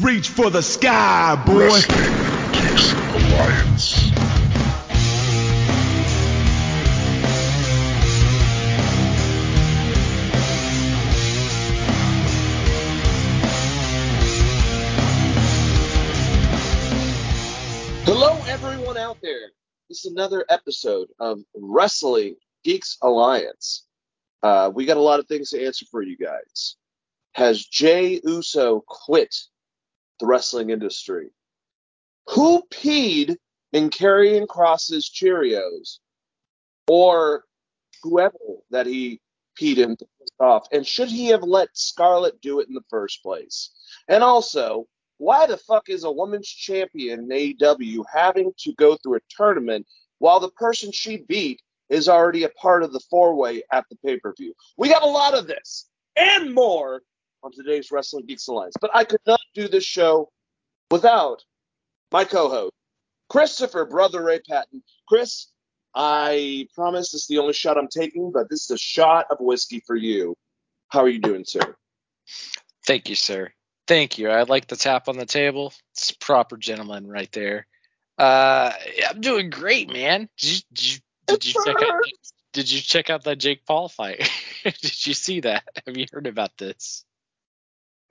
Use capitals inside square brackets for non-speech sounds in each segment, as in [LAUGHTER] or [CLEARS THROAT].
Reach for the sky, boy. Wrestling Geeks Alliance. Hello, everyone out there. This is another episode of Wrestling Geeks Alliance. Uh, we got a lot of things to answer for you guys. Has Jey Uso quit the wrestling industry? Who peed in Karrion Kross's Cheerios? Or whoever that he peed in off? And should he have let Scarlett do it in the first place? And also, why the fuck is a women's champion in AEW having to go through a tournament while the person she beat is already a part of the four way at the pay per view? We got a lot of this and more on today's Wrestling Geeks Alliance, but I could not do this show without my co host, Christopher Brother Ray Patton. Chris, I promise this is the only shot I'm taking, but this is a shot of whiskey for you. How are you doing, sir? Thank you, sir. Thank you. I like the tap on the table. It's proper gentleman right there. Uh, I'm doing great, man. Did you, did you, did you check out? Did you check out that Jake Paul fight? [LAUGHS] did you see that? Have you heard about this?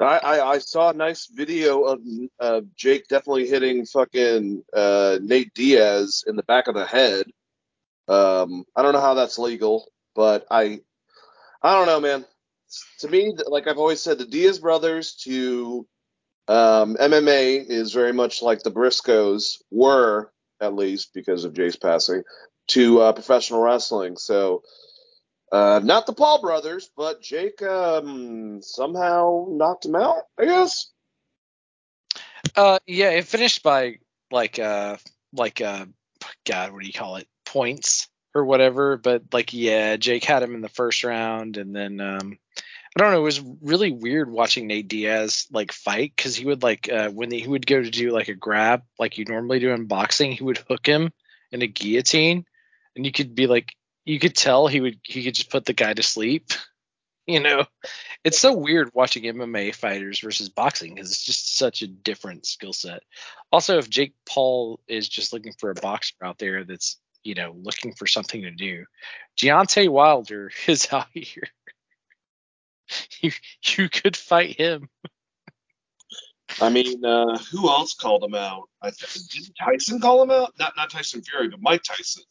I, I, I saw a nice video of uh, Jake definitely hitting fucking uh, Nate Diaz in the back of the head. Um, I don't know how that's legal, but I I don't know, man. To me, like I've always said, the Diaz brothers to um, MMA is very much like the Briscoes were, at least because of Jay's passing, to uh, professional wrestling. So uh, not the Paul brothers, but Jake um, somehow knocked him out, I guess. Uh, yeah, it finished by like uh like uh God, what do you call it? Points or whatever. But like, yeah, Jake had him in the first round, and then um, I don't know. It was really weird watching Nate Diaz like fight because he would like uh, when he would go to do like a grab like you normally do in boxing, he would hook him in a guillotine, and you could be like, you could tell he would he could just put the guy to sleep. [LAUGHS] You know, it's so weird watching MMA fighters versus boxing because it's just such a different skill set. Also, if Jake Paul is just looking for a boxer out there that's you know looking for something to do, Deontay Wilder [LAUGHS] is out here. [LAUGHS] you you could fight him. I mean, uh, who else called him out? I th- did Tyson call him out? Not not Tyson Fury, but Mike Tyson.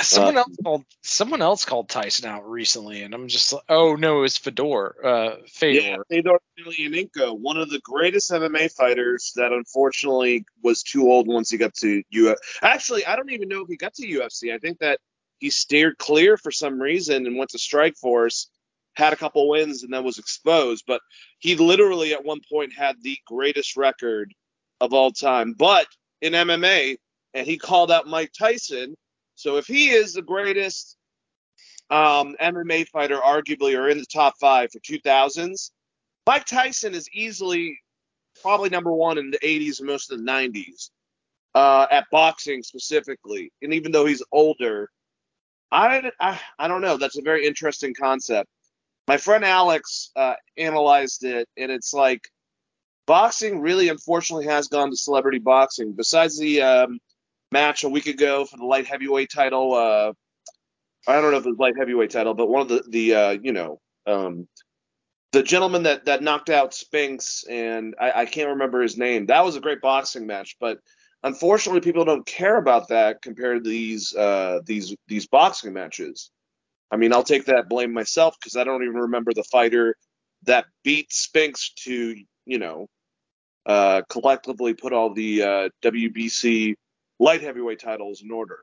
Someone Uh, else called someone else called Tyson out recently, and I'm just like, oh no, it was Fedor, uh, Fedor. Yeah, Fedor Emelianenko, one of the greatest MMA fighters that unfortunately was too old once he got to UFC. Actually, I don't even know if he got to UFC. I think that he steered clear for some reason and went to Strikeforce, had a couple wins, and then was exposed. But he literally at one point had the greatest record of all time, but in MMA, and he called out Mike Tyson. So if he is the greatest um, MMA fighter, arguably, or in the top five for 2000s, Mike Tyson is easily probably number one in the 80s and most of the 90s uh, at boxing specifically. And even though he's older, I, I I don't know. That's a very interesting concept. My friend Alex uh, analyzed it, and it's like boxing really, unfortunately, has gone to celebrity boxing. Besides the um, match a week ago for the light heavyweight title, uh, I don't know if it was light heavyweight title, but one of the the uh, you know um, the gentleman that that knocked out Spinks, and I, I can't remember his name. That was a great boxing match, but unfortunately, people don't care about that compared to these uh, these these boxing matches. I mean, I'll take that blame myself because I don't even remember the fighter that beat Spinks to you know uh, collectively put all the uh, WBC light heavyweight titles in order.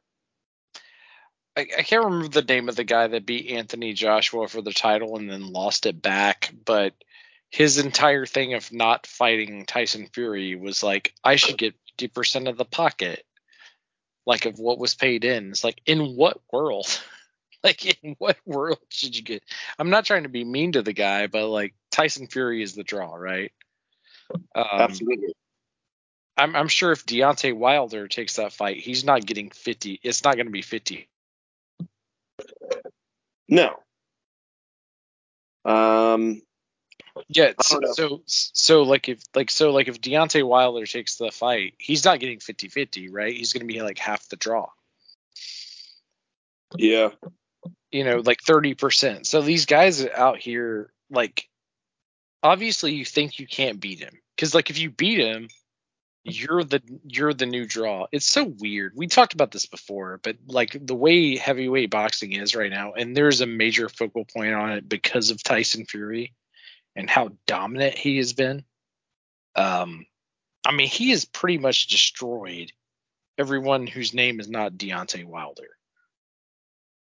I, I can't remember the name of the guy that beat Anthony Joshua for the title and then lost it back, but his entire thing of not fighting Tyson Fury was like, I should get 50% of the pocket, like of what was paid in. It's like, in what world? [LAUGHS] like, in what world should you get? I'm not trying to be mean to the guy, but like, Tyson Fury is the draw, right? Um, Absolutely. I'm, I'm sure if Deontay Wilder takes that fight, he's not getting 50. It's not going to be 50. No. Um, Yeah, so, so so like if like so like if Deontay Wilder takes the fight, he's not getting 50-50, right? He's going to be like half the draw. Yeah. You know, like 30%. So these guys out here like obviously you think you can't beat him cuz like if you beat him, you're the you're the new draw. It's so weird. We talked about this before, but like the way heavyweight boxing is right now and there's a major focal point on it because of Tyson Fury and how dominant he has been. Um, I mean, he has pretty much destroyed everyone whose name is not Deontay Wilder.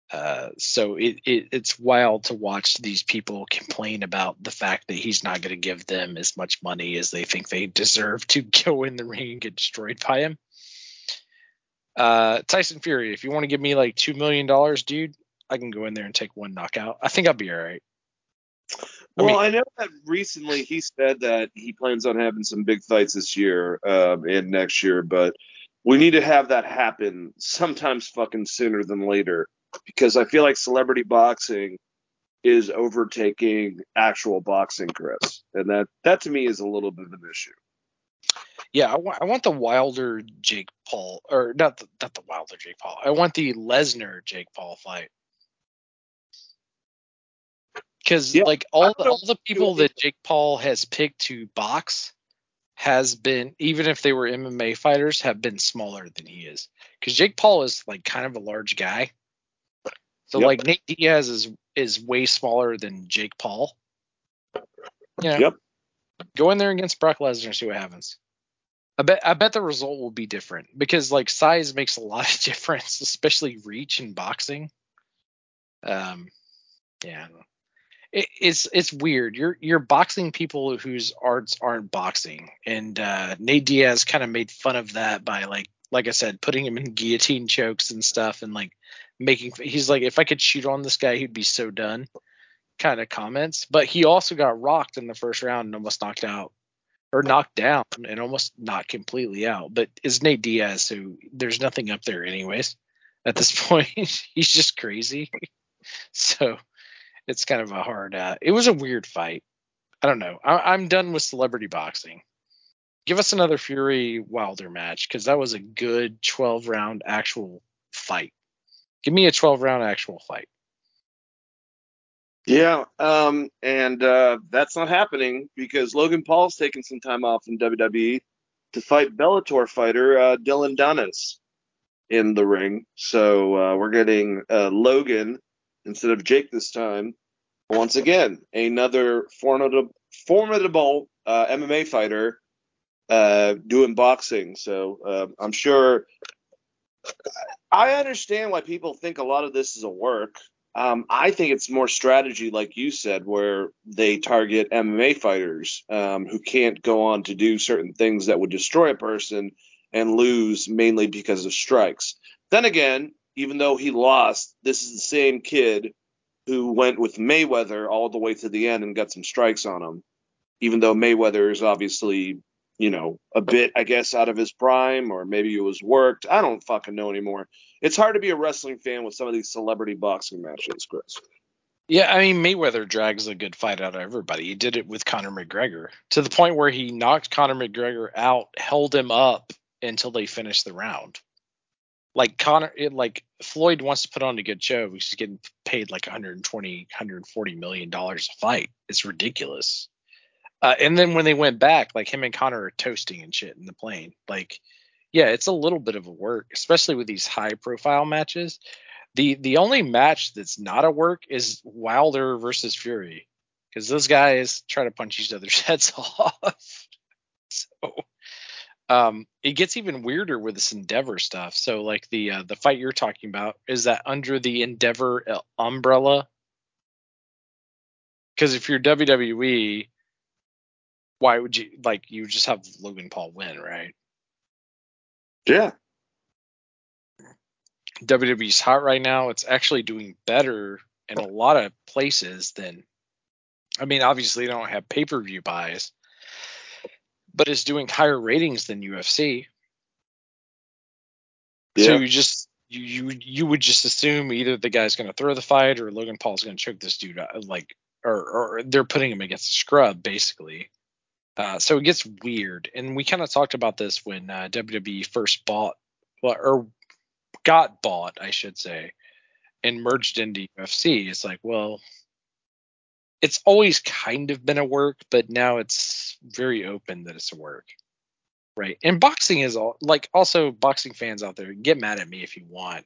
Uh, so it, it it's wild to watch these people complain about the fact that he's not going to give them as much money as they think they deserve to [LAUGHS] go in the ring and get destroyed by him. Uh, Tyson Fury, if you want to give me like two million dollars, dude, I can go in there and take one knockout. I think I'll be all right. I Well, mean- I know that recently he said that he plans on having some big fights this year um, and next year, but we need to have that happen sometimes fucking sooner than later because I feel like celebrity boxing is overtaking actual boxing, Chris, and that that to me is a little bit of an issue. Yeah, I want, the Wilder Jake Paul, or not the, not the Wilder Jake Paul. I want the Lesnar Jake Paul fight. Because Yeah, like all the, all the people that Jake Paul has picked to box has been even if they were MMA fighters have been smaller than he is. Because Jake Paul is like kind of a large guy. So Yep. like Nate Diaz is is way smaller than Jake Paul. You know, Yep. Go in there against Brock Lesnar and see what happens. I bet I bet the result will be different because like size makes a lot [LAUGHS] of difference, especially reach in boxing. Um, yeah, I don't know. It, it's it's weird. You're you're boxing people whose arts aren't boxing, and uh, Nate Diaz kind of made fun of that by like like I said, putting him in guillotine chokes and stuff, and like making he's like if I could shoot on this guy, he'd be so done. Kind of comments, but he also got rocked in the first round and almost knocked out or knocked down and almost not completely out. But it's Nate Diaz, so there's nothing up there anyways. At this [LAUGHS] point, he's just crazy. [LAUGHS] so it's kind of a hard. Uh, it was a weird fight. I don't know. I, I'm done with celebrity boxing. Give us another Fury Wilder match because that was a good 12 round actual fight. Give me a 12 round actual fight. Yeah, um, and uh, that's not happening because Logan Paul's taking some time off from WWE to fight Bellator fighter uh, Dillon Danis in the ring. So uh, we're getting uh, Logan instead of Jake this time. Once again, another formidable, formidable uh, MMA fighter uh, doing boxing. So I'm sure. I understand why people think a lot of this is a work. Um, I think it's more strategy, like you said, where they target MMA fighters um, who can't go on to do certain things that would destroy a person and lose mainly because of strikes. Then again, even though he lost, this is the same kid who went with Mayweather all the way to the end and got some strikes on him. Even though Mayweather is obviously, you know, a bit, I guess, out of his prime, or maybe it was worked. I don't fucking know anymore. It's hard to be a wrestling fan with some of these celebrity boxing matches, Chris. Yeah, I mean Mayweather drags a good fight out of everybody. He did it with Conor McGregor to the point where he knocked Conor McGregor out, held him up until they finished the round. Like Conor, it, like Floyd wants to put on a good show. He's getting paid like 120, 140 million dollars a fight. It's ridiculous. Uh, and then when they went back, like him and Conor are toasting and shit in the plane. Like, yeah, it's a little bit of a work, especially with these high profile matches. The the only match that's not a work is Wilder versus Fury, because those guys try to punch each other's [LAUGHS] heads off. so um, it gets even weirder with this Endeavor stuff. So like the uh, the fight you're talking about is that under the Endeavor uh, umbrella? Because if you're WWE, why would you like you just have Logan Paul win, right? Yeah. WWE's hot right now. It's actually doing better in a lot of places than. I mean, obviously they don't have pay per view buys, but it's doing higher ratings than UFC. Yeah. So you just you you you would just assume either the guy's going to throw the fight or Logan Paul's going to choke this dude out, like or, or they're putting him against a scrub basically. Uh, so it gets weird, and we kind of talked about this when uh, WWE first bought, well, or got bought, I should say, and merged into UFC. It's like, well, it's always kind of been a work, but now it's very open that it's a work, right? And boxing is all like also boxing fans out there get mad at me if you want,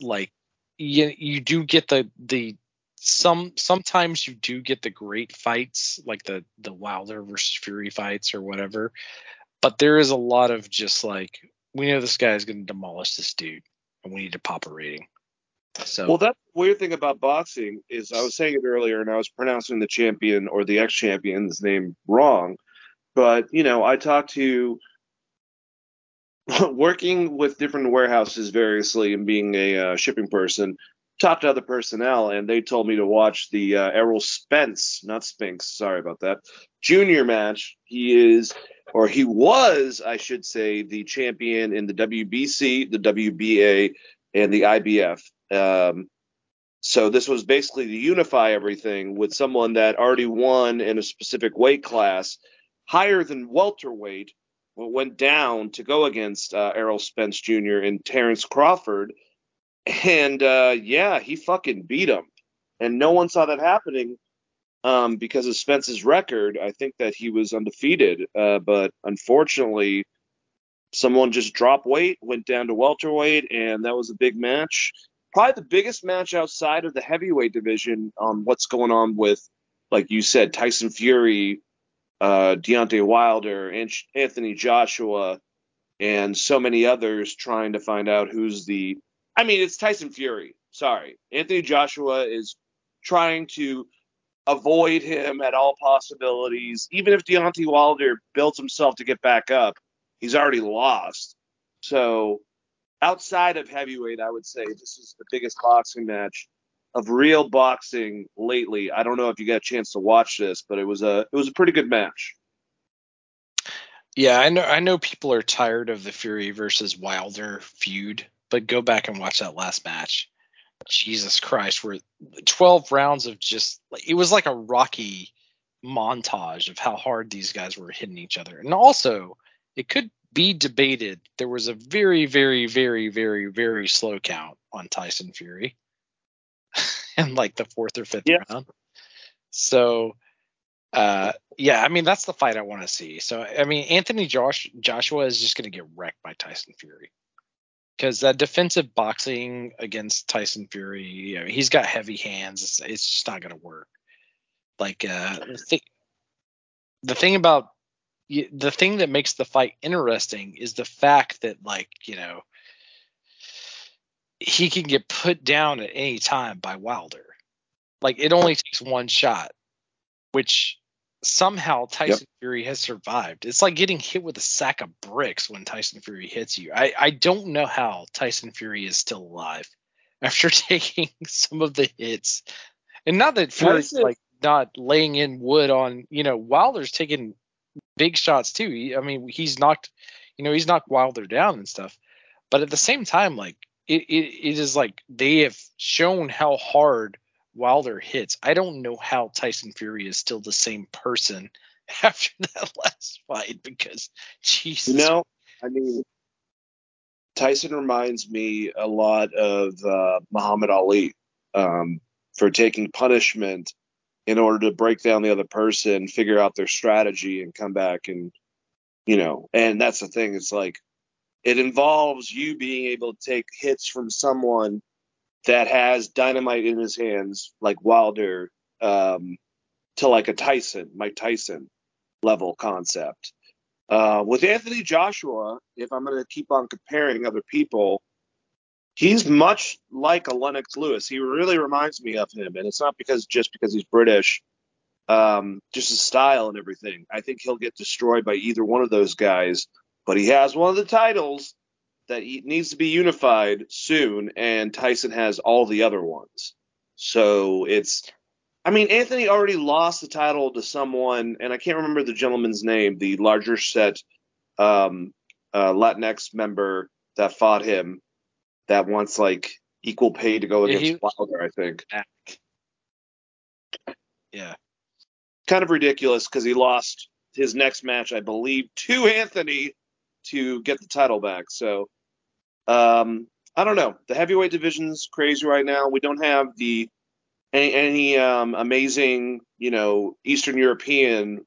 like you you do get the the some sometimes you do get the great fights like the the Wilder versus Fury fights or whatever, but there is a lot of just like we know this guy is going to demolish this dude and we need to pop a rating. So Well, that's the weird thing about boxing is I was saying it earlier, and I was pronouncing the champion or the ex-champion's name wrong. But you know, I talked to [LAUGHS] working with different warehouses variously and being a uh, shipping person. Talked to other personnel, and they told me to watch the uh, Errol Spence, not Spinks, sorry about that, junior match. He is, or he was, I should say, the champion in the WBC, the WBA, and the IBF. Um, so this was basically to unify everything with someone that already won in a specific weight class, higher than welterweight, but went down to go against uh, Errol Spence Jr. and Terrence Crawford, and uh, yeah, he fucking beat him, and no one saw that happening um, because of Spence's record. I think that he was undefeated, uh, but unfortunately, someone just dropped weight, went down to welterweight, and that was a big match probably the biggest match outside of the heavyweight division on what's going on with, like you said, Tyson Fury, uh, Deontay Wilder, Anthony Joshua, and so many others trying to find out who's the. I mean, it's Tyson Fury. Sorry, Anthony Joshua is trying to avoid him at all possibilities. Even if Deontay Wilder builds himself to get back up, he's already lost. So outside of heavyweight, I would say this is the biggest boxing match of real boxing lately. I don't know if you got a chance to watch this, but it was a it was a pretty good match. Yeah, I know I know people are tired of the Fury versus Wilder feud, but go back and watch that last match. Jesus Christ, where 12 rounds of just like it was like a Rocky montage of how hard these guys were hitting each other. And also, it could be debated. There was a very, very, very, very, very slow count on Tyson Fury [LAUGHS] in like the fourth or fifth Yeah. round. So, uh, yeah, I mean that's the fight I want to see. So, I mean Anthony Josh Joshua is just going to get wrecked by Tyson Fury because that defensive boxing against Tyson Fury, he's got heavy hands. It's, it's just not going to work. Like uh, the thing about the thing that makes the fight interesting is the fact that like you know he can get put down at any time by Wilder. Like it only takes one shot, which somehow Tyson Fury has survived. It's like getting hit with a sack of bricks when Tyson Fury hits you. I, I don't know how Tyson Fury is still alive [LAUGHS] after [LAUGHS] taking some of the hits. And not that Fury's like not laying in wood on, you know, Wilder's taking big shots too. He, I mean, he's knocked, you know, he's knocked Wilder down and stuff. But at the same time, like it, it, it is like they have shown how hard Wilder hits. I don't know how Tyson Fury is still the same person [LAUGHS] after that last fight because Jesus. You know, I mean, Tyson reminds me a lot of uh, Muhammad Ali um, for taking punishment in order to break down the other person, figure out their strategy, and come back and, you know, and that's the thing. It's like it involves you being able to take hits from someone that has dynamite in his hands, like Wilder, um, to like a Tyson, Mike Tyson level concept. Uh, with Anthony Joshua, if I'm going to keep on comparing other people, he's much like a Lennox Lewis. He really reminds me of him, and it's not because just because he's British, um, just his style and everything. I think he'll get destroyed by either one of those guys, but he has one of the titles that he needs to be unified soon, and Tyson has all the other ones. So it's I mean, Anthony already lost the title to someone, and I can't remember the gentleman's name, the larger set um, uh, Latinx member that fought him that wants like equal pay to go Yeah, against he- Wilder, I think. Yeah. Kind of ridiculous because he lost his next match, I believe, to Anthony to get the title back. So, um, I don't know. The heavyweight division's crazy right now. We don't have the any, any um, amazing, you know, Eastern European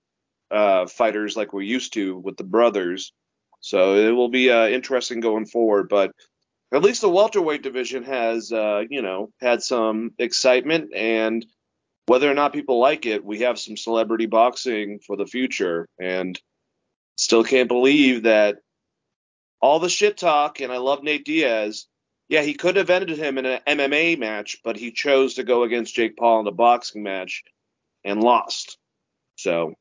uh, fighters like we're used to with the brothers. So it will be uh, interesting going forward. But at least the welterweight division has, uh, you know, had some excitement, and whether or not people like it, we have some celebrity boxing for the future. And still can't believe that all the shit talk, and I love Nate Diaz. Yeah, he could have ended him in an MMA match, but he chose to go against Jake Paul in a boxing match and lost. So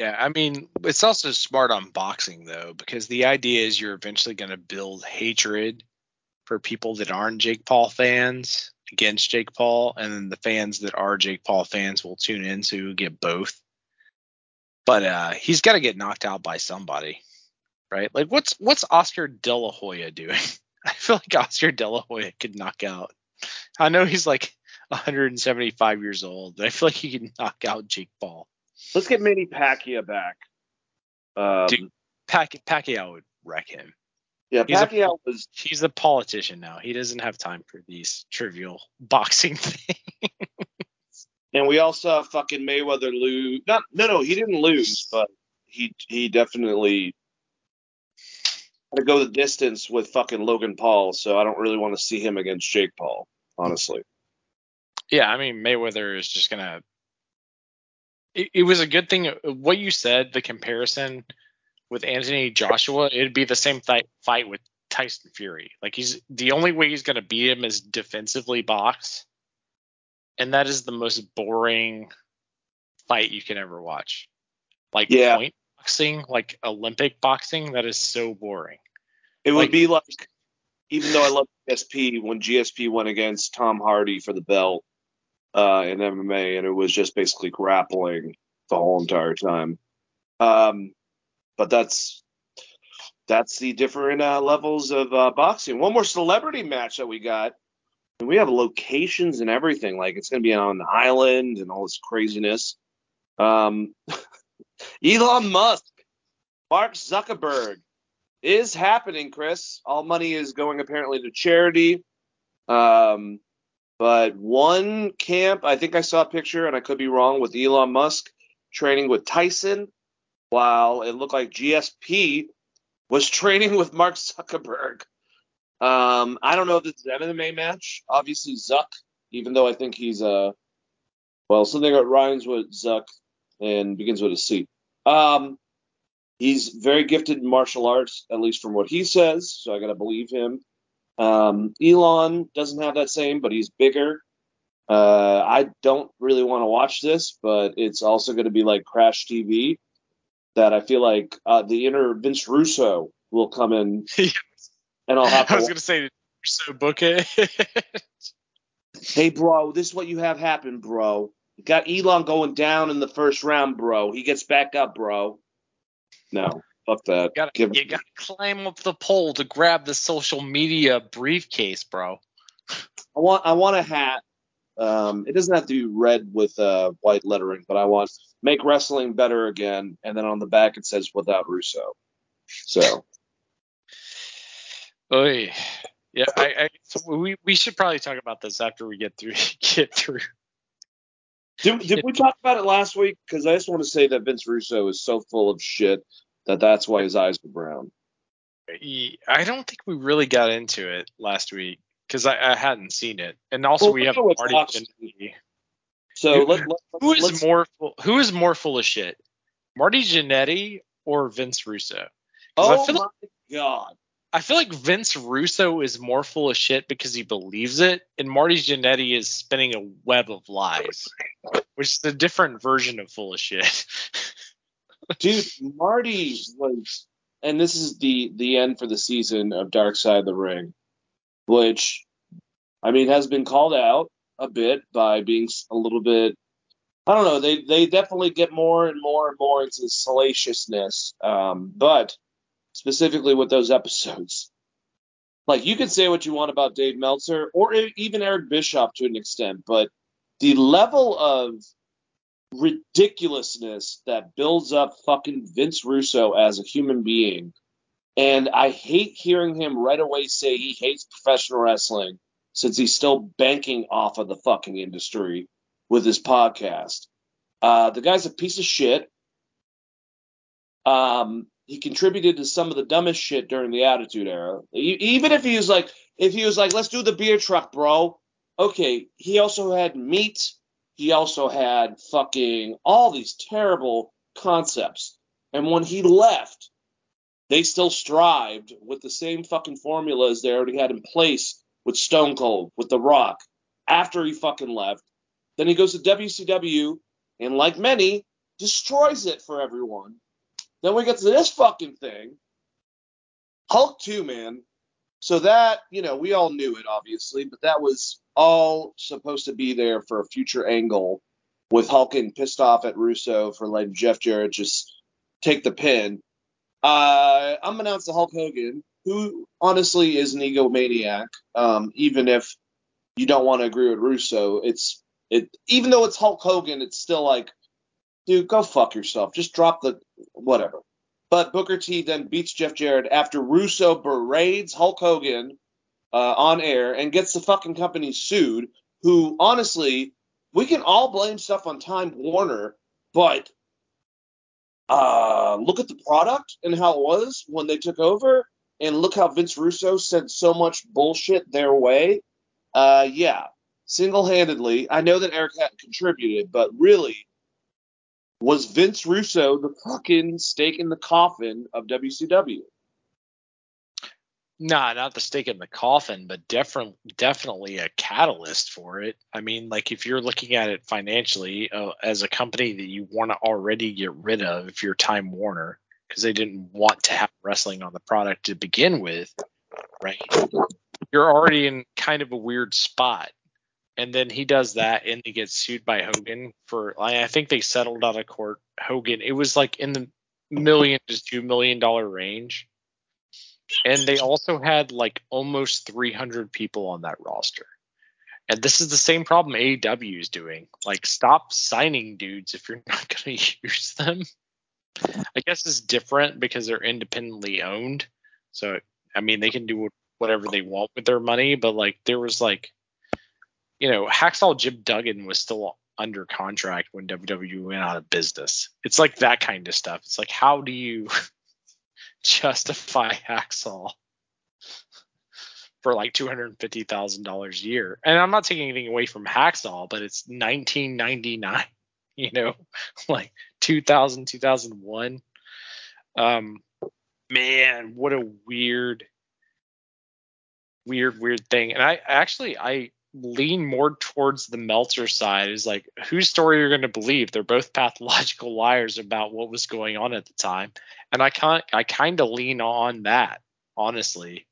Yeah, I mean, it's also smart on boxing though, because the idea is you're eventually going to build hatred for people that aren't Jake Paul fans against Jake Paul, and then the fans that are Jake Paul fans will tune in to get both. But uh, he's got to get knocked out by somebody, right? Like, what's what's Oscar De La Hoya doing? [LAUGHS] I feel like Oscar De La Hoya could knock out. I know he's like 175 years old, but I feel like he can knock out Jake Paul. let's get Manny Pacquiao back. Um, Dude. Pac- Pacquiao would wreck him. yeah, he's a- Pacquiao was He's a politician now. He doesn't have time for these trivial [LAUGHS] boxing things. And we all saw fucking Mayweather lose. Not, no, no, he didn't lose, but he he definitely to go the distance with fucking Logan Paul. So I don't really want to see him against Jake Paul, honestly. yeah, I mean Mayweather is just gonna. It, it was a good thing. What you said, the comparison with Anthony Joshua, it'd be the same th- fight with Tyson Fury. Like he's the only way he's gonna beat him is defensively box, and that is the most boring fight you can ever watch. Like Yeah. point boxing, like Olympic boxing, that is so boring. It would be like, even though I love GSP, when GSP went against Tom Hardy for the belt uh, in MMA, and it was just basically grappling the whole entire time. Um, but that's that's the different uh, levels of uh, boxing. One more celebrity match that we got. And we have locations and everything. Like it's going to be on the island and all this craziness. Um, [LAUGHS] Elon Musk, Mark Zuckerberg is happening, Chris. All money is going apparently to charity. Um, but one camp, I think I saw a picture, and I could be wrong, with Elon Musk training with Tyson, while it looked like GSP was [LAUGHS] training with Mark Zuckerberg. Um, I don't know if this is an MMA match. Obviously, Zuck, even though I think he's uh, well, something that rhymes with Zuck and begins with a C. Um, he's very gifted in martial arts, at least from what he says. So I gotta believe him. Um, Elon doesn't have that same, but he's bigger. Uh, I don't really want to watch this, but it's also going to be like Crash TV. That I feel like uh, the inner Vince Russo will come in, [LAUGHS] and I'll have to. I was gonna say so book it. [LAUGHS] Hey, bro, this is what you have happen, bro. Got Elon going down in the first round, bro. He gets back up, bro. No, fuck that. You gotta, Give- you gotta climb up the pole to grab the social media briefcase, bro. I want I want a hat. Um, it doesn't have to be red with uh, white lettering, but I want make wrestling better again, and then on the back it says without Russo. So Oy. Yeah, I, I so we we should probably talk about this after we get through [LAUGHS] get through. Did, did we talk about it last week? Because I just want to say that Vince Russo is so full of shit that that's why his eyes were brown. I don't think we really got into it last week because I, I hadn't seen it, and also Well, we have Marty Jannetty. So Who- let, let, Who is more full, who is more full of shit, Marty Jannetty or Vince Russo? 'Cause I Oh feel my like- god! I feel like Vince Russo is more full of shit because he believes it, and Marty Jannetty is spinning a web of lies, which is a different version of full of shit. [LAUGHS] Dude, Marty was, and this is the the end for the season of Dark Side of the Ring, which, I mean, has been called out a bit by being a little bit. I don't know. They they definitely get more and more and more into salaciousness, um, but specifically with those episodes. [LAUGHS] Like you could say what you want about Dave Meltzer or even Eric Bischoff to an extent, but the level of ridiculousness that builds up fucking Vince Russo as a human being. And I hate hearing him right away say he hates professional wrestling since he's still banking off of the fucking industry with his podcast. Uh, the guy's a piece of shit. Um, he contributed to some of the dumbest shit during the Attitude Era. Even if he was like, if he was like, let's do the beer truck, bro. Okay, he also had meat. He also had fucking all these terrible concepts. And when he left, they still strived with the same fucking formulas they already had in place with Stone Cold, with The Rock, after he fucking left. Then he goes to WCW and, like many, destroys it for everyone. Then we get to this fucking thing. Hulk 2, man. So that, you know, we all knew it, obviously, but that was all supposed to be there for a future angle with Hulk getting pissed off at Russo for letting Jeff Jarrett just take the pin. Uh, I'm announced the Hulk Hogan, who honestly is an egomaniac. Um, even if you don't want to agree with Russo, it's it. Even though it's Hulk Hogan, it's still like, dude, go fuck yourself. Just drop the whatever. But Booker T then beats Jeff Jarrett after Russo berates Hulk Hogan uh, on air and gets the fucking company sued. Who honestly, we can all blame stuff on Time Warner, but uh, look at the product and how it was when they took over, and look how Vince Russo sent so much bullshit their way. Uh, yeah, single-handedly. I know that Eric had contributed, but really, was Vince Russo the fucking stake in the coffin of WCW? Nah, not the stake in the coffin, but definitely definitely a catalyst for it. I mean, like if you're looking at it financially uh, as a company that you want to already get rid of, if you're Time Warner, because they didn't want to have wrestling on the product to begin with, right? You're already in kind of a weird spot. And then he does that, and he gets sued by Hogan for. I think they settled out of court. Hogan, it was like in the million to two million dollar range and they also had like almost 300 people on that roster. And this is the same problem AEW is doing. Like, stop signing dudes if you're [LAUGHS] not going to use them. I guess it's different because they're independently owned. So, I mean, they can do whatever they want with their money. But like, there was like, you know, Hacksaw Jim Duggan was still under contract when WWE went out of business. It's like that kind of stuff. It's like, how do you [LAUGHS] justify Hacksaw for like two hundred fifty thousand dollars a year. And I'm not taking anything away from Hacksaw, but it's nineteen ninety nine. [LAUGHS] You know, [LAUGHS] like 2000, 2001. Um, man, what a weird, weird, weird thing. And I actually I lean more towards the Meltzer side. Is like whose story you're going to believe. They're both [LAUGHS] pathological liars about what was going on at the time, and I can't. I kind of lean on that honestly,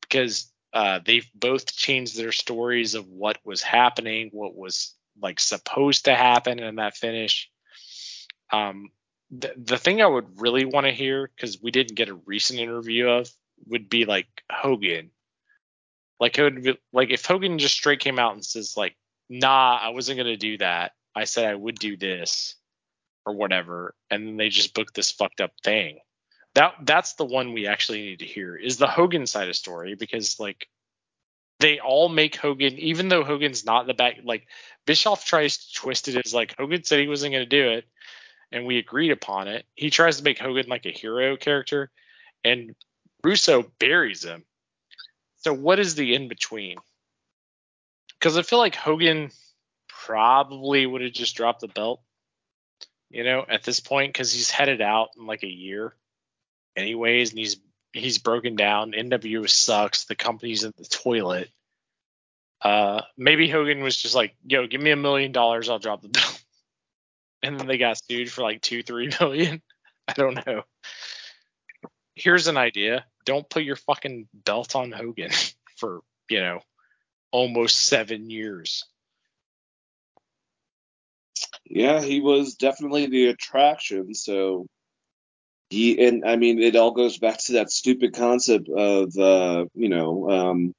because uh, they've both changed their stories of what was happening, what was like supposed to happen in that finish. Um, the the thing I would really want to hear because we didn't get a recent interview of would be like Hogan like it would be like if Hogan just straight came out and says like, "Nah, I wasn't gonna do that. I said I would do this." Or whatever, and then they just booked this fucked up thing. That that's the one we actually need to hear is the Hogan side of story because like they all make Hogan, even though Hogan's not the back. Like Bischoff tries to twist it as like Hogan said he wasn't going to do it, and we agreed upon it. He tries to make Hogan like a hero character, and Russo buries him. So what is the in between? Because I feel like Hogan probably would have just dropped the belt, you know, at this point because he's headed out in like a year, anyways, and he's he's broken down. NWO sucks. The company's in the toilet. Uh, maybe Hogan was just like, "Yo, give me a million dollars, I'll drop the belt," [LAUGHS] and then they got sued for like two, three million. [LAUGHS] I don't know. Here's an idea don't put your fucking belt on Hogan [LAUGHS] for, you know, almost seven years. Yeah, he was definitely the attraction. So he and I mean it all goes back to that stupid concept of uh, you know, um,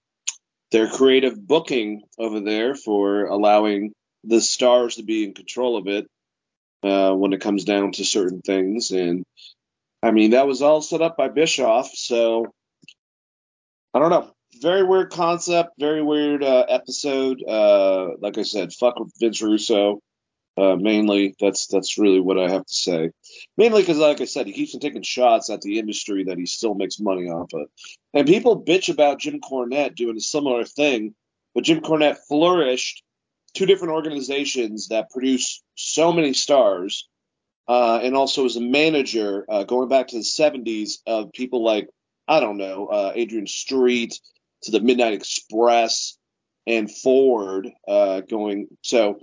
their creative booking over there for allowing the stars to be in control of it uh, when it comes down to certain things. And I mean, that was all set up by Bischoff. So I don't know. Very weird concept. Very weird uh, episode. Uh, like I said, fuck with Vince Russo. Uh, mainly, that's that's really what I have to say. Mainly because, like I said, he keeps on taking shots at the industry that he still makes money off of. And people bitch about Jim Cornette doing a similar thing, but Jim Cornette flourished two different organizations that produce so many stars, uh, and also as a manager uh, going back to the 70s of people like I don't know uh, Adrian Street to the Midnight Express and Ford uh, going so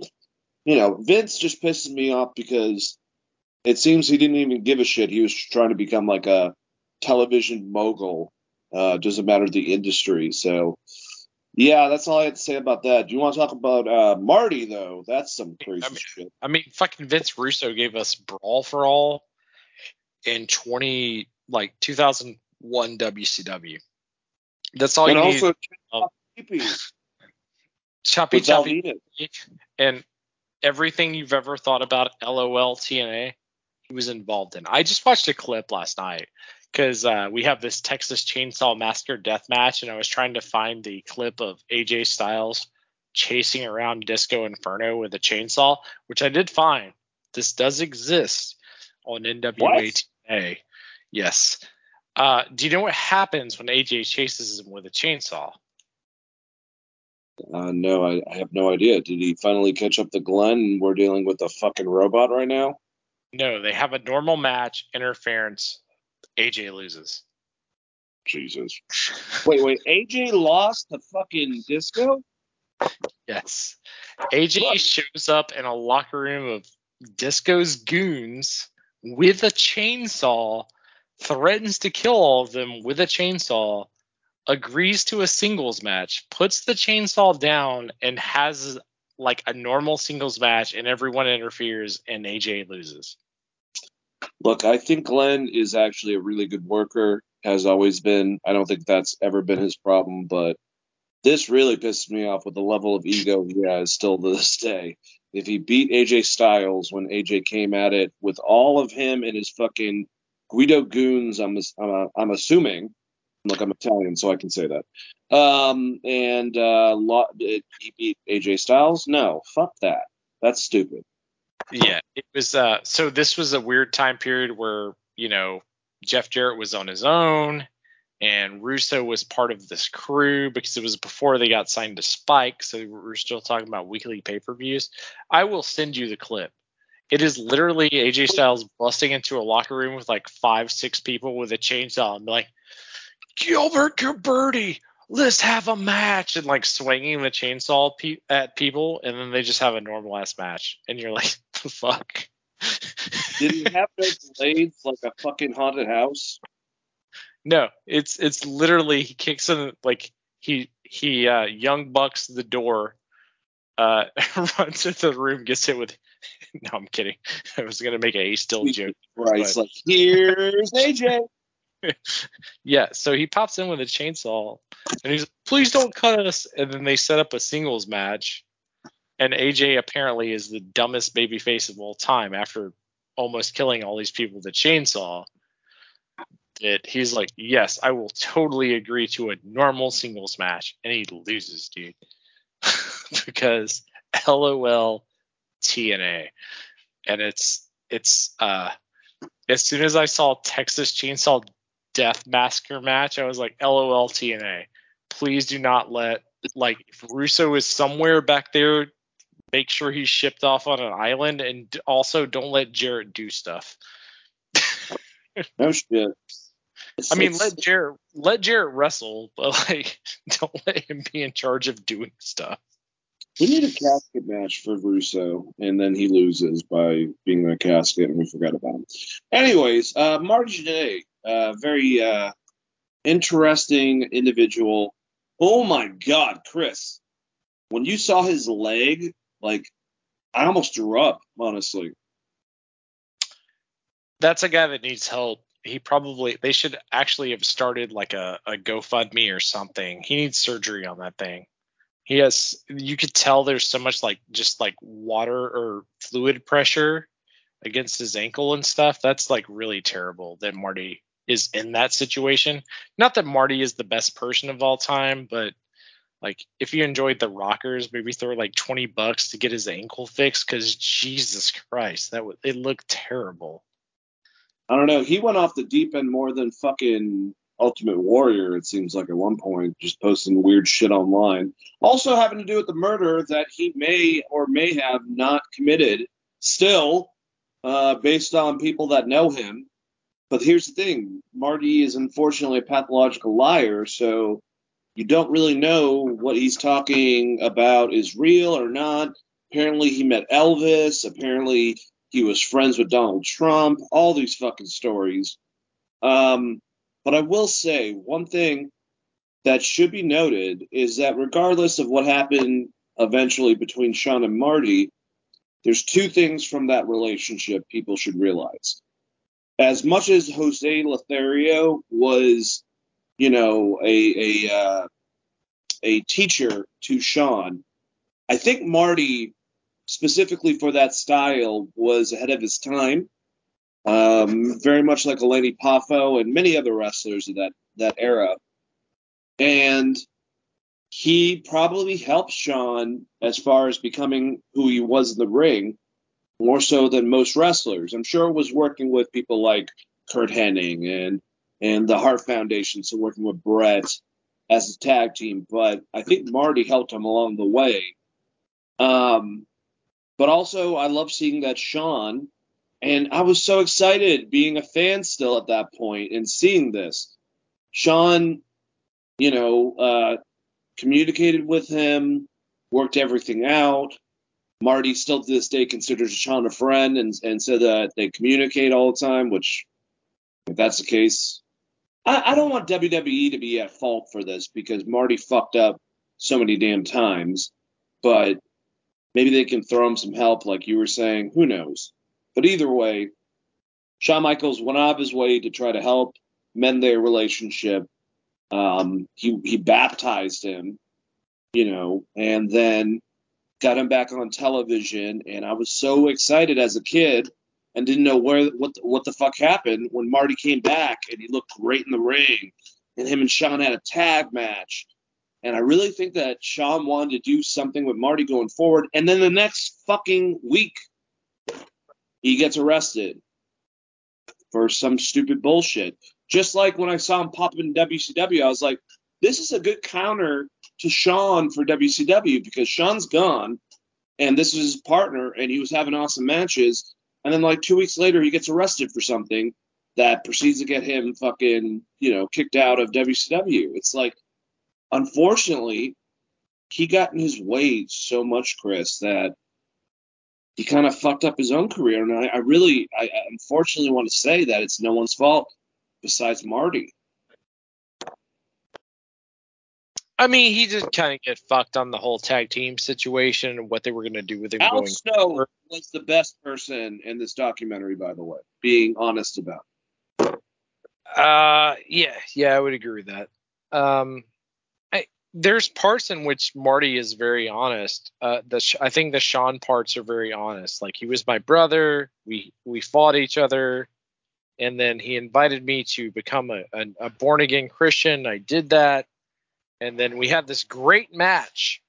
you know, Vince just pisses me off because it seems he didn't even give a shit. He was trying to become like a television mogul. Uh, doesn't matter the industry. So, yeah, that's all I had to say about that. Do you want to talk about uh, Marty though? That's some crazy I mean, shit. I mean, fucking Vince Russo gave us Brawl for All in 20 like 2001 WCW. That's all and you also, need. Choppy Peepees Choppy choppy and everything you've ever thought about LOL TNA, he was involved in. I just watched a clip last night because uh, we have this Texas Chainsaw Massacre death match, and I was trying to find the clip of AJ Styles chasing around Disco Inferno with a chainsaw, which I did find. This does exist on NWA What? TNA. Yes. Uh, do you know what happens when AJ chases him with a chainsaw? Uh, no, I, I have no idea. Did he finally catch up to Glenn and we're dealing with a fucking robot right now? No, they have a normal match, interference, AJ loses. Jesus. [LAUGHS] Wait, wait. AJ lost to fucking Disco? Yes. AJ shows up in a locker room of Disco's goons with a chainsaw, threatens to kill all of them with a chainsaw, agrees to a singles match, puts the chainsaw down, and has like a normal singles match, and everyone interferes, and AJ loses. Look, I think Glenn is actually a really good worker, has always been. I don't think that's ever been his problem, but this really pisses me off with the level of ego he has still to this day. If he beat AJ Styles when AJ came at it with all of him and his fucking Guido goons, I'm I'm, I'm assuming. Look, I'm Italian, so I can say that. Um, and uh, he beat AJ Styles? No, fuck that. That's stupid. Yeah, it was. Uh, so this was a weird time period where you know Jeff Jarrett was on his own, and Russo was part of this crew because it was before they got signed to Spike. So we're still talking about weekly pay per views. I will send you the clip. It is literally AJ Styles busting into a locker room with like five, six people with a chainsaw and like, Gilbert Gilbertti, let's have a match, and like swinging the chainsaw pe- at people, and then they just have a normal ass match, and you're like, fuck. Did he have no blades like a fucking haunted house? No, it's it's literally he kicks in like he he uh young bucks the door, uh [LAUGHS] runs into the room, gets hit with [LAUGHS] no, I'm kidding. I was gonna make a still joke. Right. It's like, here's AJ. [LAUGHS] Yeah, so he pops in with a chainsaw and he's please don't cut us and then they set up a singles match and AJ apparently is the dumbest baby face of all time after almost killing all these people with a chainsaw. That he's like, yes, I will totally agree to a normal singles match, and he loses, dude, [LAUGHS] because LOL TNA, and it's it's uh as soon as I saw Texas Chainsaw Death Massacre match, I was like, LOL TNA. Please do not let like if Russo is somewhere back there, make sure he's shipped off on an island, and also don't let Jarrett do stuff. [LAUGHS] No shit. It's- I mean, it's- let Jarrett let Jarrett wrestle, but like, [LAUGHS] don't let him be in charge of doing stuff. we need a casket match for Russo, and then he loses by being in a casket, and we forgot about him. Anyways, uh, Marty Jannetty, uh, very uh, interesting individual. Oh my God, Chris, when you saw his leg, like I almost drew up, honestly. That's a guy that needs help. He probably they should actually have started like a, a GoFundMe or something. He needs surgery on that thing. He has you could tell there's so much like just like water or fluid pressure against his ankle and stuff. That's like really terrible that Marty is in that situation. Not that Marty is the best person of all time, but like if you enjoyed the Rockers, maybe throw like 20 bucks to get his ankle fixed cuz Jesus Christ, that would it looked terrible. I don't know. He went off the deep end more than fucking Ultimate Warrior, it seems like at one point, just posting weird shit online. Also having to do with the murder that he may or may have not committed still, uh, based on people that know him. But here's the thing Marty is unfortunately a pathological liar, so you don't really know what he's talking about is real or not. Apparently, he met Elvis. Apparently, he was friends with Donald Trump. All these fucking stories. Um, but I will say one thing that should be noted is that regardless of what happened eventually between Shawn and Marty, there's two things from that relationship people should realize. As much as Jose Lothario was you know, a a uh, a teacher to Shawn. I think Marty, specifically for that style, was ahead of his time. Um, very much like Lanny Poffo and many other wrestlers of that that era. And he probably helped Shawn as far as becoming who he was in the ring, more so than most wrestlers. I'm sure it was working with people like Curt Hennig and and the Hart Foundation, so working with Bret as a tag team. But I think Marty helped him along the way. Um, but also, I love seeing that Shawn, and I was so excited being a fan still at that point and seeing this. Shawn, you know, uh, communicated with him, worked everything out. Marty still to this day considers Shawn a friend and, and said that they communicate all the time, which, if that's the case, I, I don't want WWE to be at fault for this because Marty fucked up so many damn times, but maybe they can throw him some help, like you were saying. Who knows? But either way, Shawn Michaels went out of his way to try to help mend their relationship. Um, he he baptized him, you know, and then got him back on television. And I was so excited as a kid and didn't know where what the, what the fuck happened when Marty came back and he looked great in the ring and him and Shawn had a tag match. And I really think that Shawn wanted to do something with Marty going forward. And then the next fucking week, he gets arrested for some stupid bullshit. Just like when I saw him pop in WCW, I was like, this is a good counter to Shawn for WCW because Shawn's gone and this is his partner and he was having awesome matches and then like two weeks later he gets arrested for something that proceeds to get him fucking you know kicked out of WCW. It's like unfortunately he got in his way so much, Chris, that he kind of fucked up his own career. And I, I really, I, I unfortunately want to say that it's no one's fault besides Marty. I mean, he just kind of get fucked on the whole tag team situation and what they were going to do with him Al going Snow forward. was the best person in this documentary, by the way, being honest about. it. Uh, yeah, yeah, I would agree with that. Um, I, there's parts in which Marty is very honest. Uh, the Sh- I think the Shawn parts are very honest. Like he was my brother. We we fought each other, and then he invited me to become a, a, a born again Christian. I did that, and then we had this great match.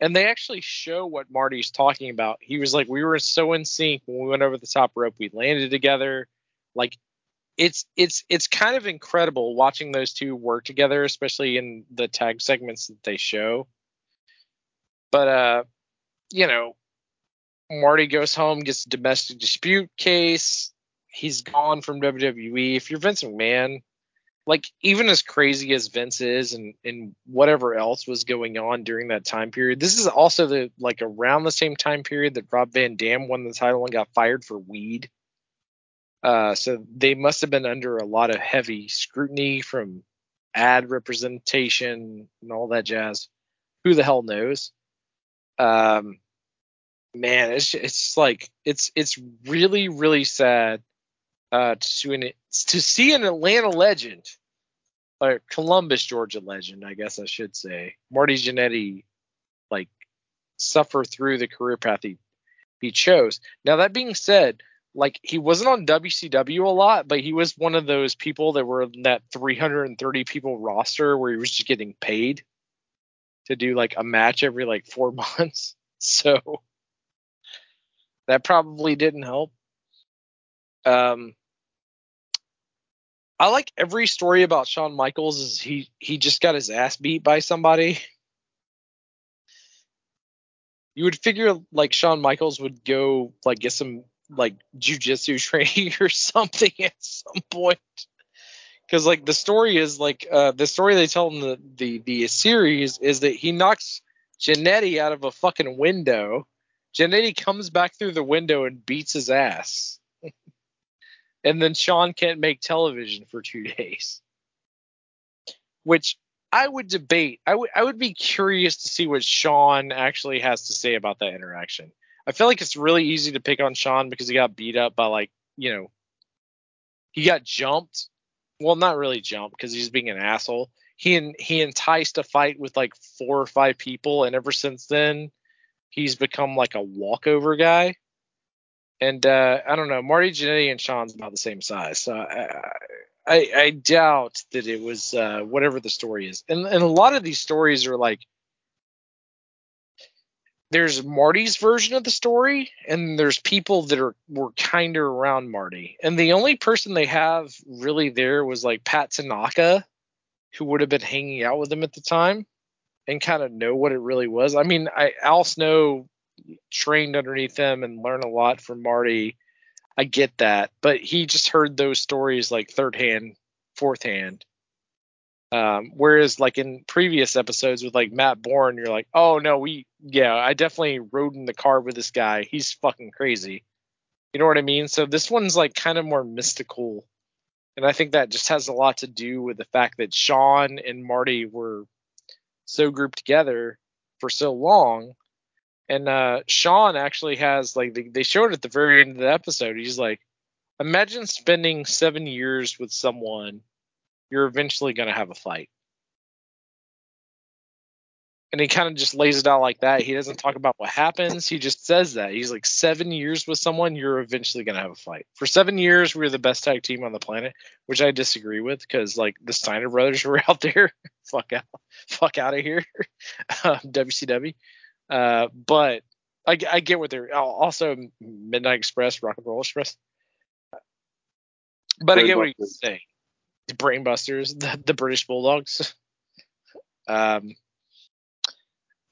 And they actually show what Marty's talking about. He was like, we were so in sync when we went over the top rope. We landed together. Like it's it's it's kind of incredible watching those two work together, especially in the tag segments that they show. But uh, you know, Marty goes home, gets a domestic dispute case. He's gone from WWE. If you're Vince McMahon, like even as crazy as Vince is and and whatever else was going on during that time period, this is also the like around the same time period that Rob Van Dam won the title and got fired for weed. Uh, so they must have been under a lot of heavy scrutiny from ad representation and all that jazz. Who the hell knows? Um, man, it's it's like it's it's really really sad uh, to to see an Atlanta legend, or Columbus, Georgia legend, I guess I should say, Marty Jannetty, like suffer through the career path he he chose. Now that being said, like he wasn't on WCW a lot, but he was one of those people that were in that 330 people roster where he was just getting paid to do like a match every like four [LAUGHS] months. So that probably didn't help. Um, I like every story about Shawn Michaels is he he just got his ass beat by somebody. You would figure like Shawn Michaels would go like get some like jujitsu [LAUGHS] training or something at some point. Because like the story is like uh, the story they tell in the, the the series is that he knocks Jannetty out of a fucking window. Jannetty comes back through the window and beats his ass. And then Shawn can't make television for two [LAUGHS] days. Which I would debate. I would I would be curious to see what Shawn actually has to say about that interaction. I feel like it's really easy to pick on Shawn because he got beat up by like, you know, he got jumped. Well, not really jumped because he's being an asshole. He and he enticed a fight with like four or five people, and ever since then, he's become like a walkover guy. And uh, I don't know, Marty Jannetty and Shawn's about the same size, so I, I, I doubt that it was uh, whatever the story is. And, and a lot of these stories are like there's Marty's version of the story, and there's people that are were kind of around Marty. And the only person they have really there was like Pat Tanaka, who would have been hanging out with him at the time and kind of know what it really was. I mean, I Al Snow trained underneath him and learn a lot from Marty. I get that, but he just heard those stories like third hand, fourth hand. Um, whereas like in previous episodes with like Matt Borne, you're like, oh no, we yeah, I definitely rode in the car with this guy. He's fucking crazy. You know what I mean? So this one's like kind of more mystical. And I think that just has a lot to do with the fact that Shawn and Marty were so grouped together for so long. And uh, Shawn actually has like they, they showed at the very end of the episode. He's like, imagine spending seven years with someone. You're eventually gonna have a fight. And he kind of just lays it out like that. He doesn't talk about what happens. He just says that. He's like, seven years with someone, you're eventually going to have a fight. For seven years, we are the best tag team on the planet, which I disagree with because, like, the Steiner brothers [LAUGHS] were out there. fuck out. Fuck out of here. [LAUGHS] um, WCW. Uh, but I, I get what they're also Midnight Express, Rock and Roll Express. But I get what you're saying. The Brainbusters, the, the British Bulldogs. [LAUGHS] Um,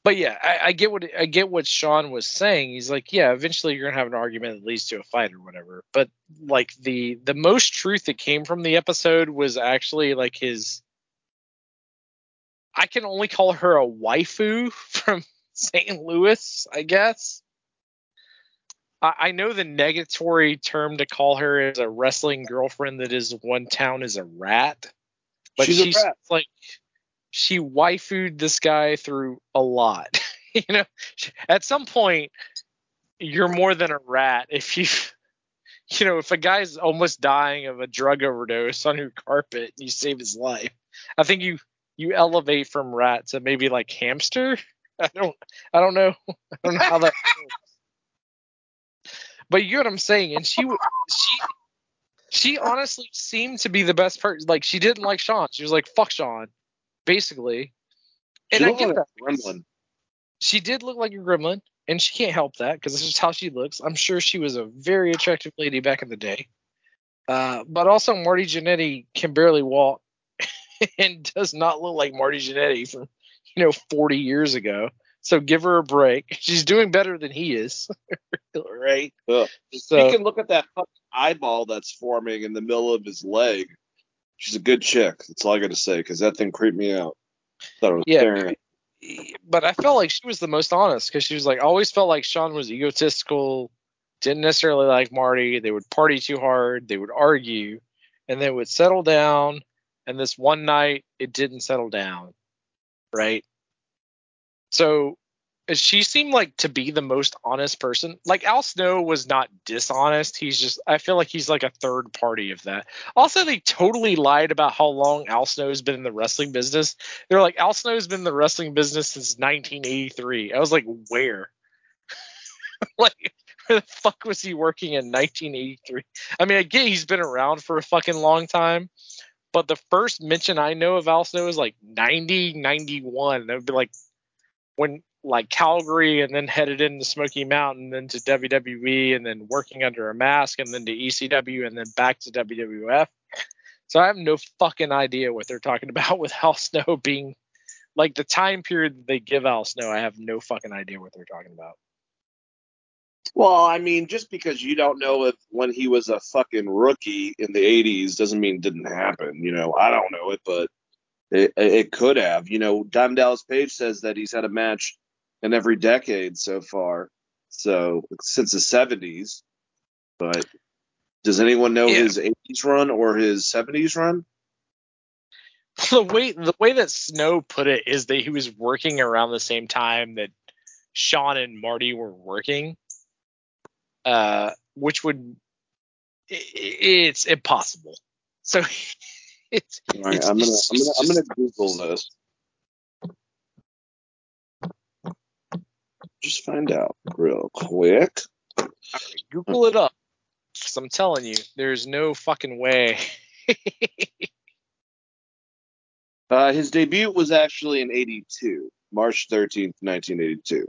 but yeah, I, I, get what I get what Shawn was saying. He's like, yeah, eventually you're gonna have an argument that leads to a fight or whatever. But like the the most truth that came from the episode was actually like his. I can only call her a waifu [LAUGHS] from St. Louis, I guess. I, I know the negatory term to call her is a wrestling girlfriend that is one town is a rat, but she's, she's rat. like she waifued this guy through a lot. [LAUGHS] you know, at some point, you're more than a rat if you, [LAUGHS] you know, if a guy's almost dying of a drug overdose on your carpet, and you save his life. I think you you elevate from rat to maybe like hamster. I don't I don't know [LAUGHS] I don't know how that. [LAUGHS] but you know what I'm saying, and she she she honestly seemed to be the best person. Like she didn't like Shawn. She was like, "Fuck Shawn." basically. And I get like that. Gremlin. She did look like a gremlin, and she can't help that because this is how she looks. I'm sure she was a very attractive lady back in the day. Uh, but also, Marty Jannetty can barely walk [LAUGHS] and does not look like Marty Jannetty from you know 40 years ago. So give her a break. [LAUGHS] She's doing better than he is, [LAUGHS] right? Ugh. So, you can look at that eyeball that's forming in the middle of his leg she's a good chick. That's all I got to say because that thing creeped me out. Thought it was yeah, staring. but I felt like she was the most honest because she was like, always felt like Shawn was egotistical, didn't necessarily like Marty. They would party too hard, they would argue, and they would settle down. And this one night, it didn't settle down, right? So she seemed like to be the most honest person. Like Al Snow was not dishonest. He's just I feel like he's like a third party of that. Also, they totally lied about how long Al Snow's been in the wrestling business. They're like Al Snow's been in the wrestling business since 1983. I was like, where? [LAUGHS] like where the fuck was he working in 1983? I mean, I get he's been around for a fucking long time, but the first mention I know of Al Snow is like 90, 91. That would be like when like Calgary and then headed into Smoky Mountain, then to WWE, and then working under a mask, and then to ECW, and then back to WWF. So I have no fucking idea what they're talking [LAUGHS] about with Al Snow being like the time period they give Al Snow. I have no fucking idea what they're talking about. Well, I mean, just because you don't know if when he was a fucking rookie in the '80s doesn't mean it didn't happen. You know, I don't know it, but it, it could have. You know, Diamond Dallas Page says that he's had a match in every decade so far, so since the '70s. But does anyone know Yeah. his '80s run or his '70s run? the way the way that Snow put it is that he was working around the same time that Shawn and Marty were working, uh, which would i- i- it's impossible. So [LAUGHS] it's right, It's- I'm gonna I'm gonna I'm gonna Google this. Just find out real quick. Google it up. 'cause I'm telling you, there's no fucking way. [LAUGHS] Uh, his debut was actually in '82, March 13th, 1982.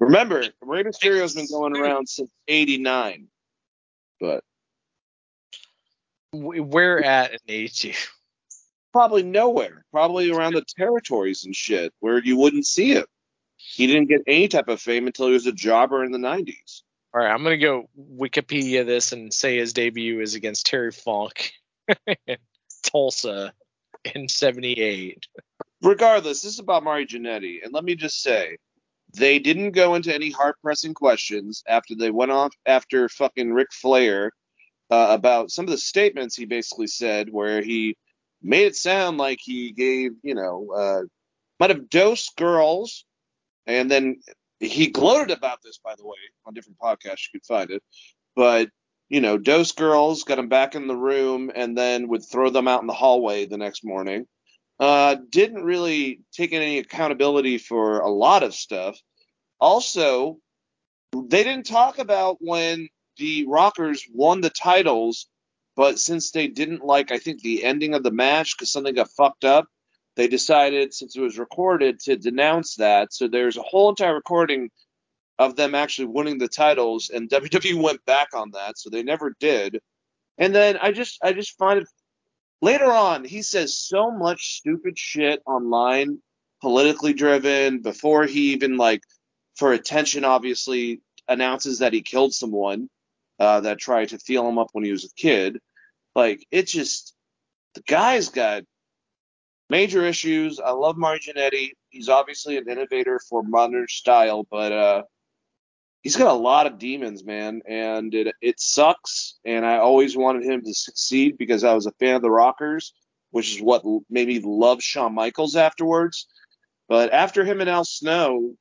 Remember, Rey Mysterio's been going around since '89, but We're at an 82. probably nowhere. Probably around the territories and shit where you wouldn't see him. He didn't get any type of fame until he was a jobber in the '90s. All right, I'm gonna go Wikipedia this and say his debut is against Terry Funk, [LAUGHS] in Tulsa, in '78. regardless, this is about Marty Jannetty, and let me just say, they didn't go into any heart pressing questions after they went off after fucking Ric Flair uh, about some of the statements he basically said, where he made it sound like he gave, you know, uh, might have dosed girls, and then he gloated about this, by the way, on different podcasts you could find it, but you know, dose girls, got them back in the room, and then would throw them out in the hallway the next morning uh, didn't really take any accountability for a lot of stuff. Also, they didn't talk about when the Rockers won the titles, but since they didn't like, I think, the ending of the match because something got fucked up, they decided, since it was recorded, to denounce that. So there's a whole entire recording of them actually winning the titles, and [LAUGHS] WWE went back on that, so they never did. And then I just, I just find it later on he says so much stupid shit online politically driven before he even like for attention obviously announces that he killed someone uh, that tried to feel him up when he was a kid like it just the guy's got major issues i love Marginetti. he's obviously an innovator for modern style but uh he's got a lot of demons, man, and it it sucks. And I always wanted him to succeed because I was a fan of the Rockers, which is what made me love Shawn Michaels afterwards. But after him and Al Snow,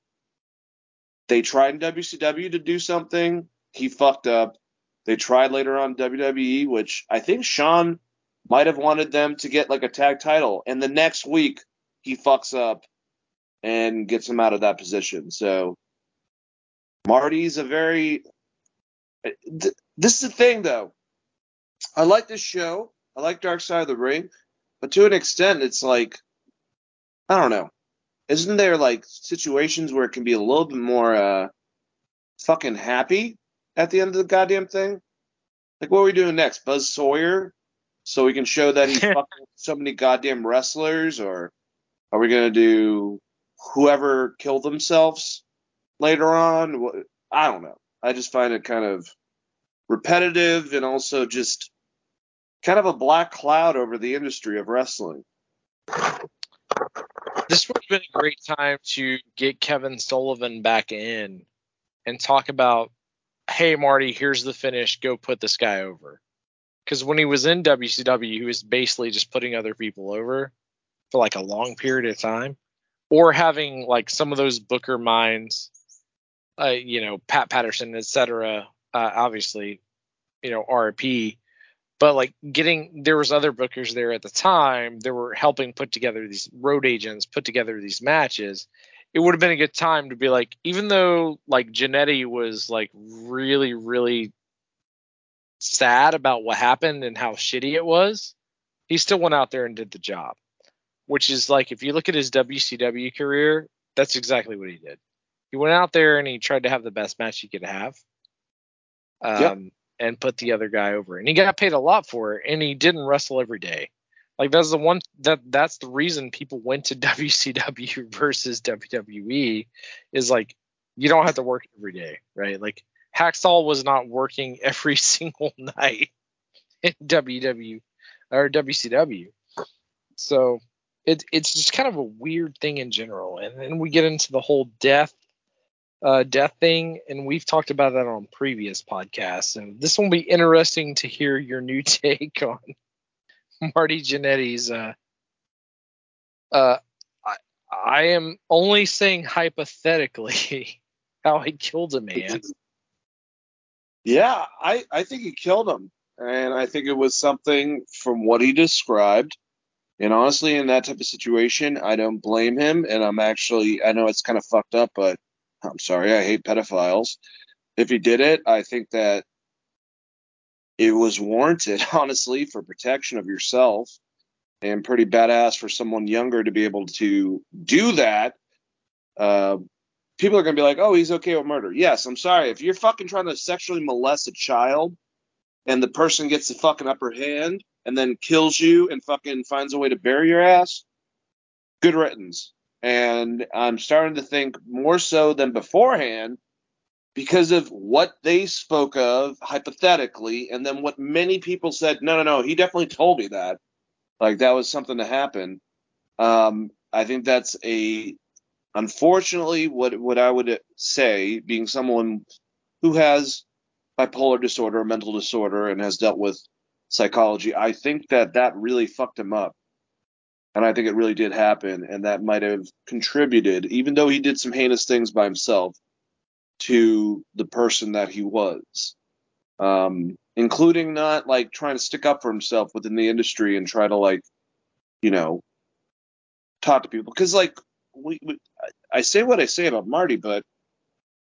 they tried in WCW to do something. He fucked up. They tried later on WWE, which I think Shawn might have wanted them to get like a tag title, and the next week he fucks up and gets him out of that position. So Marty's a very. This is the thing, though. I like this show. I like Dark Side of the Ring, but to an extent, it's like I don't know. Isn't there like situations where it can be a little bit more uh, fucking happy at the end of the goddamn thing? Like, what are we doing next? Buzz Sawyer, so we can show that he's [LAUGHS] fucking so many goddamn wrestlers, or are we gonna do whoever killed themselves later on? I don't know. I just find it kind of repetitive and also just kind of a black cloud over the industry of wrestling. This would have been a great time to get Kevin Sullivan back in and talk about, hey Marty, here's the finish. Go put this guy over. Because when he was in WCW, he was basically just putting other people over for like a long period of time. or having like some of those Booker minds, uh, you know, Pat Patterson, etc. Uh, obviously, you know, RP, but like getting there was other bookers there at the time that were helping put together these road agents, put together these matches. It would have been a good time to be like, even though like Jannetty was like really, really sad about what happened and how shitty it was, he still went out there and did the job. Which is like if you look at his WCW career, that's exactly what he did. He went out there and he tried to have the best match he could have. Um, Yep. and put the other guy over. And he got paid a lot for it and he didn't wrestle every day. Like that's the one that that's the reason people went to [LAUGHS] WCW versus WWE is like you don't have to work every day, right? Like Hacksaw was not working [LAUGHS] every single night in WW or WCW. So it, it's just kind of a weird thing in general. And then we get into the whole death uh, death thing, and we've talked about that on previous podcasts. And this will be interesting to hear your new [LAUGHS] take on Marty Jannetty's. Uh, uh, I, I am only saying hypothetically [LAUGHS] how he killed a man. Yeah, I, I think he killed him. And I think it was something from what he described. And honestly, in that type of situation, I don't blame him. And I'm actually, I know it's kind of fucked up, but I'm sorry, I hate pedophiles. If he did it, I think that it was warranted, [LAUGHS] honestly, for protection of yourself and pretty badass for someone younger to be able to do that. Uh, people are going to be like, oh, he's okay with murder. Yes, I'm sorry. If you're fucking trying to sexually molest a child and the person gets the fucking upper hand and then kills you and fucking finds a way to bury your ass, good riddance. And I'm starting to think more so than beforehand because of what they spoke of hypothetically and then what many people said, no, no, no, he definitely told me that. Like that was something to happen. Um, I think that's a unfortunately what what I would say, being someone who has bipolar disorder, mental disorder, and has dealt with psychology, I think that that really fucked him up, and I think it really did happen, and that might have contributed, even though he did some heinous things by himself, to the person that he was. Um, including not like trying to stick up for himself within the industry and try to like, you know, talk to people because like we, we I say what I say about Marty, but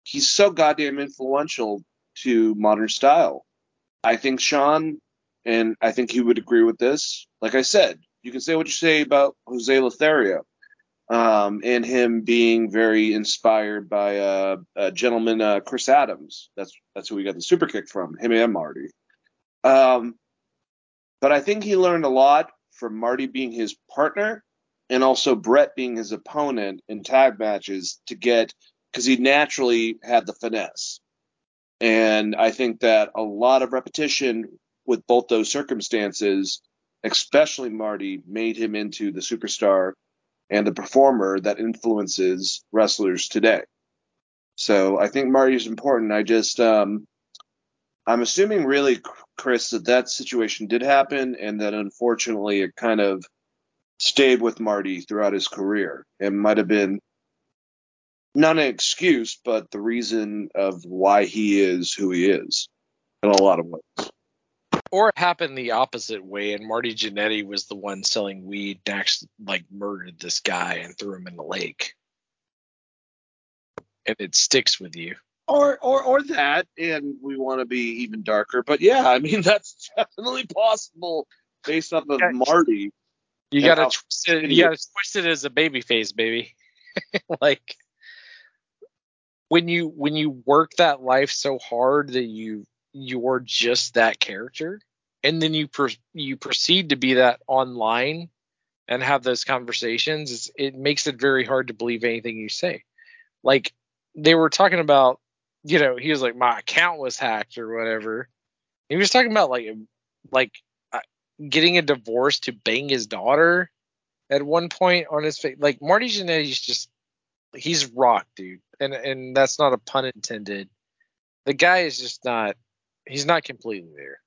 he's so goddamn influential to modern style. I think Shawn, and I think he would agree with this. Like I said, you can say what you say about Jose Lothario, um, and him being very inspired by uh, a gentleman, uh, Chris Adams. That's that's who we got the super kick from, him and Marty. Um, but I think he learned a lot from Marty being his partner and also Bret being his opponent in tag matches to get because he naturally had the finesse. And I think that a lot of repetition with both those circumstances, especially Marty, made him into the superstar and the performer that influences wrestlers today. So I think Marty's important. I just, um, I'm assuming really, Chris, that that situation did happen and that unfortunately it kind of stayed with Marty throughout his career. It might have been not an excuse, but the reason of why he is who he is in a lot of ways. Or it happened the opposite way, and Marty Jannetty was the one selling weed and actually like murdered this guy and threw him in the lake. And it sticks with you. Or, or, or that, and we want to be even darker. But yeah, I mean [LAUGHS] that's definitely possible based off of. Marty. You gotta how twist it. You gotta twist it as a baby face, baby. [LAUGHS] like when you when you work that life so hard that you you're just that character, and then you per, you proceed to be that online and have those conversations. It's, it makes it very hard to believe anything you say. Like they were talking about, you know, he was like my account was hacked or whatever. He was talking about like like uh, getting a divorce to bang his daughter at one point on his face. Like Marty Jannetty's just he's rock, dude, and and that's not a pun intended. The guy is just not he's not completely there,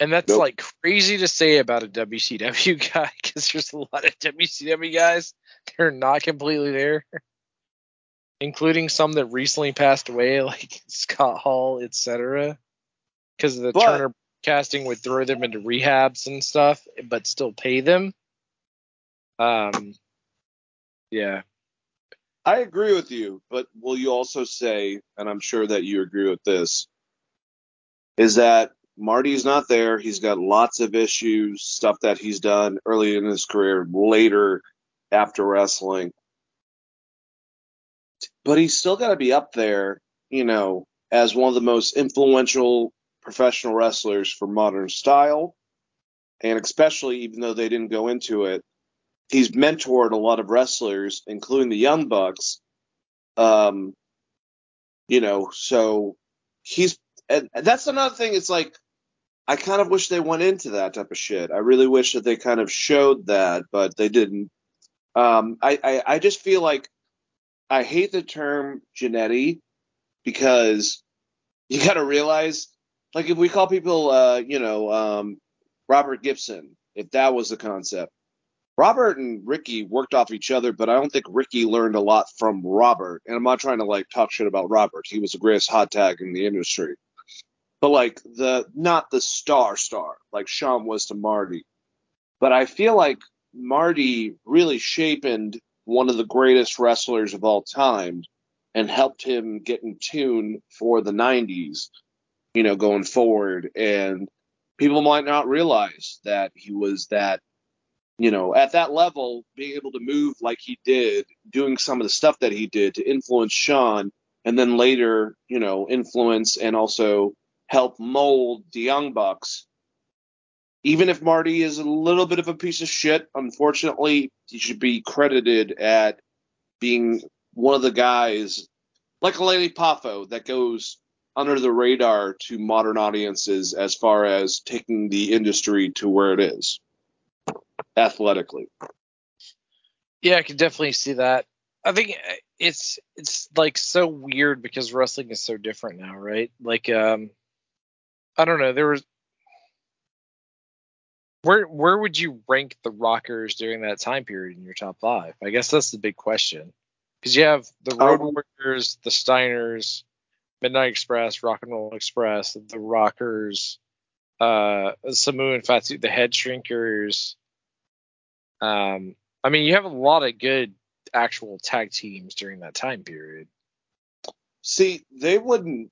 and that's Nope. like crazy to say about a WCW [LAUGHS] guy because there's a lot of WCW guys that are not completely there, including some that recently passed away, [LAUGHS] like Scott Hall, etc. Because the But- Turner casting would throw them into rehabs and stuff, but still pay them. Um, yeah, I agree with you, but will you also say, and I'm sure that you agree with this, is that Marty's not there. He's got lots of issues, stuff that he's done early in his career, later after wrestling. But he's still got to be up there, you know, as one of the most influential professional wrestlers for modern style. And especially, even though they didn't go into it, he's mentored a lot of wrestlers, including the Young Bucks. Um, you know, so he's and that's another thing. It's like I kind of wish they went into that type of shit. I really wish that they kind of showed that, but they didn't. Um, I, I I just feel like I hate the term Jannetty because you got to realize, like, if we call people, uh, you know, um, Robert Gibson, if that was the concept, Robert and Ricky worked off each other, but I don't think Ricky learned a lot from Robert. And I'm not trying to like talk shit about Robert. He was the greatest hot tag in the industry. But like the not the star star like Shawn was to Marty. But I feel like Marty really shaped one of the greatest wrestlers of all time and helped him get in tune for the 90s, you know, going forward. And people might not realize that he was that you know, at that level, being able to move like he did, doing some of the stuff that he did to influence Shawn, and then later, you know, influence and also help mold the Young Bucks. Even if Marty is a little bit of a piece of shit, unfortunately, he should be credited at being one of the guys, like Lanny Poffo, that goes under the radar to modern audiences as far as taking the industry to where it is athletically. yeah, I can definitely see that. I think it's it's like so weird because wrestling is so different now, right? Like, um, I don't know. There was where where would you rank the Rockers during that time period in your top five? I guess that's the big question. Because you have the Road Um, Warriors, the Steiners, Midnight Express, Rock and Roll Express, the Rockers, uh, Samu and Fatu, the Head Shrinkers. Um, I mean, you have a lot of good actual tag teams during that time period. See, they wouldn't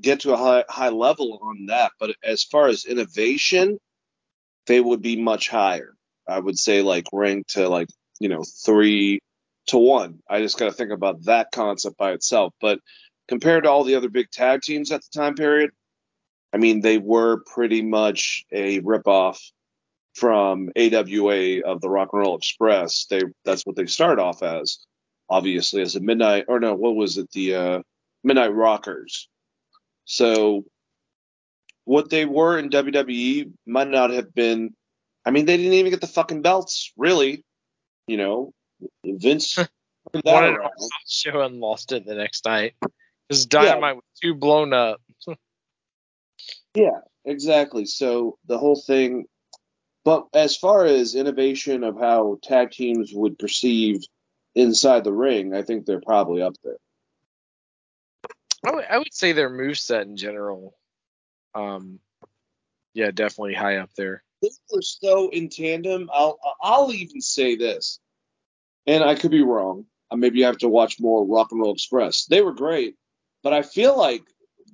get to a high, high level on that, but as far as innovation, they would be much higher. I would say like ranked to like, you know, three to one. I just got to think about that concept by itself. But compared to all the other big tag teams at the time period, I mean, they were pretty much a ripoff from AWA of the Rock and Roll Express. They that's what they started off as, obviously as a midnight or no, what was it? The uh, Midnight Rockers. So what they were in WWE might not have been. I mean, they didn't even get the fucking belts, really. You know, Vince [LAUGHS] Won it [LAUGHS] show and lost it the next night. Because Dynamite was too blown up. [LAUGHS] Yeah, exactly. So the whole thing. But as far as innovation of how tag teams would perceive inside the ring, I think they're probably up there. I would, I would say their moveset in general. Um, yeah, definitely high up there. They were so in tandem. I'll I'll even say this, and I could be wrong. Uh, Maybe I have to watch more Rock and Roll Express. They were great, but I feel like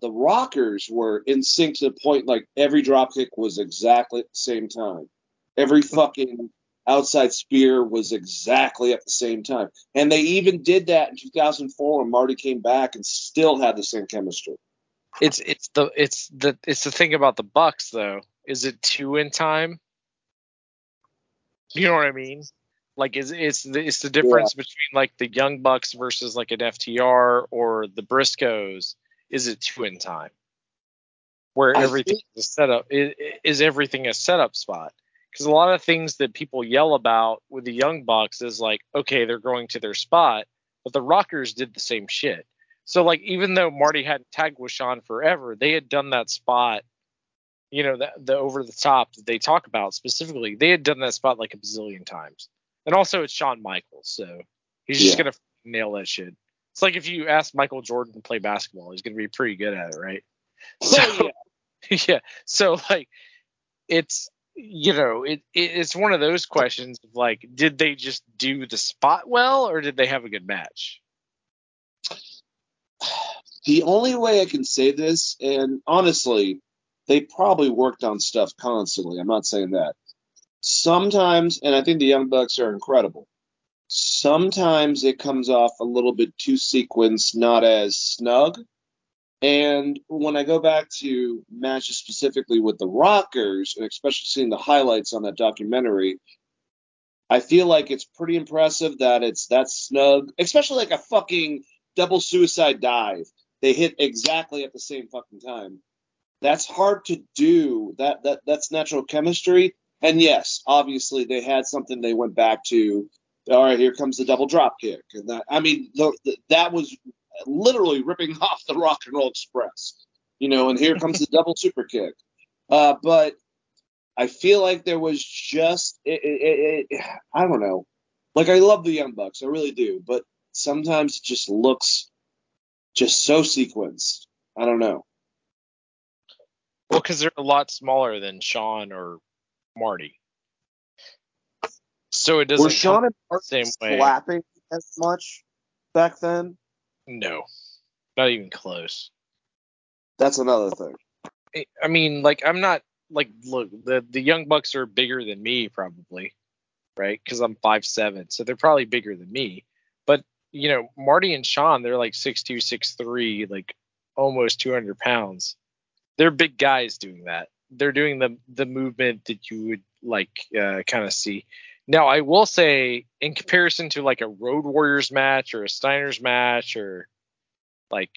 the Rockers were in sync to the point like every drop kick was exactly at the same time. Every [LAUGHS] fucking outside spear was exactly at the same time. And they even did that in 2004 when Marty came back and still had the same chemistry. It's it's the it's the it's the thing about the Bucks though. Is it two in time? You know what I mean? Like is it's the, it's the difference between like the Young Bucks versus like an FTR or the Briscoes. Is it two in time? Where everything think- is a setup is, is everything a setup spot? Because a lot of things that people yell about with the Young Bucks is like, okay, they're going to their spot, but the Rockers did the same shit. So like even though Marty hadn't tagged with Shawn forever, they had done that spot you know, the, the over the top that they talk about specifically, they had done that spot like a bazillion times. And also, it's Shawn Michaels, so he's just Yeah. gonna nail that shit. It's like if you ask Michael Jordan to play basketball, he's gonna be pretty good at it, right? So, yeah. [LAUGHS] yeah. So like, it's you know, it, it it's one of those questions of like, did they just do the spot well, or did they have a good match? The only way I can say this, and honestly, they probably worked on stuff constantly. I'm not saying that. Sometimes, and I think the Young Bucks are incredible. Sometimes it comes off a little bit too sequenced, not as snug. And when I go back to matches specifically with the Rockers, and especially seeing the highlights on that documentary, I feel like it's pretty impressive that it's that snug, especially like a fucking double suicide dive. They hit exactly at the same fucking time. That's hard to do. That that that's natural chemistry. And yes, obviously they had something they went back to. All right, here comes the double drop kick, and that I mean the, the, that was literally ripping [LAUGHS] off the Rock and Roll Express, you know. And here comes the double super kick. Uh, but I feel like there was just it, it, it, it, I don't know. Like I love the Young Bucks, I really do, but sometimes it just looks just so sequenced. I don't know. Well, because they're a lot smaller than Shawn or Marty, so it doesn't. Were Shawn and Mark same way. slapping as much back then? No, not even close. That's another thing. I- mean, like I'm not like look the the young bucks are bigger than me probably, right? Because I'm five seven, so they're probably bigger than me. But you know, Marty and Shawn, they're like six two, six three, like almost 200 pounds. They're big guys doing that. They're doing the the movement that you would like uh, kind of see. Now, I will say, in comparison to like a Road Warriors match or a Steiner's match or like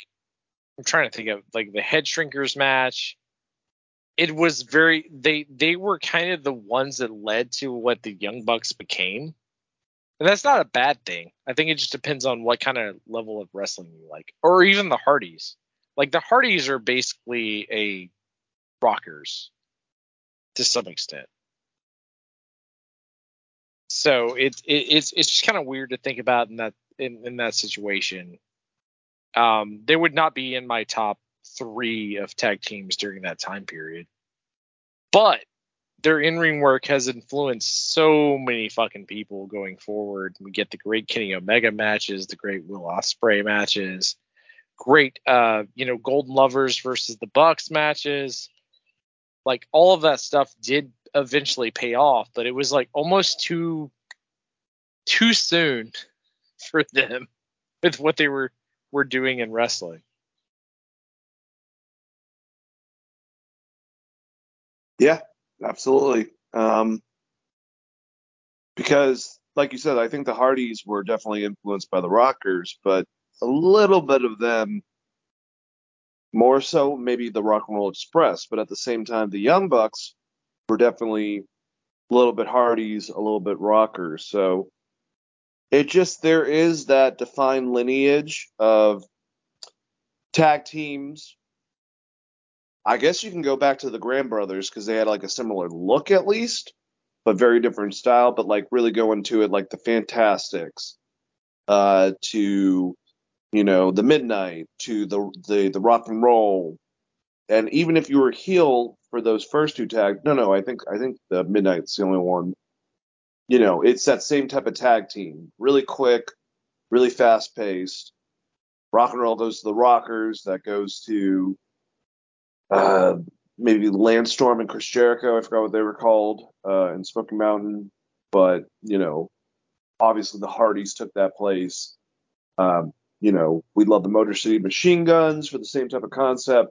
I'm trying to think of like the Head Shrinkers match. It was very they they were kind of the ones that led to what the Young Bucks became. And that's not a bad thing. I think it just depends on what kind of level of wrestling you like. Or even the Hardys. Like the Hardys are basically a rockers to some extent. So it, it it's it's just kind of weird to think about in that in, in that situation. Um, they would not be in my top three of tag teams during that time period. But their in-ring work has influenced so many fucking people going forward. We get the great Kenny Omega matches, the great Will Ospreay matches, great uh, you know, Golden Lovers versus the Bucks matches. Like all of that stuff did eventually pay off, but it was like almost too too soon [LAUGHS] for them with what they were were doing in wrestling. Yeah, absolutely. Um, because, like you said, I think the Hardys were definitely influenced by the Rockers, but a little bit of them, more so maybe the Rock and Roll Express. But at the same time, the Young Bucks were definitely a little bit Hardys, a little bit Rockers. So it just there is that defined lineage of tag teams I guess you can go back to the Grand brothers because they had like a similar look at least, but very different style. But like really go into it like the Fantastics, uh, to you know the Midnight, to the the the Rock and Roll, and even if you were heel for those first two tag, no, no, I think I think the Midnight's the only one. You know, it's that same type of tag team, really quick, really fast paced. Rock and Roll goes to the Rockers, that goes to uh, maybe Lance Storm and Chris Jericho. I forgot what they were called uh, in Smoky Mountain, but you know, obviously the Hardys took that place. Um, you know, we love the Motor City Machine Guns for the same type of concept,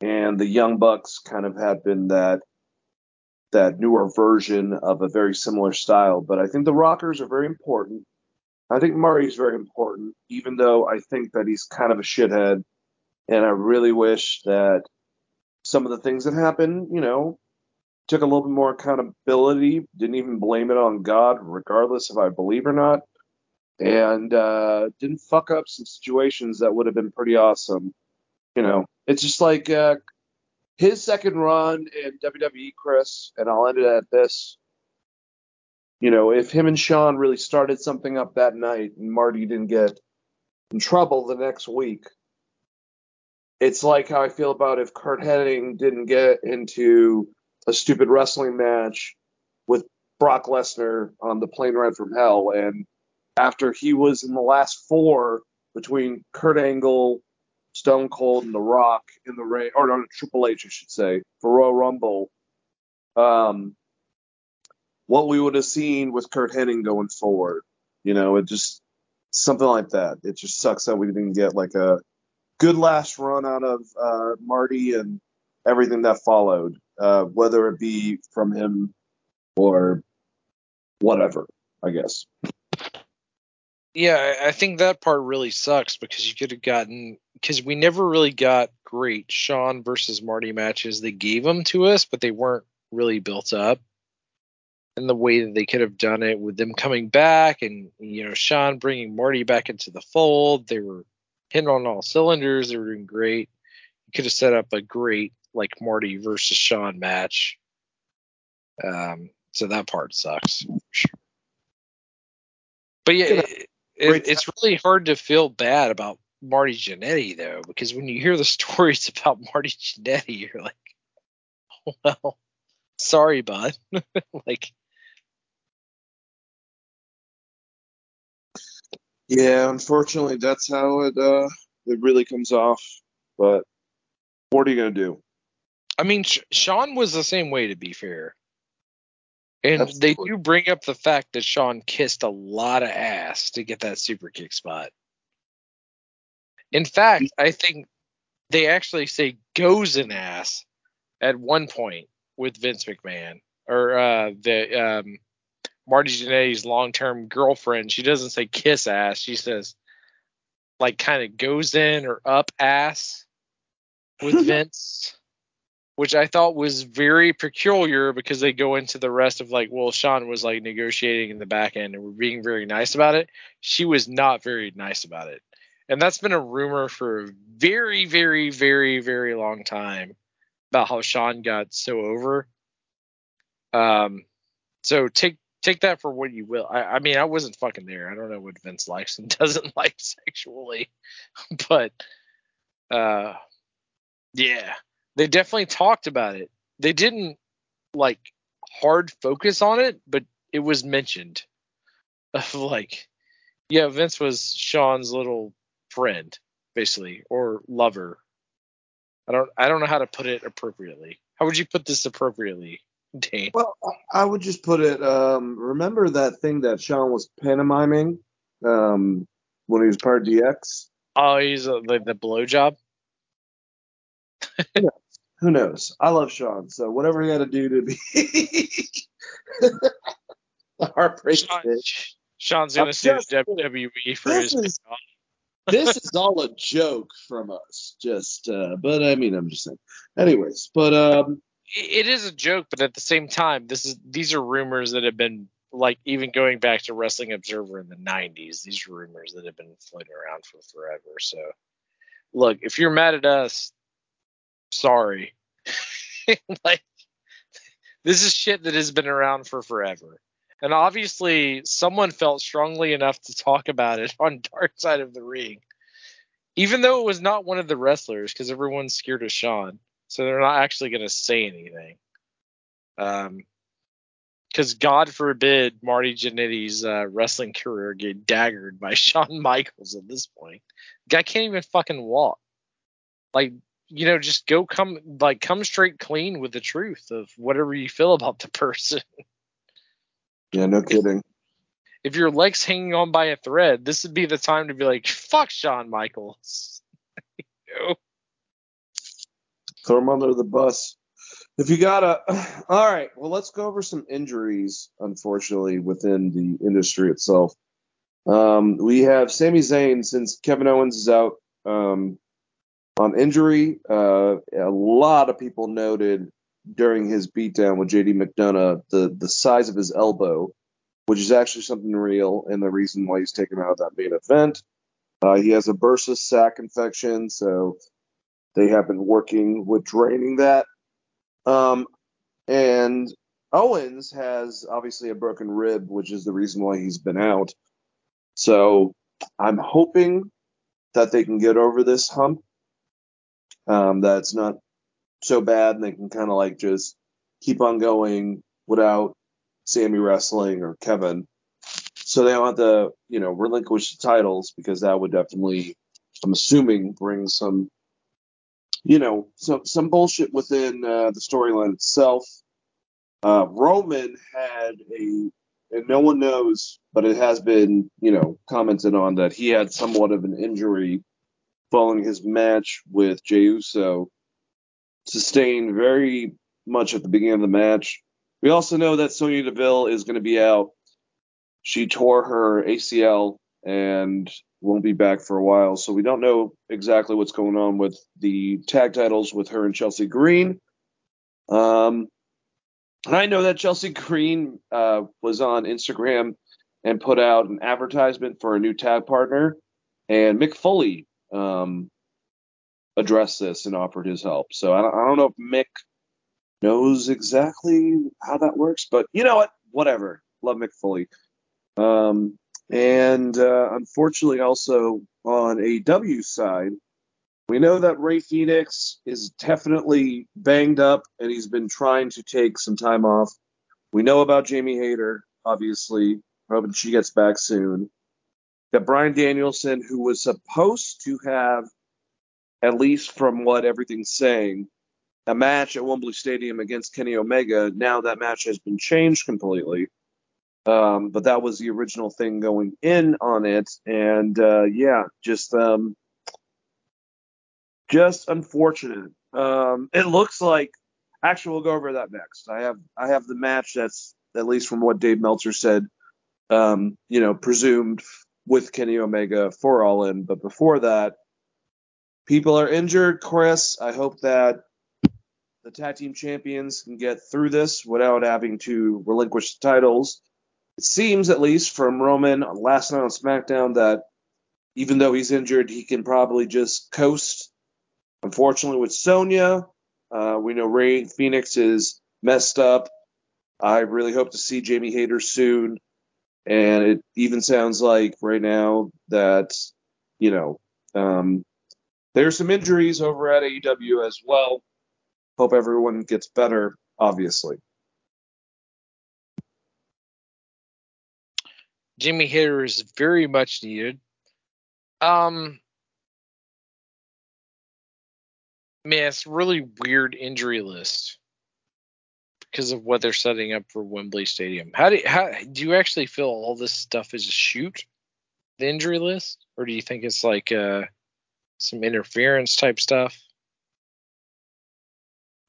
and the Young Bucks kind of have been that that newer version of a very similar style. But I think the Rockers are very important. I think Murray's very important, even though I think that he's kind of a shithead, and I really wish that some of the things that happened, you know, took a little bit more accountability, didn't even blame it on God, regardless if I believe or not, and uh, didn't fuck up some situations that would have been pretty awesome. You know, it's just like uh, his second run in WWE, Chris, and I'll end it at this. You know, if him and Shawn really started something up that night and Marty didn't get in trouble the next week, it's like how I feel about if Curt Hennig didn't get into a stupid wrestling match with Brock Lesnar on the plane ride from hell. And after he was in the last four between Kurt Angle, Stone Cold, and The Rock in the ring, or no, Triple H, I should say, for Royal Rumble, um, what we would have seen with Curt Hennig going forward. You know, it just something like that. It just sucks that we didn't get like a good last run out of uh, Marty and everything that followed, uh, whether it be from him or whatever, I guess. Yeah, I- think that part really sucks because you could have gotten because we never really got great Shawn versus Marty matches. They gave them to us, but they weren't really built up. And the way that they could have done it with them coming back and you know Shawn bringing Marty back into the fold, they were hitting on all cylinders. They were doing great. You could have set up a great like Marty versus Shawn match. Um, so that part sucks. But yeah, Yeah, it, it, it's really hard to feel bad about Marty Jannetty though, because when you hear the [LAUGHS] stories about Marty Jannetty, you're like, [LAUGHS] well, sorry, bud. [LAUGHS] like, Yeah, unfortunately, that's how it uh, it really comes off. But what are you gonna do? I mean, Sh- Shawn was the same way, to be fair. And Absolutely. they do bring up the fact that Shawn kissed a lot of ass to get that super kick spot. In fact, I think they actually say goes in ass at one point with Vince McMahon or uh, the um, Marty Jannetty's long-term girlfriend. She doesn't say kiss ass. She says like kind of goes in or up ass with [LAUGHS] Vince, which I thought was very peculiar because they go into the rest of like, well, Shawn was like negotiating in the back end and we're being very nice about it. She was not very nice about it. And that's been a rumor for a very, very, very, very long time about how Shawn got so over. Um, so take take that for what you will. I, I mean, I wasn't fucking there. I don't know what Vince likes and [LAUGHS] doesn't like sexually, [LAUGHS] but uh, yeah, they definitely talked about it. They didn't like hard focus on it, but it was mentioned. [LAUGHS] Of like, yeah, Vince was Shawn's little friend, basically, or lover. I don't I don't know how to put it appropriately. How would you put this appropriately, [LAUGHS] Dane? Well, I would just put it. Um, remember that thing that Shawn was pantomiming um, when he was part of DX? Oh, he's a, the the blowjob. Who knows? I love Shawn, so whatever he had to do to be [LAUGHS] the heartbreak. Shawn, bitch. Shawn's gonna sue WWE for this his. is- [LAUGHS] this is all a joke from us. Just, uh, but I mean, I'm just saying. Anyways, but um, it is a joke, but at the same time, this is these are rumors that have been like even going back to Wrestling Observer in the '90s. These rumors that have been floating around for forever. So, look, if you're mad at us, sorry. [LAUGHS] like, this is shit that has been around for forever. And obviously, someone felt strongly enough to talk about it [LAUGHS] on Dark Side of the Ring, even though it was not one of the wrestlers, because everyone's scared of Shawn so they're not actually to say anything. Um, because God forbid Marty Jannetty's uh, wrestling career get daggered by [LAUGHS] Shawn Michaels at this point. Guy can't even fucking walk. Like, you know, just go come like come straight clean with the truth of whatever you feel about the [LAUGHS] person. yeah, no kidding. If your leg's hanging on by a thread, this would be the time to be like, fuck Shawn Michaels. You [LAUGHS] know? Throw him under the bus. If you gotta, [CLEARS THROAT] all right. Well, let's go over some injuries, unfortunately, within the industry itself. Um, we have Sami Zayn since Kevin Owens is out um, on injury. Uh, a lot of people noted during his beatdown with JD McDonagh the the size of his elbow, which is actually something real and the reason why he's taken out of that main event. Uh, he has a bursa sac infection, so they have been working with draining that. Um, and Owens has obviously a broken rib, which is the reason why he's been out. So I'm hoping that they can get over this hump. Um, that's not so bad, and they can kind of like just keep on going without Sami wrestling or Kevin. So they don't have to, you know, relinquish the titles because that would definitely, I'm assuming, bring some, you know, some some bullshit within uh, the storyline itself. Uh, Roman had a, and no one knows, but it has been, you know, commented on that he had somewhat of an injury following his match with Jey Uso, sustained very much at the beginning of the match. We also know that Sonya Deville is going to be out. She tore her ACL and won't be back for a while, so we don't know exactly what's going on with the tag titles with her and Chelsea Green. Um, I know that Chelsea Green uh, was on Instagram and put out an advertisement for a new tag partner, and Mick Foley um, addressed this and offered his help. So I don't, I don't know if Mick knows exactly how that works, but you know what? Whatever. Love Mick Foley. Um, and uh, unfortunately, also on AEW side, we know that Rey Fenix is definitely banged up and he's been trying to take some time off. We know about Jamie Hayter, obviously, hoping she gets back soon. Got Bryan Danielson, who was supposed to have, at least from what everything's saying, a match at Wembley Stadium against Kenny Omega. Now that match has been changed completely. Um, but that was the original thing going in on it. And uh, yeah, just um, just unfortunate. Um, it looks like actually we'll go over that next. I have I have the match that's at least from what Dave Meltzer said, um, you know, presumed with Kenny Omega for All In. But before that, people are injured. Chris, I hope that the tag team champions can get through this without having to relinquish the titles. It seems, at least from Roman last night on SmackDown, that even though he's injured, he can probably just coast Unfortunately, with Sonya, uh, we know Rey Fenix is messed up. I really hope to see Jamie Hayter soon. And it even sounds like right now that, you know, um, there's some injuries over at AEW as well. Hope everyone gets better, obviously. Jimmy Hayter is very much needed. Um, man, it's really weird injury list because of what they're setting up for Wembley Stadium. How do you, how do you actually feel all this stuff is a shoot the injury list, or do you think it's like uh, some interference type stuff?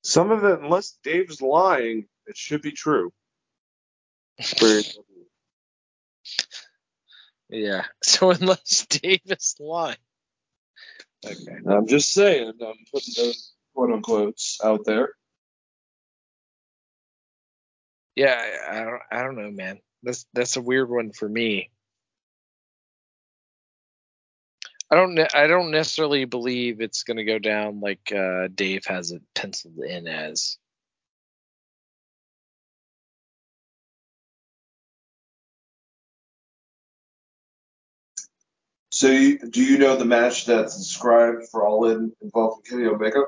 Some of it, unless Dave's lying, it should be true. [LAUGHS] yeah. So unless [LAUGHS] Dave is lying. Okay. I'm just saying, I'm putting those quote unquotes out there. Yeah, I don't, I don't know, man. That's that's a weird one for me. I don't I don't necessarily believe it's going to go down like uh, Dave has it penciled in as. So, you, do you know the match that's described for All In involving Kenny Omega?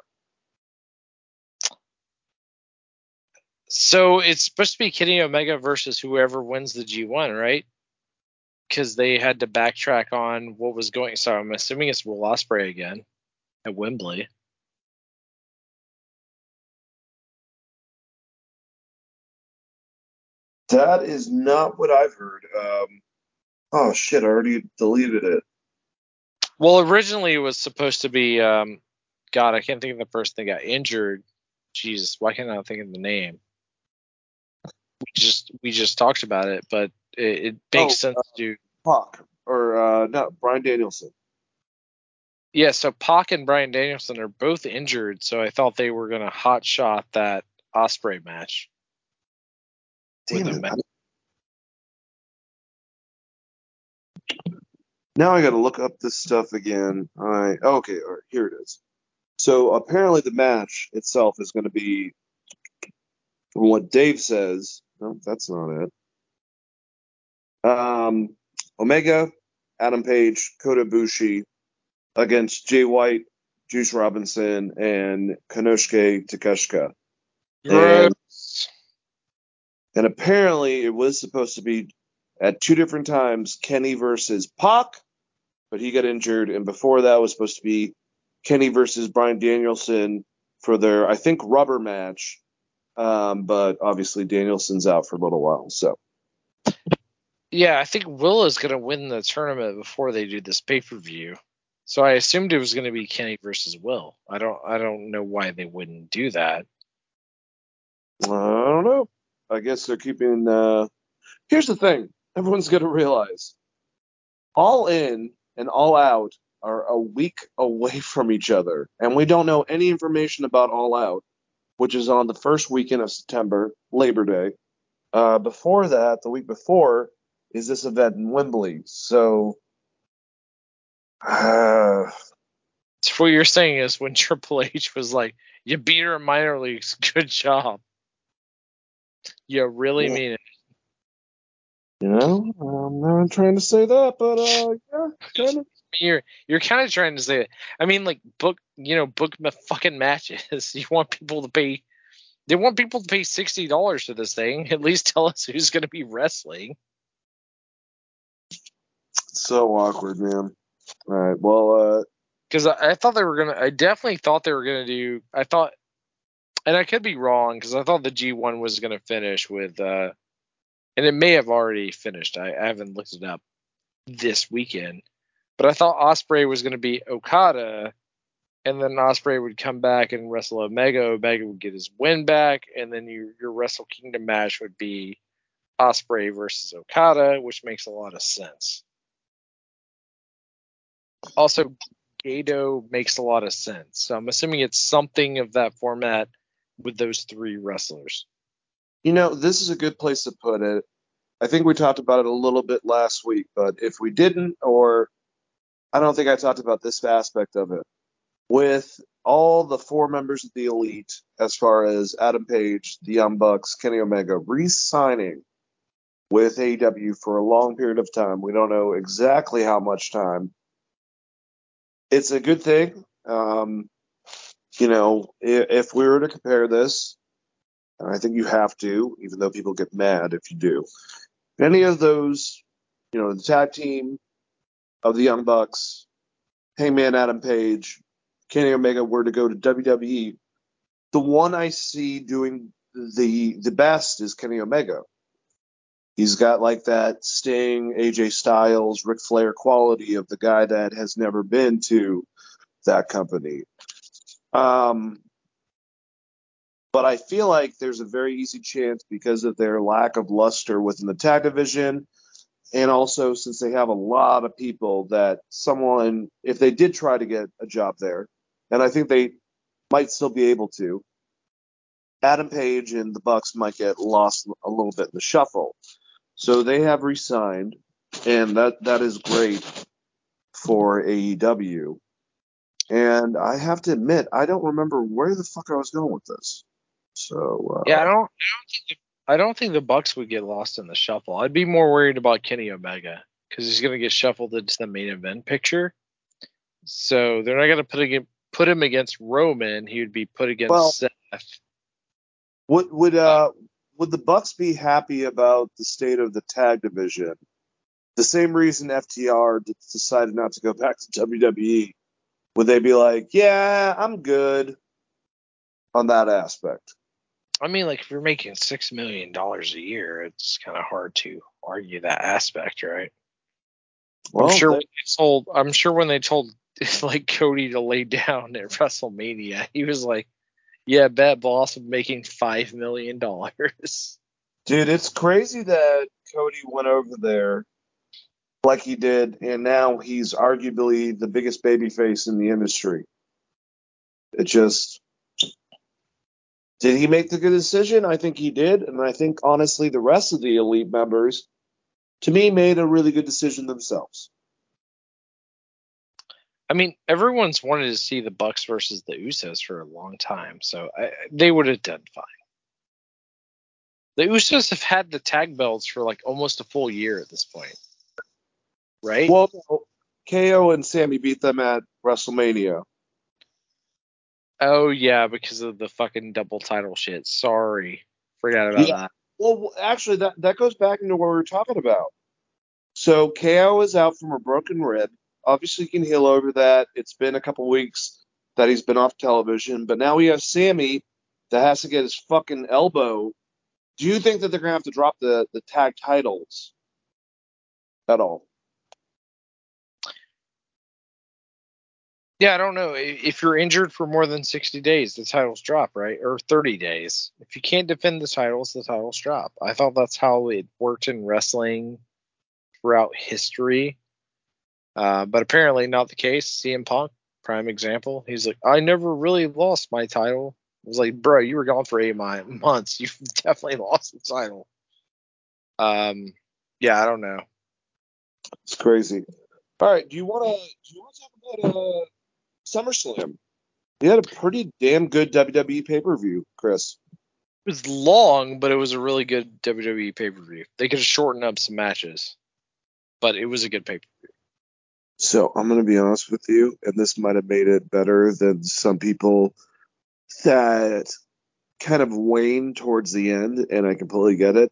So it's supposed to be Kenny Omega versus whoever wins the G1, right? Because they had to backtrack on what was going. So I'm assuming it's Will Ospreay again at Wembley. That is not what I've heard. Um, oh shit! I already deleted it. Well, originally it was supposed to be. Um, God, I can't think of the person that got injured. Jesus, why can't I think of the name? We just we just talked about it, but it, it makes Oh, sense to. Pac or uh, no, Bryan Danielson. Yeah, so Pac and Bryan Danielson are both injured, so I thought they were gonna hot shot that Ospreay match. Damn it! Now I got to look up this stuff again. I okay, all right, here it is. So apparently the match itself is going to be, from what Dave says, no, that's not it. Um, Omega, Adam Page, Kota Ibushi against Jay White, Juice Robinson, and Konosuke Takeshita. And, and apparently it was supposed to be at two different times Kenny versus Pac, but he got injured, and before that was supposed to be Kenny versus Bryan Danielson for their, I think, rubber match. Um, but obviously Danielson's out for a little while, so. Yeah, I think Will is going to win the tournament before they do this pay per view. So I assumed it was going to be Kenny versus Will. I don't I don't know why they wouldn't do that. I don't know. I guess they're keeping. Uh... Here's the thing: everyone's going to realize, all in and all out are a week away [LAUGHS] from each other, and we don't know any information about all out, which is on the first weekend of September, Labor Day. Uh, before that, the week before, is this event in Wembley. So. Uh, what you're saying is when [LAUGHS] Triple H was like, "You beat her in minor leagues, [LAUGHS] good job." You really Yeah. mean it. you know, I'm not trying to say that, but uh, yeah, kind of. You're you're kind of trying to say it. I mean, like book you know book the fucking matches. [LAUGHS] You want people to pay. They want people to pay sixty dollars for this thing. [LAUGHS] At least tell us who's going to be wrestling. So awkward, man. All right, well, uh, because I, I thought they were gonna. I definitely thought they were gonna do. I thought, and I could be wrong because I thought the G1 was gonna finish with, uh and it may have already finished. I, I haven't looked it up this weekend, but I thought Ospreay was gonna be Okada, and then Ospreay would come back and wrestle Omega. Omega would get his win back, and then your your Wrestle Kingdom match would be Ospreay versus Okada, which makes a lot of sense. Also, Gato makes a lot of sense. So I'm assuming it's something of that format with those three wrestlers. you know, this is a good place to put it. I think we talked about it a little bit last week, but if we didn't, or I don't think I talked about this aspect of it, with all the four members of the elite, as far as Adam Page, the Young Bucks, Kenny Omega, re-signing with AEW for a long period of time. We don't know exactly how much time. It's a good thing. Um, you know, if, if we were to compare this, and I think you have to, even though people get mad if you do. Any of those, you know, the tag team of the Young Bucks, Hangman Adam Page, Kenny Omega were to go to WWE, the one I see doing the the best is Kenny Omega. He's got like that Sting, AJ Styles, Ric Flair quality of the guy that has never been to that company. Um, but I feel like there's a very easy chance because of their lack of luster within the tag division, and also since they have a lot of people that someone, if they did try to get a job there, and I think they might still be able to, Adam Page and the Bucks might get lost a little bit in the shuffle. So they have re-signed, and that that is great for AEW. And I have to admit, I don't remember where the fuck I was going with this. So uh, Yeah, I don't. I don't think. The, I don't think the Bucks would get lost in the shuffle. I'd be more worried about Kenny Omega because he's going to get shuffled into the main event picture. So they're not going to put him put him against Roman. He would be put against Well- Seth. Would would uh would the Bucks be happy about the state of the tag division? The same reason FTR decided not to go back to WWE. Would they be like, "Yeah, I'm good" on that aspect? I mean, like if you're making six million dollars a year, it's kind of hard to argue that aspect, right? Well, I'm sure they- when they told I'm sure when they told [LAUGHS] like Cody to lay down at WrestleMania, he was like, "Yeah, bet boss, I'm making five million dollars." dude, it's crazy that Cody went over there like he did, and now he's arguably the biggest babyface in the industry. It just did he make the good decision? I think he did, and I think honestly the rest of the elite members, to me, made a really good decision themselves. I mean, everyone's wanted to see the Bucks versus the Usos for a long time, so I, they would have done fine. The Usos have had the tag belts for like almost a full year at this point, right? Well, KO and Sami beat them at WrestleMania. Oh yeah, because of the fucking double title shit. Sorry, forgot about Yeah. that. Well, actually, that that goes back into what we were talking about. So KO is out from a broken rib. Obviously, he can heal over that. It's been a couple weeks that he's been off television, but now we have Sami that has to get his fucking elbow. Do you think that they're gonna have to drop the the tag titles at all? Yeah, I don't know. If you're injured for more than 60 days, the titles drop, right? Or 30 days. If you can't defend the titles, the titles drop. I thought that's how it worked in wrestling throughout history. Uh, but apparently not the case. CM Punk, prime example. He's like, I never really lost my title. I was like, bro, you were gone for eight months. [LAUGHS] You definitely lost the title. Um, yeah, I don't know. It's crazy. All right, do you want to do you want to talk about uh, SummerSlam? You had a pretty damn good WWE pay per view, Chris. It was long, but it was a really good WWE pay per view. They could have shortened up some matches, but it was a good pay per view. So I'm gonna be honest with you, and this might have made it better than some people that kind of waned towards the end, and I completely get it.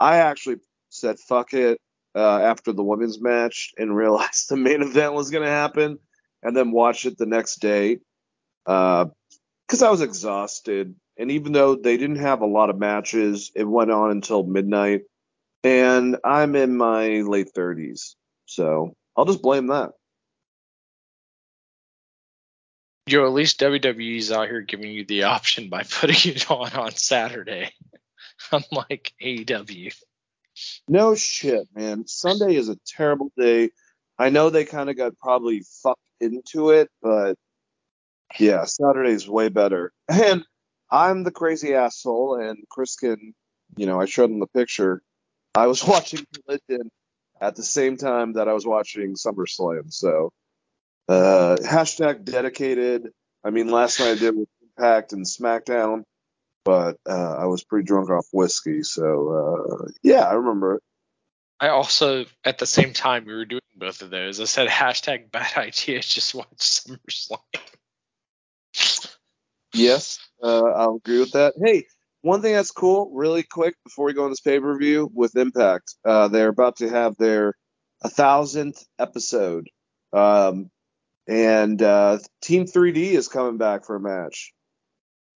I actually said fuck it uh, after the women's match and [LAUGHS] realized the main event was gonna happen, and then watched it the next day uh, because I was exhausted. And even though they didn't have a lot of matches, it went on until midnight, and I'm in my late 30s, so I'll just blame that. Yo, at least WWE's out here giving you the option by [LAUGHS] putting it on on Saturday, [LAUGHS] unlike AEW. No shit, man. Sunday is a terrible day. I know they kind of got probably fucked into it, but yeah, Saturday's way better. [LAUGHS] And I'm the crazy asshole, and Chris can, you know, I showed him the picture. I was [LAUGHS] watching Religion at the same time that I was watching SummerSlam, so uh, hashtag dedicated. I mean, last night I did with Impact and SmackDown, but uh, I was pretty drunk off whiskey, so uh, yeah, I remember it. I also, at the same time, we were doing both of those. I said hashtag [LAUGHS] bad idea. Just watch SummerSlam. Yes, uh, I'll agree with that. Hey, one thing that's cool, really quick, before we go on this pay per view with Impact, uh, they're about to have their a thousandth episode, um, and uh, Team 3D is coming back for a match,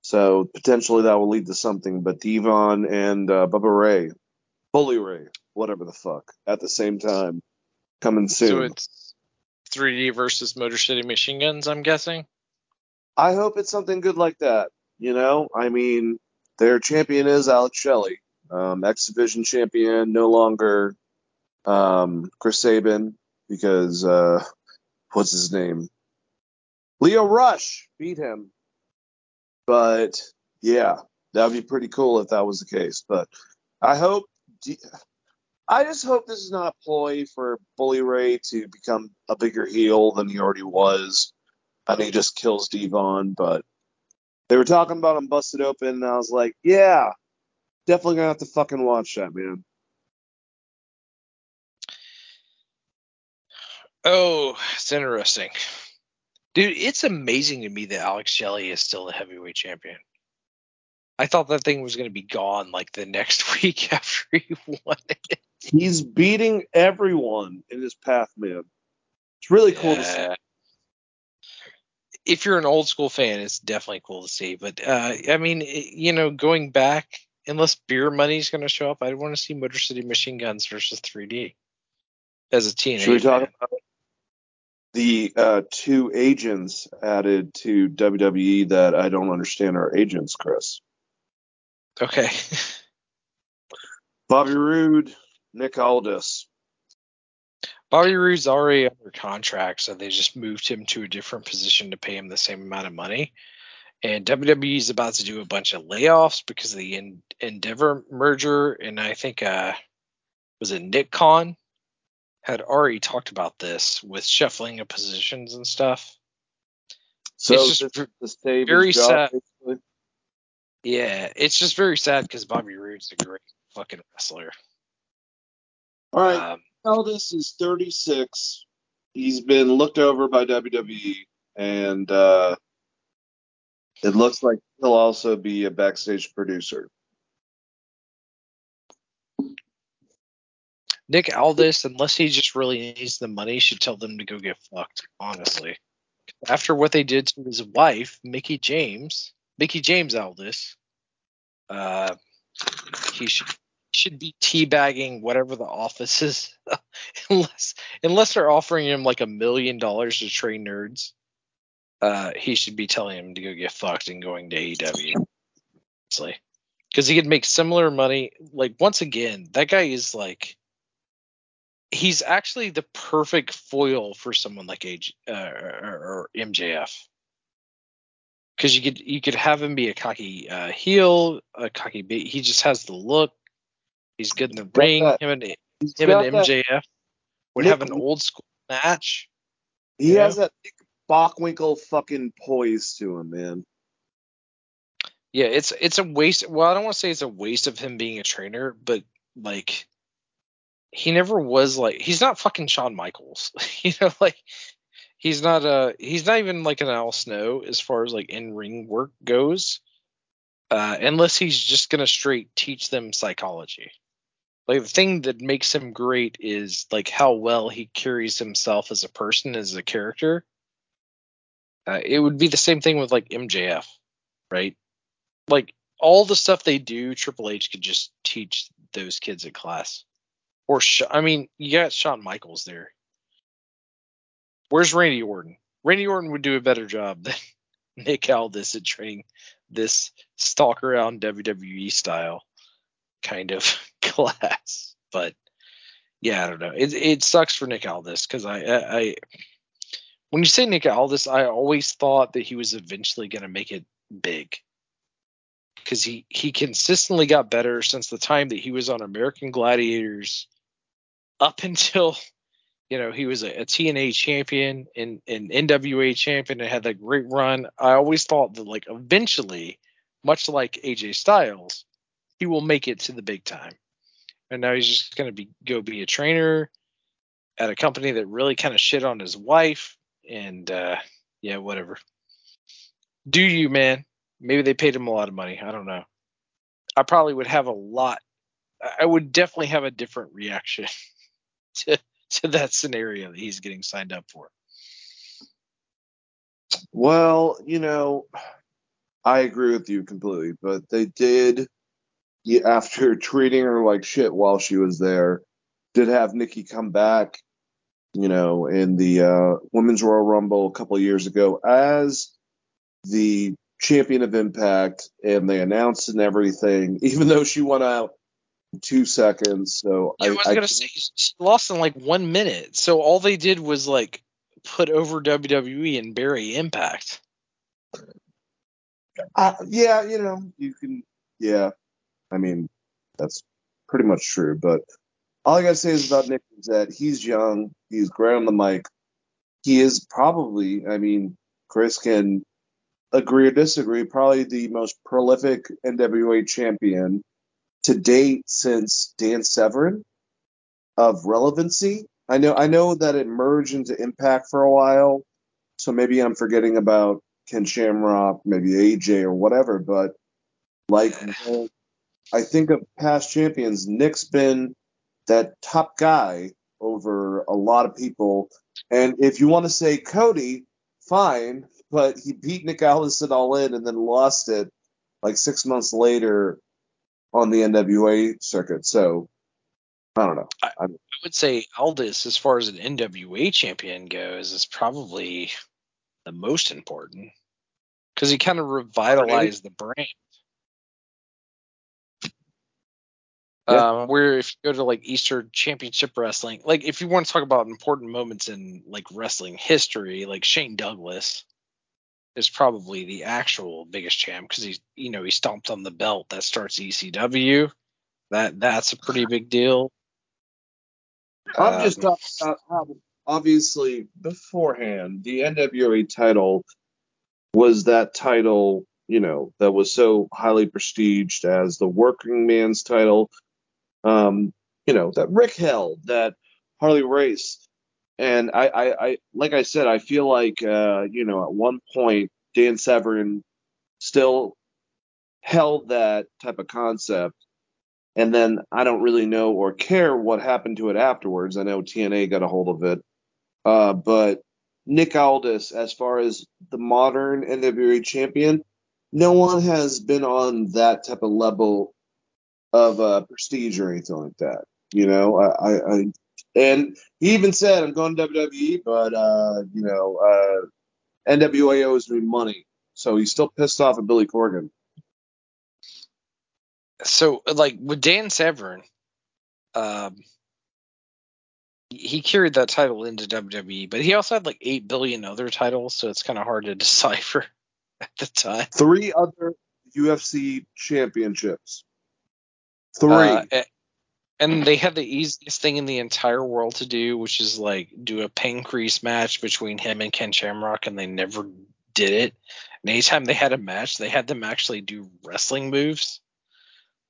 so potentially that will lead to something. But Devon and uh, Bubba Ray, Bully Ray, whatever the fuck, at the same time, coming soon. So it's 3D versus Motor City Machine Guns, I'm guessing. I hope it's something good like that. You know, I mean, their champion is Alex Shelley, um, X Division champion, no longer um, Chris Sabin because uh, what's his name? Lio Rush beat him. But yeah, that would be pretty cool if that was the case. But I hope, I just hope this is not a ploy for Bully Ray to become a bigger heel than he already was and he just kills Devon. But they were talking about him busted open, and I was like, yeah, definitely gonna have to fucking watch that, man. Oh, it's interesting. Dude, it's amazing to me that Alex Shelley is still the heavyweight champion. I thought that thing was going to be gone like the next [LAUGHS] week after he won it. He's beating everyone in his path, man. It's really cool to see. Yeah. If you're an old school fan, it's definitely cool to see. But uh, I mean, it- you know, going back, unless beer money's going to show up, I want to see Motor City Machine Guns versus 3D as a TNA. Should we talk fan. about the uh, two agents added to WWE that I don't understand are agents, Chris? Okay. Bobby Roode, Nick Aldis. Bobby Roode's already under contract, so they just moved him to a different position to pay him the same amount of money. And WWE is about to do a bunch of layoffs because of the en- Endeavor merger, and I think uh, was it Nick Khan had already talked about this with shuffling of positions and stuff. So It's just this ver- is to save very sad. basically? Yeah, it's just very sad because Bobby Roode's a great fucking wrestler. All right. Um, Aldis is 36. He's been looked over by WWE, and uh, it looks like he'll also be a backstage producer. Nick Aldis, unless he just really needs the money, should tell them to go get fucked. Honestly, after what they did to his wife, Mickie James, Mickie James Aldis, uh, he should should be teabagging whatever the office is, [LAUGHS] unless unless they're offering him like a million dollars to train nerds. Uh, he should be telling him to go get fucked and going to AEW. Honestly, because he could make similar money. Like once again, that guy is like he's actually the perfect foil for someone like AJ, uh, or, or MJF. Because you could you could have him be a cocky uh, heel, a cocky bait. He just has the look. He's good in the got ring. that- Him and He's him and that- MJF would Nick- have an old school match. he has that Nick Bockwinkel fucking poise to him, man. Yeah, it's it's a waste. Well, I don't want to say it's a waste of him being a trainer, but like he never was like he's not fucking Shawn Michaels. [LAUGHS] you know, like he's not a he's not even like an Al Snow as far as like in ring work goes. Uh unless he's just gonna straight teach them psychology. Like the thing that makes him great is like how well he carries himself as a person, as a character. Uh, it would be the same thing with like MJF, right? like all the stuff they do, Triple H could just teach those kids in class. Or Sh- I mean, you got Shawn Michaels there. Where's Randy Orton? Randy Orton would do a better job than [LAUGHS] Nick Aldis at training this stalk around WWE style kind of [LAUGHS] class. But yeah, I don't know. It it sucks for Nick Aldis because I, I I when you say Nick Aldis, I always thought that he was eventually to make it big because he he consistently got better since the time that he was on American Gladiators up until you know he was a, a TNA champion and an NWA champion and had that great run. I always thought that like eventually, much like AJ Styles, he will make it to the big time. And now he's just gonna be go be a trainer at a company that really kind of shit on his wife and uh yeah whatever. Do you man? Maybe they paid him a lot of money. I don't know. I probably would have a lot. I would definitely have a different reaction [LAUGHS] to [LAUGHS] to that scenario that he's getting signed up for. Well, you know, I agree with you completely, but they did, after [LAUGHS] treating her like shit while she was there, did have Nikki come back, you know, in the uh, Women's Royal Rumble a couple years ago as the champion of Impact, and they announced and everything, even though she won out two seconds. So Yeah, I, was gonna say she lost in like one minute. So all they did was like put over WWE and bury Impact. Uh, yeah, you know, you can. Yeah, I mean, that's pretty much true. But all I gotta say is about Nick is that he's young, he's great on the mic. He is probably, I mean, Chris can agree or disagree, probably the most prolific NWA champion to date since Dan Severn of relevancy. I know, I know that it merged into Impact for a while, so maybe I'm forgetting about Ken Shamrock, maybe AJ or whatever, but like I think of past champions, Nick's been that top guy over a lot of people. And if you want to say Cody, fine, but he beat Nick Aldis at All In and then lost it like six months later on the NWA circuit. So I don't know. I would say Aldis, as far as an NWA champion goes, is probably the most important because he kind of revitalized the brand. Yeah. Um, where if you go to like Eastern Championship Wrestling, like if you want to talk about important moments in like wrestling history, like Shane Douglas is probably the actual biggest champ because he's you know he stomped on the belt that starts ECW. That that's a pretty big deal. I'm just Um, talking about how obviously beforehand the NWA title was that title, you know, that was so highly prestiged as the working man's title. Um, you know, that Ric held, that Harley Race. And I, I, I like I said, I feel like uh, you know, at one point Dan Severn still held that type of concept. And then I don't really know or care what happened to it afterwards. I know TNA got a hold of it. Uh, but Nick Aldis, as far as the modern NWA champion, no one has been on that type of level of uh, prestige or anything like that. You know, I, I, I and he even said, "I'm going to WWE, but uh, you know, uh, NWA owes me money." So he's still pissed off at Billy Corgan. so like with Dan Severn, um, he carried that title into WWE, but he also had like eight billion other titles, so it's kind of hard to [LAUGHS] decipher at the time. Three other UFC championships. Three. Uh, and they had the easiest thing in the entire world to do, which is like do a Pancrase match between him and Ken Shamrock, and they never did it. And anytime they had a match, they had them actually do wrestling moves.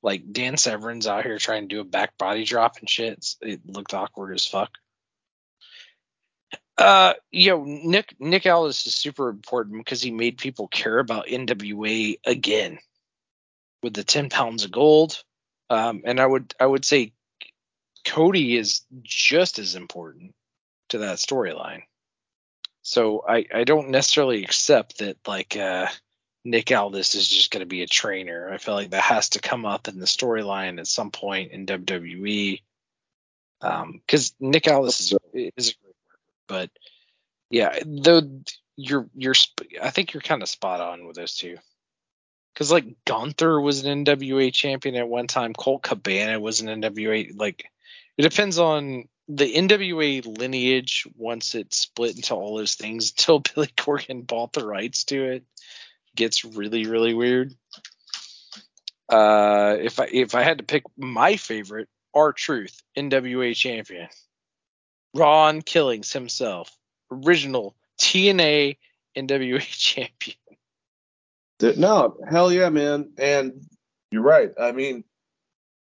Like Dan Severn's out here trying to do a back body drop and shit. It looked awkward as fuck. Uh, yo, Nick Nick Aldis is super important because he made people care about NWA again with the ten pounds of gold. Um, and I would I would say Cody is just as important to that storyline. So I I don't necessarily accept that like uh Nick Aldis is just going to be a trainer. I feel like that has to come up in the storyline at some point in WWE. Um, because Nick Aldis is, is a great worker, but yeah, though you're you're I think you're kind of spot on with those two. Because like Gunther was an NWA champion at one time, Colt Cabana was an NWA. Like it depends on the NWA lineage once it split into all those things [LAUGHS] until Billy Corgan bought the rights to it gets really really weird. Uh, if I if I had to pick my favorite, R Truth, NWA champion, Ron Killings himself, original TNA NWA [LAUGHS] champion. No, hell yeah, man. And you're right. I mean,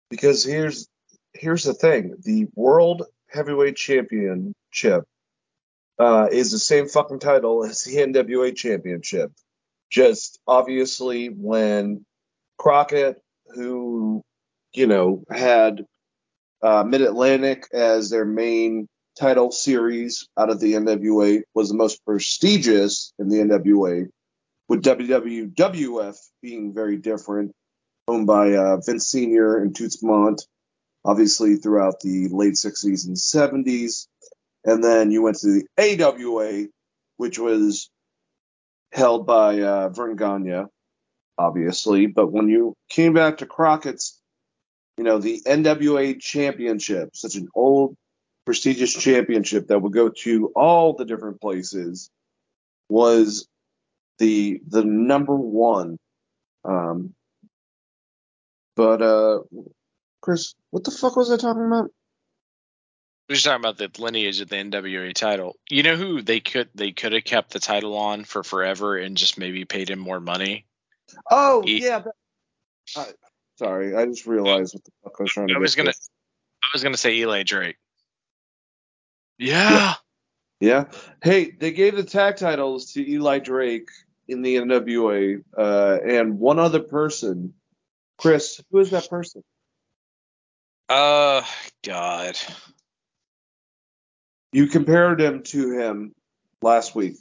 because here's here's the thing: the World Heavyweight Championship uh, is the same fucking title as the NWA Championship. Just obviously when Crockett, who you know had uh, Mid Atlantic as their main title series out of the NWA, was the most prestigious in the NWA with WWF being very different, owned by uh, Vince Sr. and Toots Mondt, obviously throughout the late 60s and 70s. And then you went to the AWA, which was held by uh, Verne Gagne, obviously. But when you came back to Crockett's, you know, the NWA Championship, such an old, prestigious championship that would go to all the different places, was the the number one. Um, but uh, Chris, what the fuck was I talking about? We're just talking about the lineage of the NWA title. You know who they could they could have kept the title on for forever and just maybe paid him more money. Oh E- yeah. That, I, sorry, I just realized what the fuck I was trying to. I was gonna to. I was gonna say Eli Drake. Yeah. Yeah. Hey, they gave the tag titles to Eli Drake in the NWA, uh, and one other person. Chris, who is that person? Uh, God. You compared him to him last week.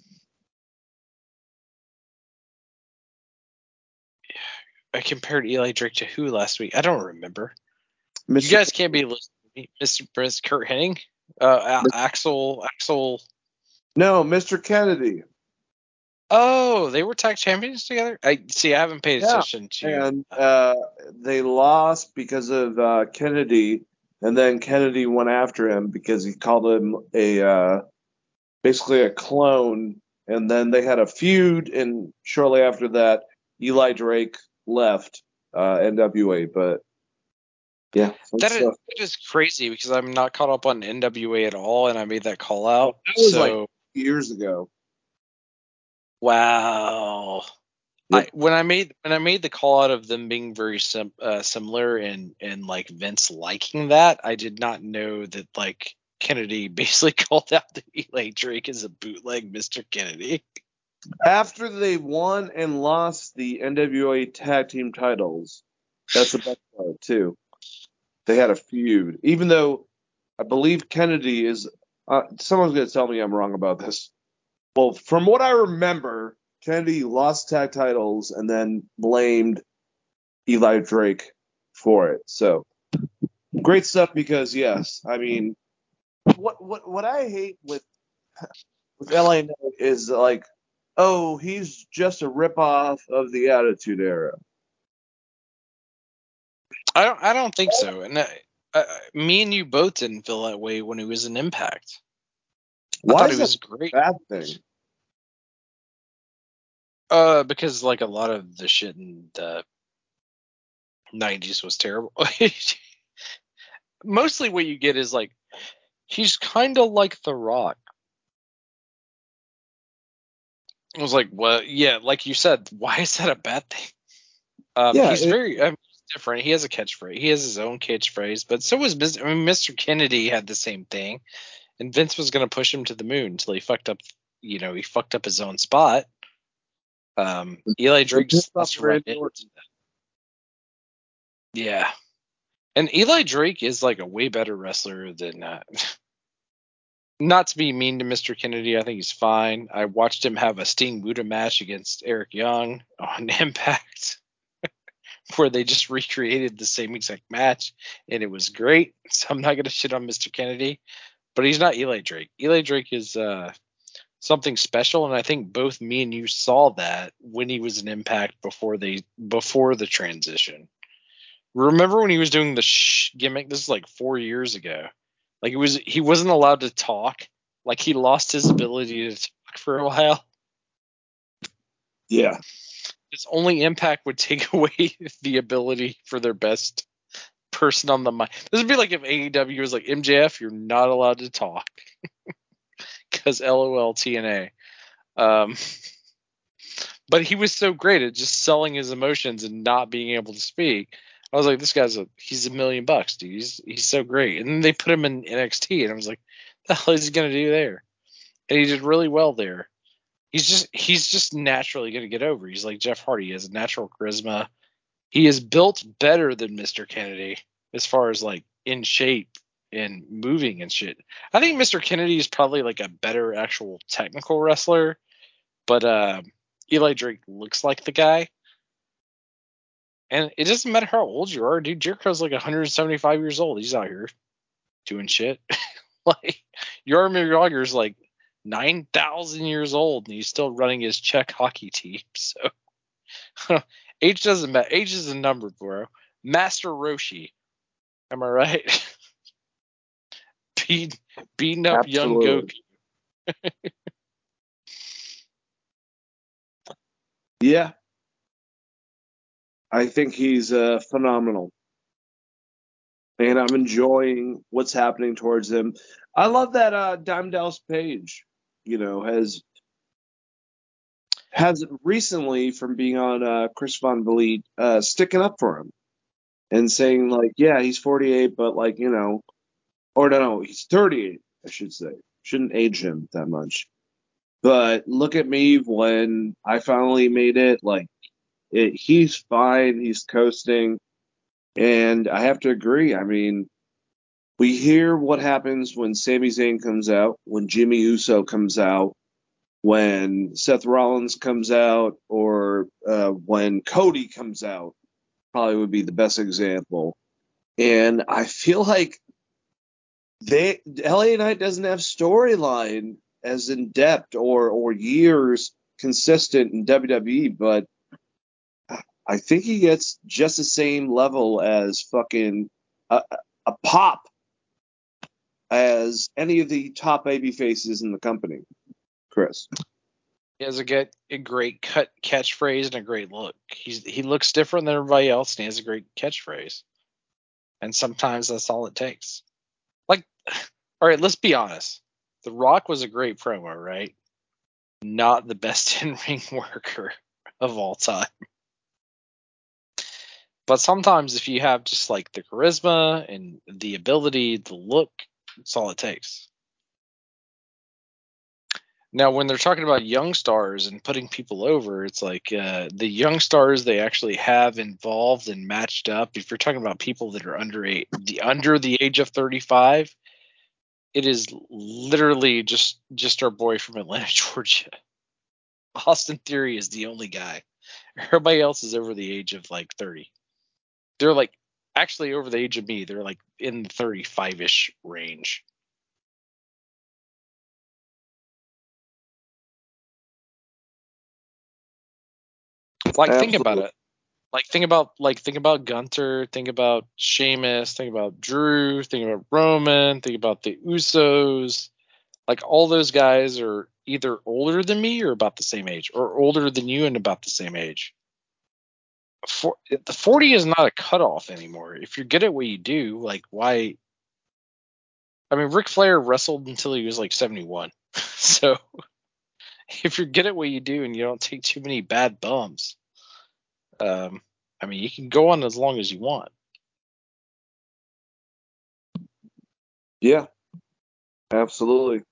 I compared Eli Drake to who last week? I don't remember. Mr. You guys can't be listening to me. Mr. Prince, Curt Hennig? Uh, A- Axel, Axel. No, Mr. Kennedy. Oh, they were tag champions together. I see. I haven't paid Yeah, attention to. And uh, they lost because of uh, Kennedy, and then Kennedy went after him because he called him a uh, basically a clone. And then they had a feud, and shortly after that, Eli Drake left uh, NWA. But Yeah, that is, that is, crazy because I'm not caught up on NWA at all, and I made that call out. That was so years ago. Wow. Yep. I, when I made when I made the call out of them being very sim, uh, similar and and like Vince liking that, I did not know that like Kennedy [LAUGHS] basically called out that Eli Drake as a bootleg Mr. Kennedy. After they won and lost the NWA tag team titles, that's the best part too. They had a feud, even though I believe Kennedy is. Uh, someone's gonna tell me I'm wrong about this. Well, from what I remember, Kennedy lost tag titles and then blamed Eli Drake for it. So great stuff because yes, I mean, what what what I hate with with LA Knight is like, oh, he's just a ripoff of the Attitude Era. I don't I don't think so. And uh, uh, me and you both didn't feel that way when he was in Impact. I Why thought is that was great. a bad thing? Uh, because like a lot of the shit in the '90s was terrible. [LAUGHS] Mostly, what you get is like he's kind of like The Rock. I was like, well, yeah, like you said, why is that a bad thing? Um, Yeah, he's it- very I mean, different. He has a catchphrase. He has his own catchphrase, but so was Mr. I mean, Mr. Kennedy had the same thing, and Vince was going to push him to the moon until he fucked up. You know, he fucked up his own spot. Um, Eli Drake just must off run Randy into Orton. that. Yeah, and Eli Drake is like a way better wrestler than. Uh, [LAUGHS] not to be mean to Mr. Kennedy, I think he's fine. I watched him have a Sting Buddha match against Eric Young [LAUGHS] on Impact, [LAUGHS] where they just recreated the same exact match, and it was great. So I'm not gonna shit on Mr. Kennedy, but he's not Eli Drake. Eli Drake is uh, something special, and I think both me and you saw that when he was an Impact before they before the transition. Remember when he was doing the shh gimmick? This is like four years ago. Like it was he wasn't allowed to talk. Like he lost his ability to talk for a while. Yeah. His only impact would take [LAUGHS] away the ability for their best person on the mic. This would be like if AEW was like MJF, you're not allowed to talk [LAUGHS] because LOL TNA. Um, but he was so great at just selling his emotions and not being able to speak. I was like, this guy's a he's a million bucks, dude. He's he's so great. And then they put him in NXT, and I was like, the hell is he gonna do there? And he did really well there. He's just he's just naturally gonna get over. He's like Jeff Hardy. He has a natural charisma. He is built better than Mr. Kennedy as far as like in shape and moving and shit. I think Mr. Kennedy is probably like a better actual technical wrestler, but uh, Eli Drake looks like the guy. And it doesn't matter how old you are, dude. Jericho's like 175 years old. He's out here doing shit. [LAUGHS] like Jaromir Jagr's like 9,000 years old and he's still running his Czech hockey team. [LAUGHS] So [LAUGHS] age doesn't matter. Age is a number, bro. Master Roshi. Am I right? [LAUGHS] Beat, beating up young Absolutely. Goku. [LAUGHS] Yeah. I think he's uh, phenomenal. And I'm enjoying what's happening towards him. I love that uh, Diamond Dallas Page, you know, has has recently from being on uh, Chris Van Vliet uh, sticking up for him and saying like, yeah, he's 48, but like you know, or no, no, he's 38, I should say. Shouldn't age him that much. But look at me when I finally made it. Like, it, he's fine. He's coasting. And I have to agree. I mean, we hear what happens when Sami Zayn comes out, when Jimmy Uso comes out, when Seth Rollins comes out, or uh, when Cody comes out. Probably would be the best example. And I feel like they LA Knight doesn't have storyline as in depth or or years consistent in WWE, but I think he gets just the same level as fucking a, a pop as any of the top baby faces in the company. Chris. He has a get a great cut catchphrase and a great look. He's he looks different than everybody else and he has a great catchphrase. and sometimes that's all it takes. Like, [SIGHS] all right, let's be honest. The Rock was a great promo, right? Not the best [LAUGHS] in ring worker of all time. But sometimes if you have just like the charisma and the ability, the look, that's all it takes. Now, when they're talking about young stars and putting people over, it's like uh, the young stars they actually have involved and matched up. If you're talking about people that are under eight, the under the age of 35, it is literally just just our boy from Atlanta, [LAUGHS] Georgia. Austin Theory is the only guy. Everybody else is over the age of like 30. They're like actually over the age of me. They're like in the 35 ish range. Like think about it. Like think about like think about Gunther, think about Sheamus, think about Drew, think about Roman, think about the Usos. Like all those guys are either older than me or about the same age, or older than you and about the same age. For, the 40 is not a cutoff anymore. If you're good at what you do, like why? I mean, Ric Flair wrestled until he was like 71. [LAUGHS] So if you're good at what you do and you don't take too many bad bumps, um, I mean, you can go on as long as you want. Yeah, absolutely.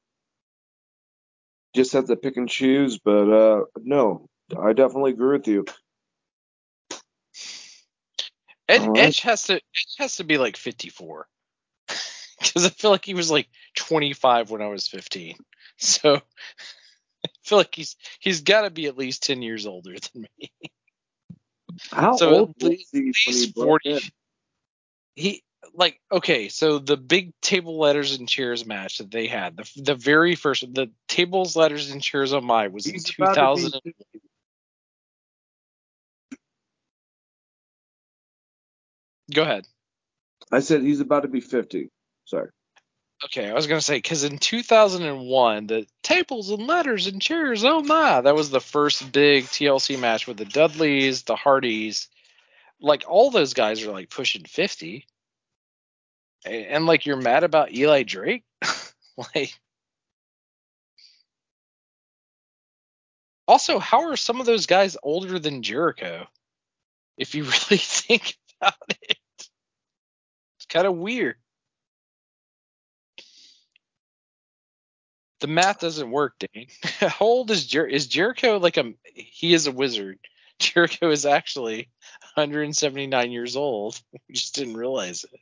Just have to pick and choose, but uh, no, I definitely agree with you. Ed, right. Edge has to Edge has to be like 54 [LAUGHS] because I feel like he was like 25 when I was 15. [LAUGHS] So [LAUGHS] I feel like he's he's got to be at least 10 years older than me. How So old was he when he He's broke 40. in? He like okay, so the big table ladders and chairs match that they had, the the very first the tables ladders and chairs on my was in He's to 2000. Go ahead. I said he's about to be 50. Sorry. Okay, I was gonna say because in 2001, the tables and ladders and chairs, oh my, that was the first big TLC match with the Dudleys, the Hardys, like all those guys are like pushing 50, and, and like you're mad about Eli Drake, [LAUGHS] like. Also, how are some of those guys older than Jericho? If you [LAUGHS] really think about it, it's kind of weird. The math doesn't work, Dane. [LAUGHS] How old is Jer- is Jericho? Like a he is a wizard. [LAUGHS] Jericho is actually 179 years old. [LAUGHS] We just didn't realize it.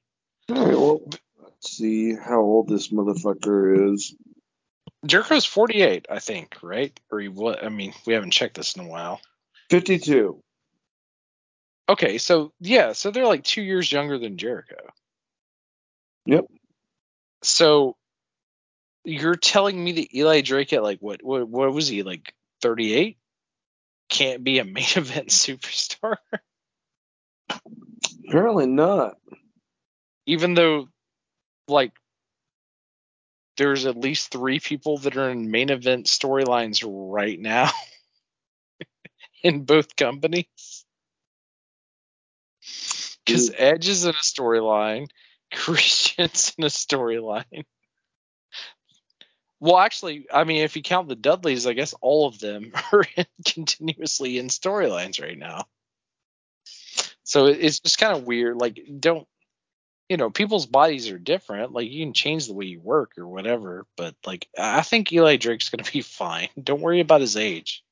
All right, well, let's see how old this motherfucker is. Jericho's 48, I think, right? Or he what? I mean, we haven't checked this in a while. 52. Okay, so yeah, so they're like two years younger than Jericho. Yep. So you're telling me that Eli Drake at like what what, what was he like 38 can't be a main [LAUGHS] event superstar, Apparently not. even though like there's at least three people that are in main event storylines right now [LAUGHS] in both companies. Because Edge is in a storyline, [LAUGHS] Christian's in a storyline. Well, actually, I mean, if you count the Dudleys, I guess all of them [LAUGHS] are in, continuously in storylines right now. So it's just kind of weird. Like, don't you know? People's bodies are different. Like, you can change the way you work or whatever. But like, I think Eli Drake's gonna be [LAUGHS] fine. Don't worry about his age.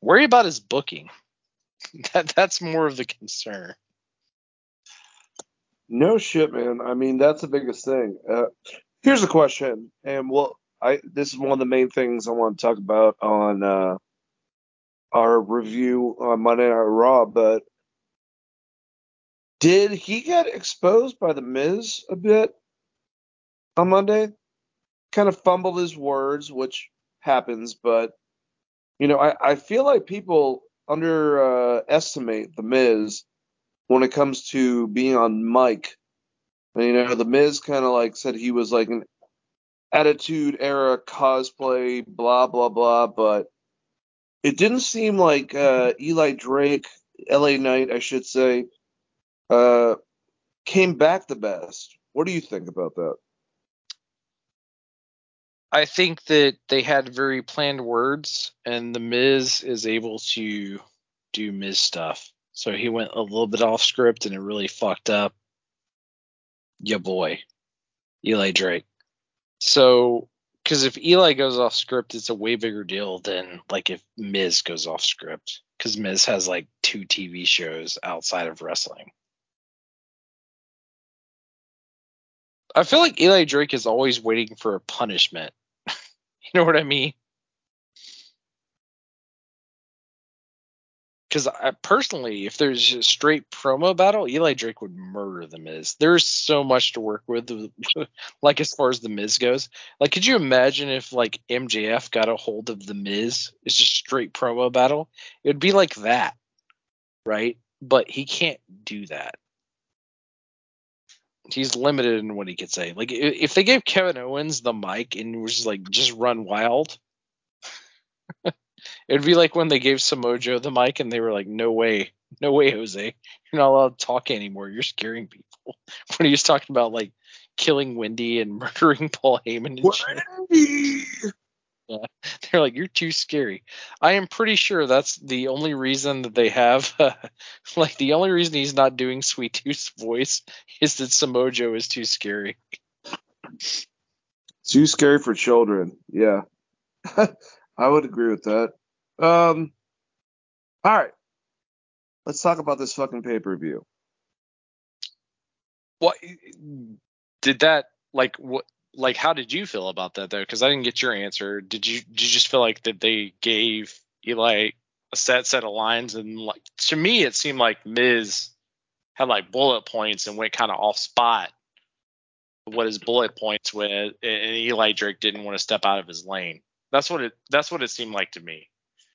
Worry about his booking. [LAUGHS] That that's more of the concern. No shit, man. I mean, that's the biggest thing. Uh, here's a question, and well, I this is one of the main things I want to talk about on uh, our review on Monday Night Raw. But did he get exposed by the Miz a bit on Monday? Kind of fumbled his words, which happens, but you know, I, I feel like people underestimate the Miz when it comes to being on mic. And, you know, the Miz kind of like said he was like an attitude era cosplay, blah blah blah, but it didn't seem like uh, Eli Drake, L.A. Knight, I should say, uh, came back the best. What do you think about that? I think that they had very planned words, and the Miz is able to do Miz stuff. So he went a little bit off script, and it really fucked up. Ya boy, Eli Drake. So, because if Eli goes off script, it's a way bigger deal than like if Miz goes off script. Because Miz has like two TV shows outside of wrestling. I feel like Eli Drake is always waiting for a punishment. [LAUGHS] you know what I mean? Because I personally, if there's a straight promo battle, Eli Drake would murder the Miz. There's so much to work with, [LAUGHS] like as far as the Miz goes. Like, could you imagine if like MJF got a hold of the Miz? It's just straight promo battle. It would be like that, right? But he can't do that he's limited in what he could say. Like if they gave Kevin Owens the mic and was like just run wild, it'd be like when they gave Samoa Joe the mic and they were like, "No way, no way, Jose, you're not allowed to talk anymore. You're scaring people." [LAUGHS] When he was talking about like killing Wendy and [LAUGHS] murdering Paul Heyman. And Wendy. Yeah. They're like, you're too scary. I am pretty sure that's the only reason that they have, uh, [LAUGHS] like, the only reason he's not doing Sweet Tooth's voice is that Samoa Joe is too scary. Too scary for children. Yeah. I would agree with that. Um, all right. Let's talk about this fucking pay per view. What did that like? What like how did you feel about that though? Because I didn't get your answer. Did you did you just feel like that they gave Eli a set set of lines and like to me it seemed like Miz had like bullet points and went kind of off spot what his bullet points with and Eli Drake didn't want to step out of his lane. That's what it that's what it seemed like to me.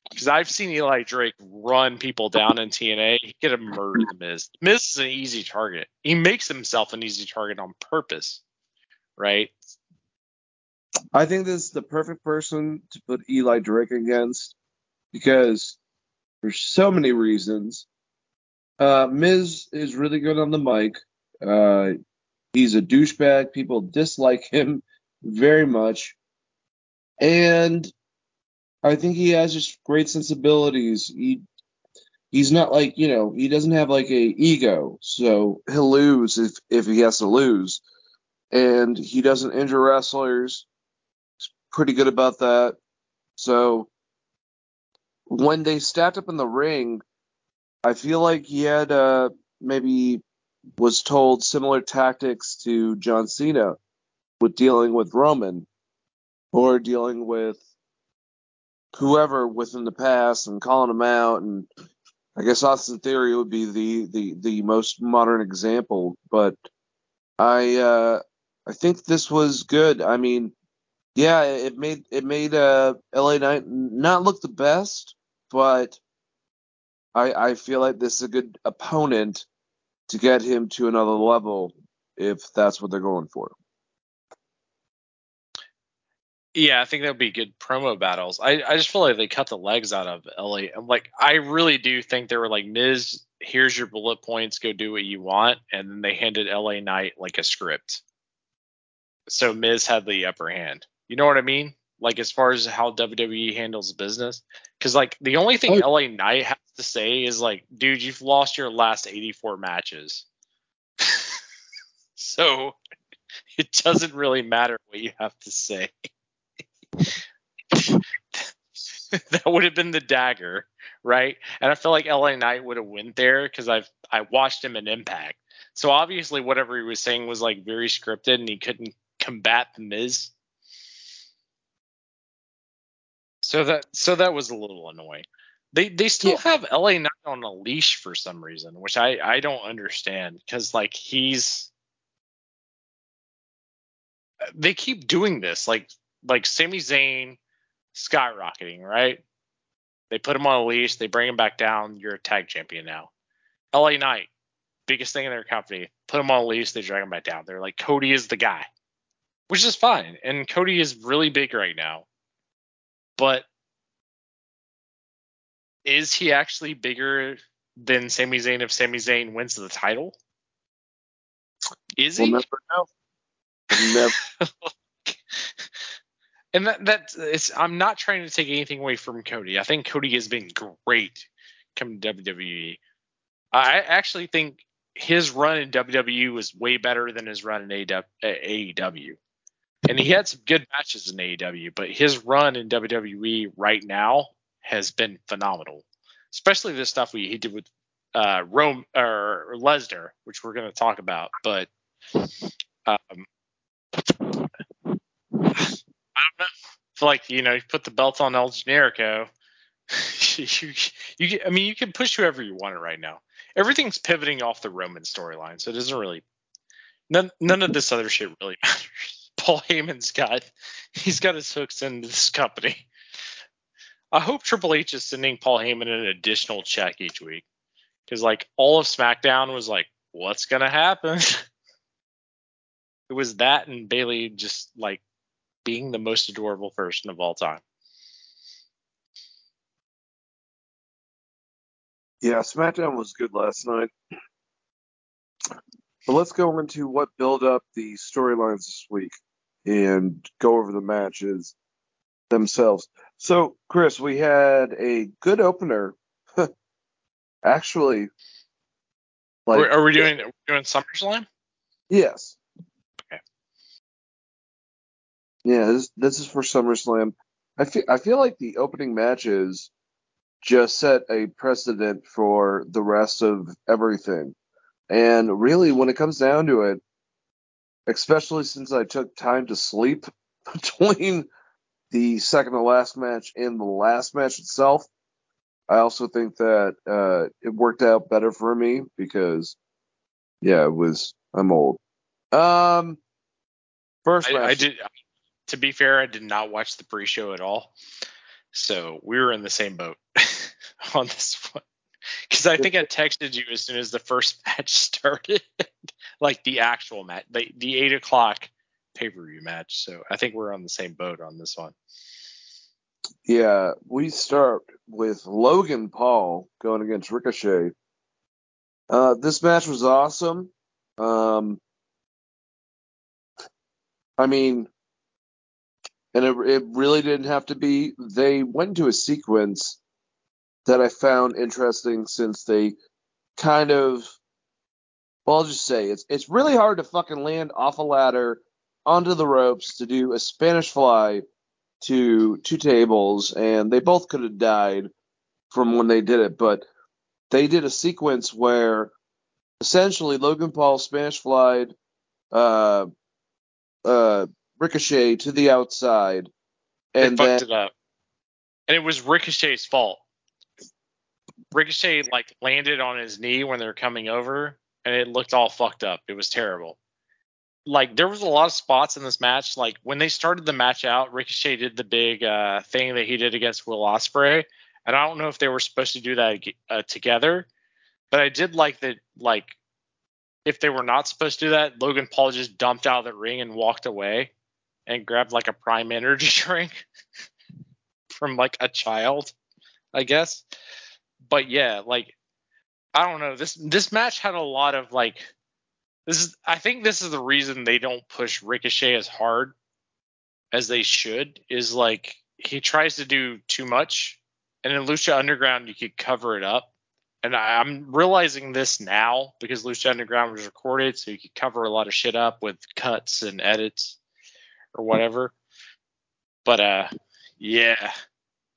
Because I've seen Eli Drake run people down in TNA. He could have murdered the Miz. Miz is an easy target. He makes himself an easy target on purpose right? I think this is the perfect person to put Eli Drake against because there's so many reasons. Uh, Miz is really good on the mic. Uh, he's a douchebag. People dislike him very much. And I think he has just great sensibilities. He he's not like, you know, he doesn't have like a ego, so he'll lose if if he has to lose and he doesn't injure wrestlers. He's pretty good about that. So when they stacked up in the ring, I feel like he had uh, maybe was told similar tactics to John Cena with dealing with Roman or dealing with whoever within the past and calling them out and I guess Austin Theory would be the the the most modern example, but I uh I think this was good. I mean, yeah, it made it made uh, LA Knight not look the best, but I I feel like this is a good opponent to get him to another level if that's what they're going for. Yeah, I think that would be good promo battles. I, I just feel like they cut the legs out of LA. I'm like, I really do think they were like, Miz, here's your bullet points, go do what you want, and then they handed LA Knight like a script so Miz had the upper hand. You know what I mean? Like as far as how WWE handles business, because like the only thing oh. LA Knight has to say is like, dude, you've lost your last 84 matches, [LAUGHS] so [LAUGHS] it doesn't really matter what you have to say. [LAUGHS] that would have been the dagger, right? And I feel like LA Knight would have went there because I've I watched him in Impact. So obviously whatever he was saying was like very scripted and he couldn't combat the Miz. So that so that was a little annoying. They they still yeah. have LA Knight on a leash for some reason, which I I don't understand because like he's they keep doing this like like Sami Zayn skyrocketing right. They put him on a leash, they bring him back down. You're a tag champion now. LA Knight, biggest thing in their company. Put him on a leash, they drag him back down. They're like Cody is the guy which is fine. And Cody is really big right now. But is he actually bigger than Sami Zayn if Sami Zayn wins the title? Is We'll he? never know. Never. [LAUGHS] and that that it's I'm not trying to take anything away from Cody. I think Cody has been great coming to WWE. I actually think his run in WWE was way better than his run in AEW. And he had some good matches in AEW, but his run in WWE right now has been phenomenal. Especially the stuff we, he did with uh, Rome or Lesnar, which we're going to talk about. But um, I don't know. I like you know, you put the belt on El Generico. [LAUGHS] you, you, I mean, you can push whoever you want right now. Everything's pivoting off the Roman storyline, so it doesn't really. None, none of this other shit really [LAUGHS] matters. Paul Heyman's got, he's got his hooks into this company. I hope Triple H is sending Paul Heyman an additional check each week, because like all of SmackDown was like, what's gonna happen? [LAUGHS] it was that and Bayley just like being the most adorable person of all time. Yeah, SmackDown was good last night. But let's go into what build up the storylines this week and go over the matches themselves. So, Chris, we had a good opener. [LAUGHS] Actually, like are, we doing are we doing SummerSlam? yes. Okay. Yeah, this this is for SummerSlam. I feel I feel like the opening matches just set a precedent for the rest of everything. And really, when it comes down to it, especially since I took time to sleep [LAUGHS] between the second to last match and the last match itself, I also think that uh, it worked out better for me because, yeah, it was I'm old. Um, first I, match, I did. To be fair, I did not watch the pre-show at all, so we were in the same boat [LAUGHS] on this one. Because I think I texted you as soon as the first [LAUGHS] match started, like the actual match, the, the eight o'clock pay-per-view match. So I think we're on the same boat on this one. Yeah, we start with Logan Paul going against Ricochet. Uh, this match was awesome. Um, I mean, and it, it really didn't have to be. They went into a sequence that I found interesting since they kind of, well, I'll just say it's it's really hard to fucking land off a ladder onto the ropes to do a Spanish fly to two tables, and they both could have died from when they did it, but they did a sequence where essentially Logan Paul Spanish flied uh, uh, Ricochet to the outside, They and fucked then it up, and it was Ricochet's fault. Ricochet like landed on his knee when they were coming over, and it looked all fucked up. It was terrible. Like there was a lot of spots in this match. Like when they started the match out, Ricochet did the big uh, thing that he did against Will Ospreay, and I don't know if they were supposed to do that uh, together, but I did like that. Like if they were not supposed to do that, Logan Paul just dumped out of the ring and walked away, and grabbed like a Prime Energy [LAUGHS] drink from like a child, I guess. But yeah, like I don't know. This this match had a lot of like this is I think this is the reason they don't push Ricochet as hard as they should is like he tries to do too much and in Lucha Underground you could cover it up. And I, I'm realizing this now because Lucha Underground was recorded, so you could cover a lot of shit up with cuts and edits or whatever. But uh yeah.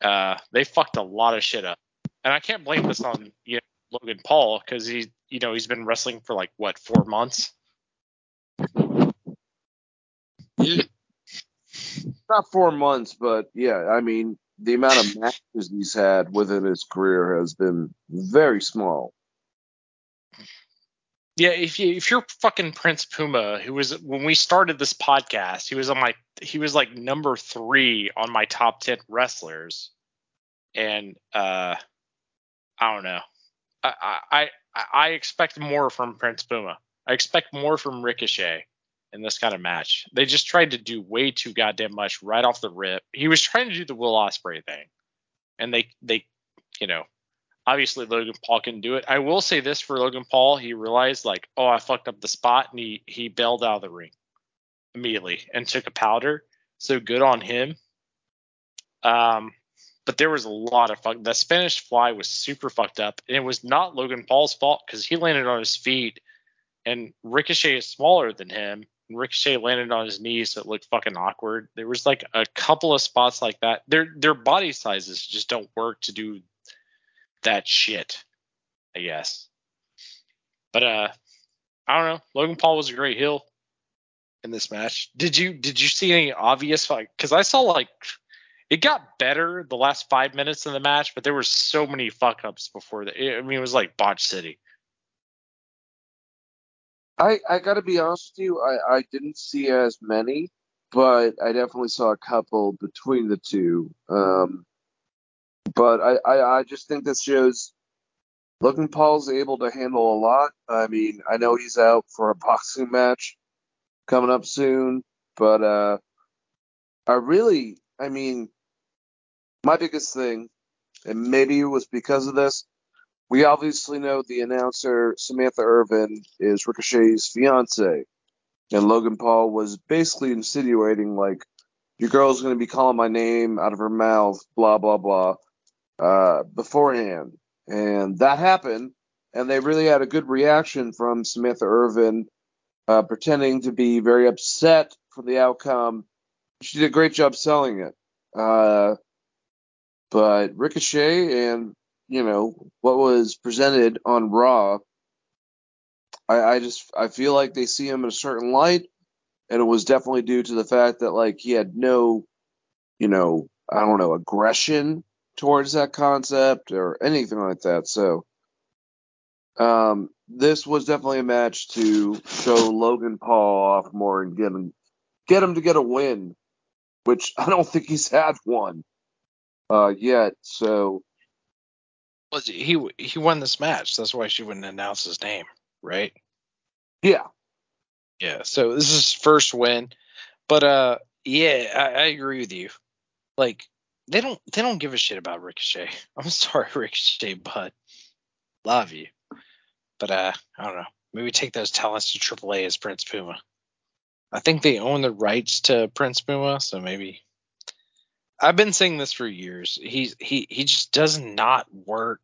Uh they fucked a lot of shit up. And I can't blame this on you know, Logan Paul because he you know he's been wrestling for like what four months. Yeah. not four months, but yeah, I mean the amount of matches he's had within his career has been very small. Yeah, if you if you're fucking Prince Puma, who was when we started this podcast, he was on my he was like number three on my top ten wrestlers, and uh, I don't know, I I I, I expect more from Prince Puma. I expect more from Ricochet in this kind of match. They just tried to do way too goddamn much right off the rip. He was trying to do the Will Ospreay thing, and they they, you know, obviously Logan Paul can do it. I will say this for Logan Paul, he realized like, oh, I fucked up the spot, and he he bailed out of the ring immediately and took a powder. So good on him. Um, but there was a lot of fuck. The Spanish Fly was super fucked up, and it was not Logan Paul's fault because he landed on his feet, and Ricochet is smaller than him. And Ricochet landed on his knees, so it looked fucking awkward. There was like a couple of spots like that. Their their body sizes just don't work to do that shit. I guess. But uh, I don't know. Logan Paul was a great heel in this match. Did you did you see any obvious like? Because I saw like it got better the last five minutes of the match, but there were so many fuck ups before that. I mean, it was like botch city. I I got to be honest with you. I I didn't see as many, but I definitely saw a couple between the two. Um, but I I, I just think this shows Logan Paul's able to handle a lot. I mean, I know he's out for a [LAUGHS] boxing match coming up soon, but uh, I really, I mean, my biggest thing, and maybe it was because of this, we obviously know the announcer Samantha Irvin is Ricochet's fiance, and Logan Paul was basically insinuating like, "Your girl's going to be calling my name out of her mouth," blah blah blah, uh, beforehand, and that happened, and they really had a good reaction from Samantha Irvin, uh, pretending to be very upset for the outcome. She did a great job selling it. Uh, but Ricochet and you know what was presented on Raw, I, I just I feel like they see him in a certain light, and it was definitely due to the fact that like he had no, you know, I don't know, aggression towards that concept or anything like that. So, um, this was definitely a match to show Logan Paul off more and get him get him to get a win, which [LAUGHS] I don't think he's had one uh, yet. So he he won this match. That's why she wouldn't announce his name, right? yeah, Yeah. So this is his first win, but uh, yeah, I, I agree with you. Like they don't they don't give a shit about Ricochet. [LAUGHS] I'm sorry, [LAUGHS] Ricochet, but love you. But uh, I don't know. Maybe take those talents to AAA as Prince Puma. I think they own the rights to Prince Puma, so maybe. I've been saying this for years. He's he he just does not work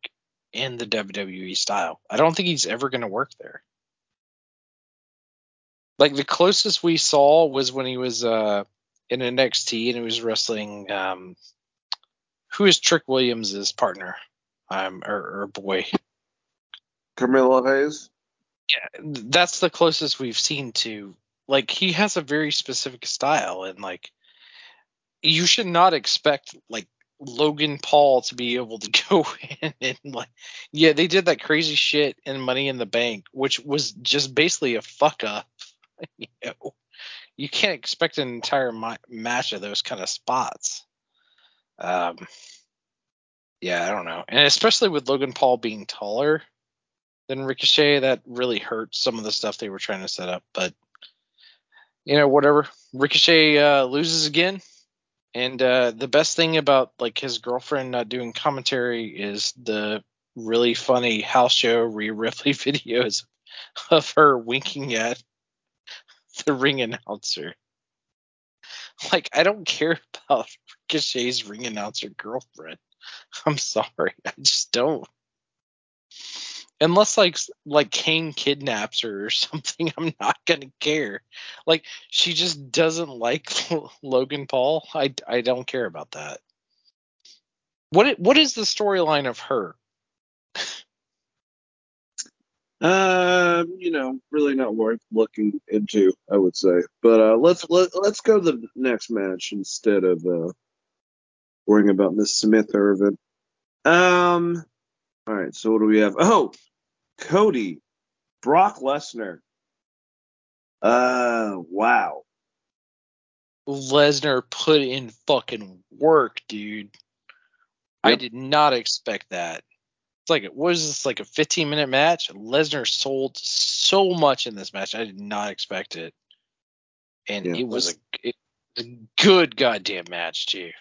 in the WWE style. I don't think he's ever going to work there. Like the closest we saw was when he was uh in NXT and he was wrestling um who is Trick Williams' partner? Um or, or boy. Carmelo Hayes. Yeah, that's the closest we've seen to like he has a very specific style and like you should not expect like Logan Paul to be able to [LAUGHS] go in and like yeah they did that crazy shit in Money in the Bank which was just basically a fuck up [LAUGHS] you know you can't expect an entire ma- match of those kind of spots um yeah I don't know. And especially with Logan Paul being taller than Ricochet that really hurt some of the stuff they were trying to set up. But you know whatever. Ricochet uh, loses again. And uh, the best thing about like his girlfriend not doing commentary is the really funny house show Rhea Ripley [LAUGHS] videos of her winking at [LAUGHS] the ring announcer. Like I don't care about Ricochet's ring announcer girlfriend. [LAUGHS] I'm sorry, I just don't. Unless like like Kane kidnaps her or [LAUGHS] something, I'm not gonna care. Like she just doesn't like [LAUGHS] Logan Paul. I I don't care about that. What what is the storyline of her? Um, you know, really not worth looking into, I would say. But uh, let's let, let's go to the next match instead of uh, worrying about Miss Smith Irvin. Um, all right. So what do we have? Oh, Cody, Brock Lesnar. Uh, wow. Lesnar put in fucking work, dude. I did not expect that. It's like what is this like a 15 minute match? Lesnar sold so much in this match. I did not expect it, and Yeah, it was a it was a good goddamn match too.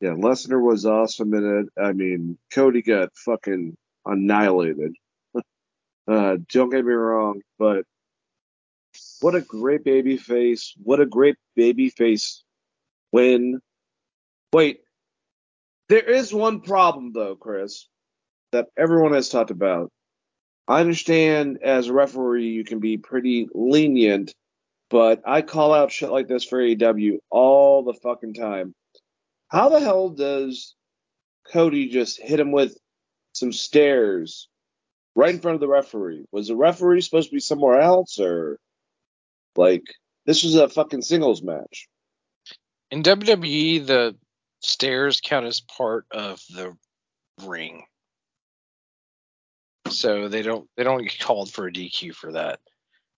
Yeah, Lesnar was awesome in it. I mean, Cody got fucking annihilated. [LAUGHS] uh, don't get me wrong, but what a great baby face. What a great baby face win. Wait, there is one problem though, Chris, that everyone has talked about. I understand as a referee you can be pretty lenient, but I call out shit like this for AEW all the fucking time. How the hell does Cody just hit him with some stairs right in front of the referee? Was the referee supposed to be somewhere else or like this was a fucking singles match? In WWE, the stairs count as part of the ring, so they don't they don't get called for a DQ for that,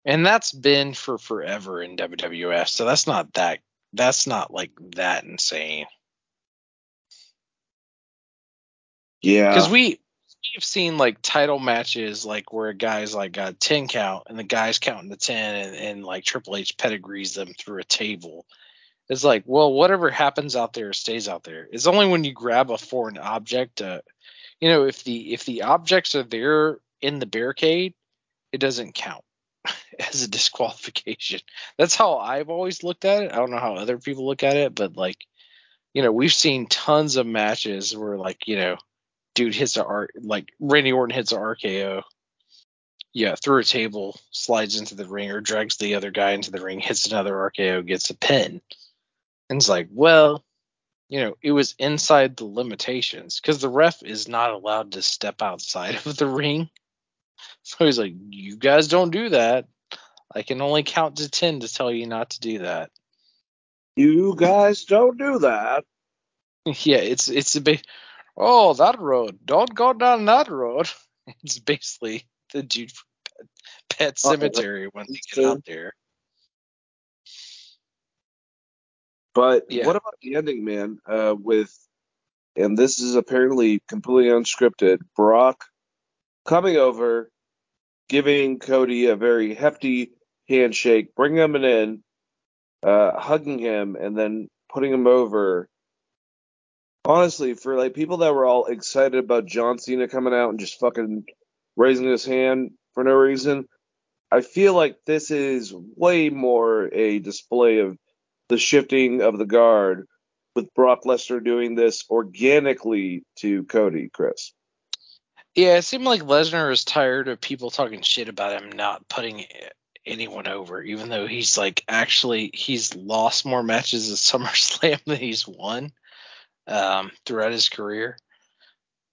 and that's been for forever in WWF. So that's not that that's not like that insane. Yeah. Because we we've seen like title matches like where a guys like got a ten count and the guys counting the ten and, and like Triple H pedigrees them through a table. It's like, well, whatever happens out there stays out there. It's only when you grab a foreign object, uh, you know, if the if the objects are there in the barricade, it doesn't count [LAUGHS] as a disqualification. That's how I've always looked at it. I don't know how other people look at it, but like, you know, we've seen tons of matches where like, you know, dude hits a R like Randy Orton hits a RKO. Yeah, through a table, slides into the ring or drags the other guy into the ring, hits another RKO, gets a pin. And it's like, well, you know, it was inside the limitations because the ref is not allowed to step outside of the ring. [LAUGHS] So he's like, you guys don't do that. I can only count to 10 to tell you not to do that. You guys don't do that. [LAUGHS] yeah, it's it's a big oh that road. Don't go down that road. [LAUGHS] It's basically the dude from Pet, Pet Oh, Cemetery when they get out there. But Yeah. what about the ending, man? Uh, with, and this is apparently completely unscripted. Brock coming over, giving Cody a very hefty handshake, bringing him in, uh, hugging him, and then putting him over. Honestly, for like people that were all excited about John Cena coming out and just fucking raising his hand for no reason, I feel like this is way more a display of the shifting of the guard with Brock Lesnar doing this organically to Cody, Chris. Yeah, it seemed like Lesnar is tired of people talking shit about him not putting anyone over, even though he's like actually he's lost more matches at [LAUGHS] SummerSlam than he's won um, throughout his career.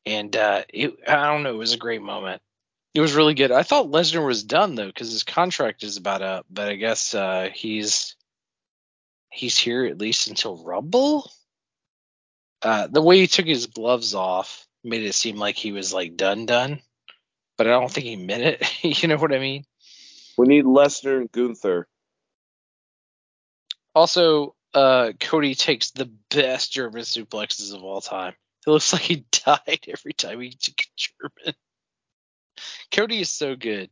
And uh, it, I don't know, it was a great moment. It was really good. I thought Lesnar was done though, because his contract is about up, but I guess uh, he's he's here at least until Rumble. Uh, the way he took his gloves off made it seem like he was like done done, but I don't think he meant it. [LAUGHS] you know what I mean? We need Lesnar and Gunther. Also, uh, Cody takes the best German suplexes of all time. It looks like he [LAUGHS] died every time he took a German. Cody is so good.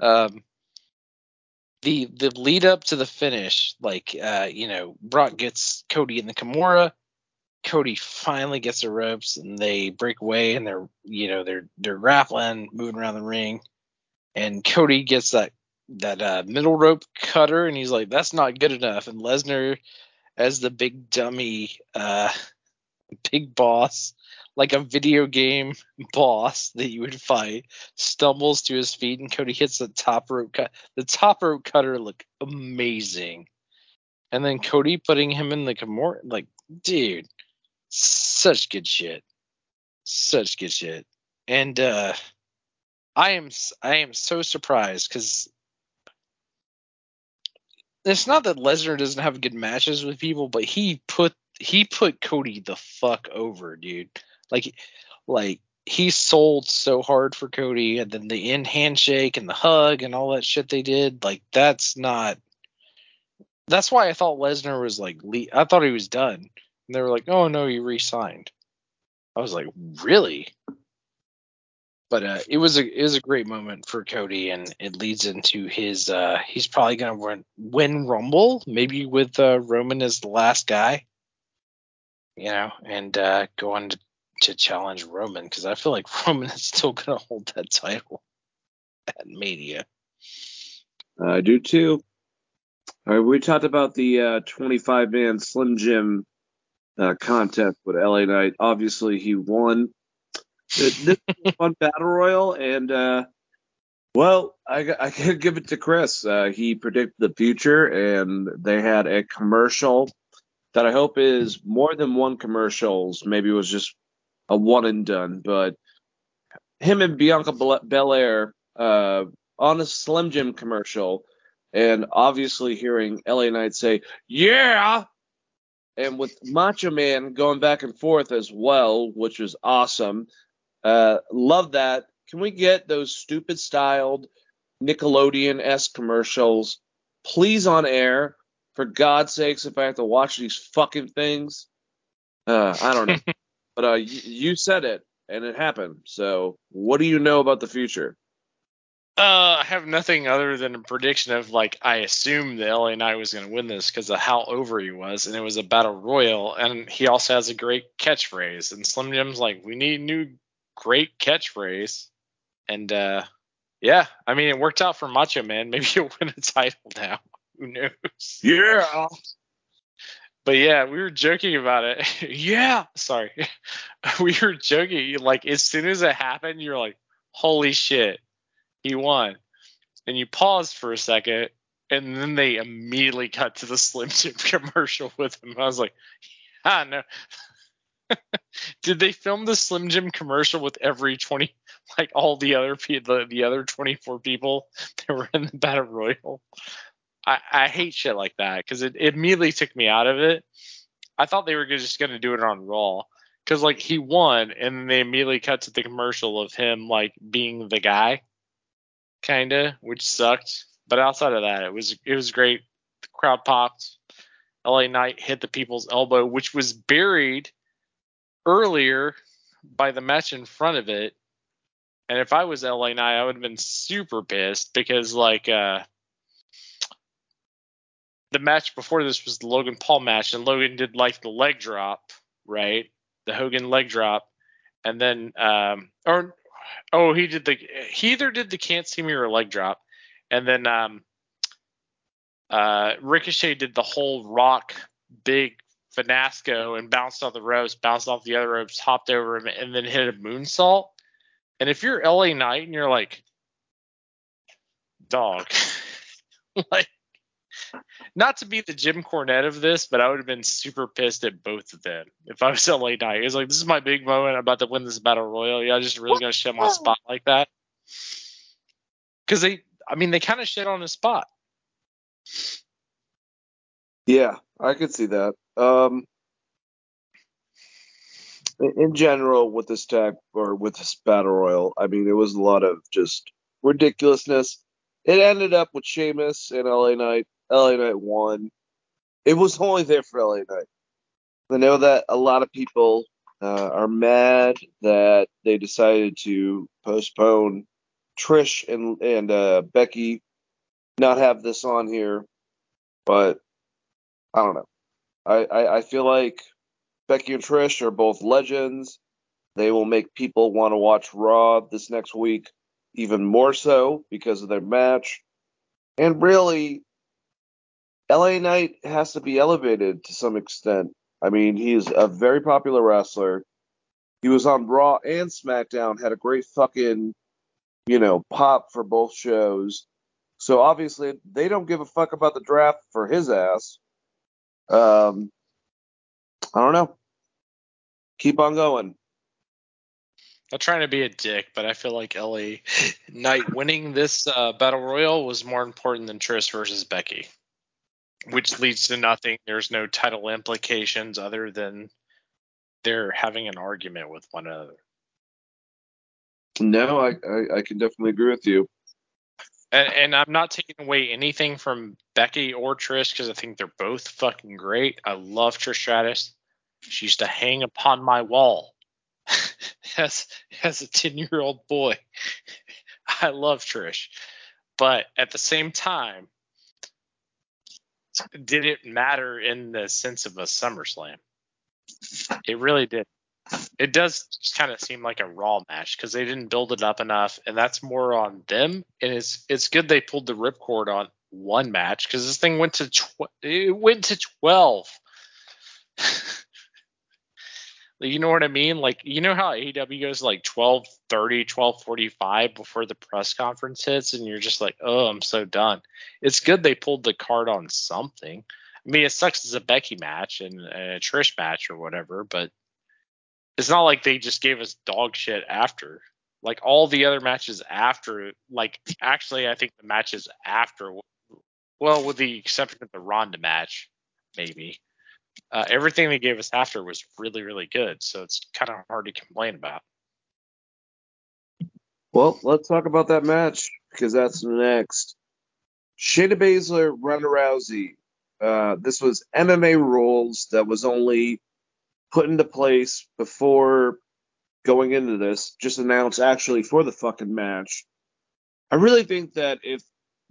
Um, the the lead up to the finish, like uh, you know, Brock gets Cody in the Kimura. Cody finally gets the ropes and they break away and they're you know they're they're grappling, moving around the ring, and Cody gets that that uh, middle rope cutter and he's like that's not good enough and Lesnar as the big dummy uh big boss like a video game [LAUGHS] boss that you would fight stumbles to his feet and Cody hits the top rope cut the top rope cutter looked amazing. And then Cody putting him in the Kimura like dude such good shit. Such good shit. And uh I am I am so surprised because it's not that Lesnar doesn't have good matches with people, but he put he put Cody the fuck over, dude. Like like he sold so hard for Cody, and then the end handshake and the hug and all that shit they did. Like that's not. That's why I thought Lesnar was like I thought he was done, and they were like, oh no, he re-signed. I was like, really? But uh, it was a it was a great moment for Cody, and it leads into his. Uh, he's probably gonna win, win Rumble, maybe with uh, Roman as the last guy. you know, and uh, go on to, to challenge Roman because I feel like [LAUGHS] Roman is still to hold that title [LAUGHS] at Mania. I do too. All right, we talked about the uh, 25 man Slim Jim uh, contest with LA Knight. Obviously, he won. This fun battle royal, and uh, well, I, I can give it to Chris. Uh, he predicted the future, and they had a commercial that I hope is more than one commercials. Maybe it was just a one and done, but him and Bianca Belair uh, on a Slim Jim commercial, and obviously hearing LA Knight say, "Yeah," and with Macho Man going back and forth as well, which was awesome. Uh, love that. Can we get those stupid styled Nickelodeon esque commercials, please, on air? For God's sakes, if I have to watch these fucking things, uh, I don't know. [LAUGHS] but uh, you, you said it, and it happened. So, what do you know about the future? Uh, I have nothing other than a prediction of like I assumed the LA Knight was going to win this because of how over he was, and it was a battle royal, and he also has a great catchphrase. And Slim Jim's like, we need new great catchphrase, and uh, yeah, I mean it worked out for Macho Man. [LAUGHS] Maybe he'll win a title now. Who knows? Yeah. But yeah, we were joking about it. [LAUGHS] yeah, sorry, [LAUGHS] we were joking. Like as soon as it happened, you're like, holy shit he won. And you pause for a second, and then they immediately cut to the Slim Jim commercial with him. I was like, ah, no. [LAUGHS] Did they film the Slim Jim commercial with every 20, like all the other the, the other 24 people [LAUGHS] that were in the Battle Royal? I, I hate shit like that because it, it immediately took me out of it. I thought they were just going to do it on Raw because like he won, and they immediately cut to the commercial of him like being the guy kinda, which sucked. But outside of that, it was it was great. The crowd popped. LA Knight hit the people's elbow, which was buried earlier by the match in front of it. And if I was LA Knight, I would have been super pissed because like uh the match before this was the Logan Paul match, and Logan did like the leg drop, right? The Hogan leg drop, and then um or Oh, he did the he either did the can't see me or leg drop, and then um, uh, Ricochet did the whole rock big finasco and bounced off the ropes, bounced off the other ropes, hopped over him, and then hit a moonsault. And if you're LA Knight and you're like, dog, [LAUGHS] like not to be the Jim Cornette of this, but I would have been super pissed at both of them if I was LA Knight. It's like this is my big moment. I'm about to win this battle royal. Yeah, I just really gonna shit my spot like that. Because they, I mean, they kind of shit on his spot. Yeah, I could see that. Um, in general, with this tag or with this battle royal, I mean, there was a lot of just ridiculousness. It ended up with Sheamus and LA Knight LA Knight won. It was only there for LA Knight. I know that a lot of people uh, are mad that they decided to postpone Trish and and uh, Becky not have this on here, but I don't know. I, I, I feel like Becky and Trish are both legends. They will make people want to watch Raw this next week even more so because of their match. And really, LA Knight has to be elevated to some extent. I mean, he's a very popular wrestler. He was on Raw and SmackDown, had a great fucking, you know, pop for both shows. So obviously they don't give a fuck about the draft for his ass. Um, I don't know. Keep on going. I'm trying to be a dick, but I feel like LA [LAUGHS] Knight winning this uh, battle royal was more important than Trish versus Becky which leads to nothing. There's no title implications other than they're having an argument with one another. No, I, I, I can definitely agree with you. And, and, I'm not taking away anything from Becky or Trish because I think they're both fucking great. I love Trish Stratus. She used to hang upon my wall [LAUGHS] as as a 10 year old boy. [LAUGHS] I love Trish, but at the same time, did it matter in the sense of a SummerSlam? It really did. It does kind of seem like a raw match because they didn't build it up enough, and that's more on them. And it's it's good they pulled the ripcord on one match because this thing went to tw- it went to twelve. [LAUGHS] you know what I mean? Like you know how AEW goes like 12 30, 12 45 before the press conference hits, and you're just like, oh, I'm so done. It's good they pulled the card on something. I mean, it sucks as a Becky match and a Trish match or whatever, but it's not like they just gave us dog shit after. Like all the other matches after, like actually, I think the matches after, well, with the exception of the Ronda match, maybe uh, everything they gave us after was really, really good. So it's kind of hard to complain about. Well, let's talk about that match because that's next. Shayna Baszler, Ronda Rousey. Uh, this was MMA rules that was only put into place before going into this, just announced actually for the fucking match. I really think that if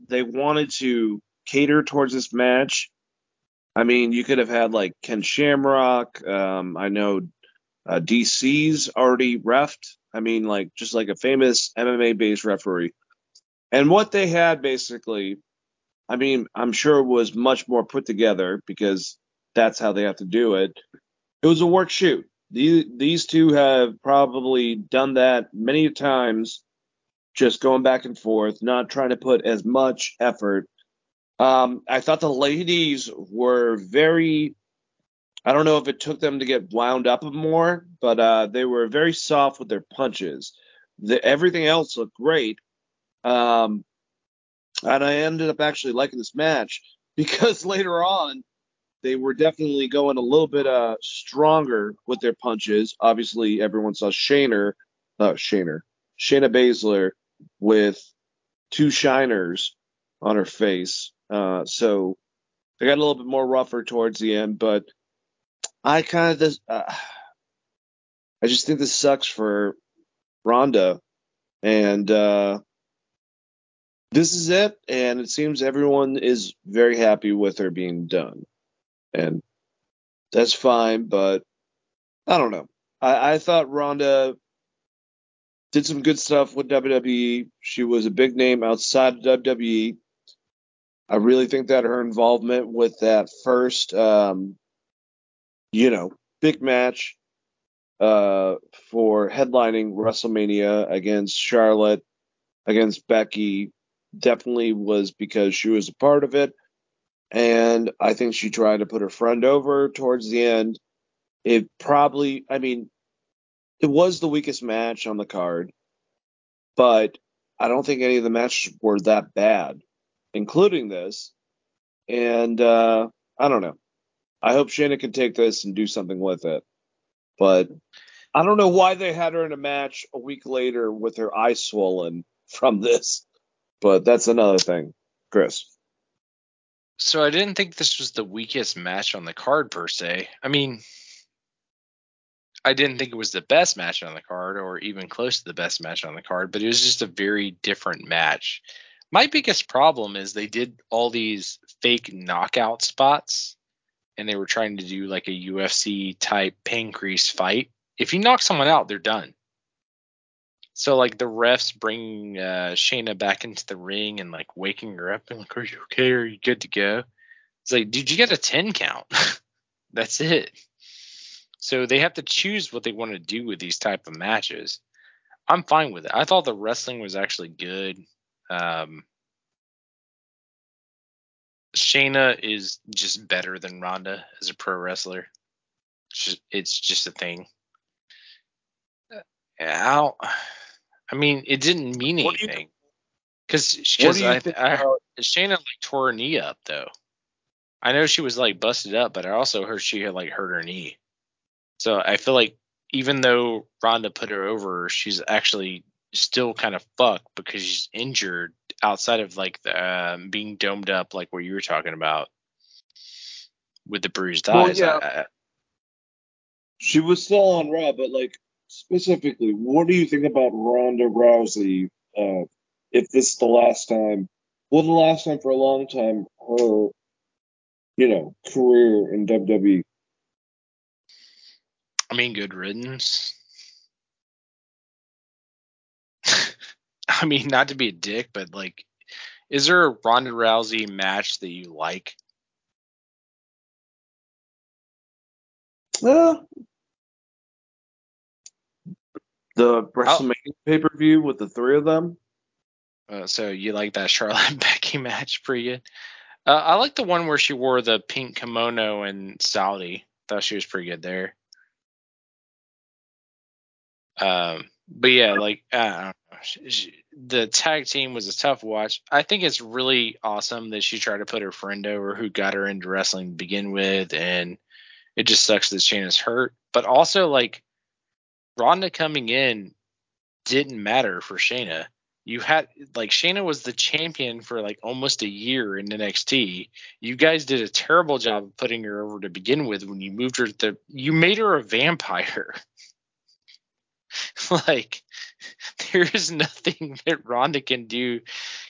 they wanted to cater towards this match, I mean, you could have had like Ken Shamrock. Um, I know uh, DC's already refed. I mean, like just like a famous MMA based referee. And what they had basically, I mean, I'm sure was much more put together because that's how they have to do it. It was a work shoot. These, these two have probably done that many times, just going back and forth, not trying to put as much effort um, I thought the ladies were very. I don't know if it took them to get wound up more, but uh, they were very soft with their punches. The, everything else looked great. Um, and I ended up actually liking this match [LAUGHS] because later on they were definitely going a little bit uh, stronger with their punches. Obviously, everyone saw Shayner, uh, Shayner, Shayna Baszler with two shiners on her face. Uh, so they got a little bit more rougher towards the end, but I kind of just, uh, I just think this sucks for Ronda, and uh, this is it. And it seems everyone is very happy with her being done, and that's fine. But I don't know. I, I thought Ronda did some good stuff with WWE. She was a big name outside of WWE. I really think that her involvement with that first, um, you know, big match uh, for headlining WrestleMania against Charlotte, against Becky, definitely was because she was a part of it. And I think she tried to put her friend over towards the end. It probably, I mean, it was the weakest match on the card, but I don't think any of the matches were that bad including this. And uh, I don't know. I hope Shayna can take this and do something with it. But I don't know why they had her in a match a week later with her eye swollen [LAUGHS] from this. But that's another thing. Chris. So I didn't think this was the weakest match on the card per se. I mean, I didn't think it was the best match on the card or even close to the best match on the card, but it was just a very different match. My biggest problem is they did all these fake knockout spots and they were trying to do like a UFC type Pancrase fight. If you knock someone out, they're done. So like the refs bringing uh, Shayna back into the ring and like waking her up and like, are you okay? Are you good to go? It's like, did you get a 10 count? [LAUGHS] That's it. So they have to choose what they want to do with these type of matches. I'm fine with it. I thought the wrestling was actually good. Um, Shayna is just better than Ronda as a pro wrestler. It's just, it's just a thing. How? I mean, it didn't mean anything. Because because I, I Shayna like tore her knee up though. I know she was like busted up, but I also heard she had like hurt her knee. So I feel like even though Ronda put her over, she's actually still kind of fucked because she's injured outside of like the um, being domed up, like what you were talking about with the bruised well, eyes. Yeah. I, I, she was still on Raw, but like specifically, what do you think about Ronda Rousey? Uh, if this is the last time, well, the last time for a long time, her, you know, career in WWE. I mean, good riddance. [LAUGHS] I mean, not to be a dick, but like, is there a Ronda Rousey match that you like? Uh, the WrestleMania pay per view with the three of them. Uh, so you like that Charlotte and [LAUGHS] Becky match pretty good? Uh, I like the one where she wore the pink kimono in Saudi. Thought she was pretty good there. Um, but yeah, like I don't know. She- she- the tag team was a tough watch. I think it's really awesome that she tried to put her friend over who got her into wrestling to begin with, and it just sucks that Shayna's hurt. But also, like Ronda coming in didn't matter for Shayna. You had like Shayna was the champion for like almost a year in NXT. You guys did a terrible job of putting her over to begin with when you moved her to you made her a vampire. [LAUGHS] like there is nothing [LAUGHS] that Ronda can do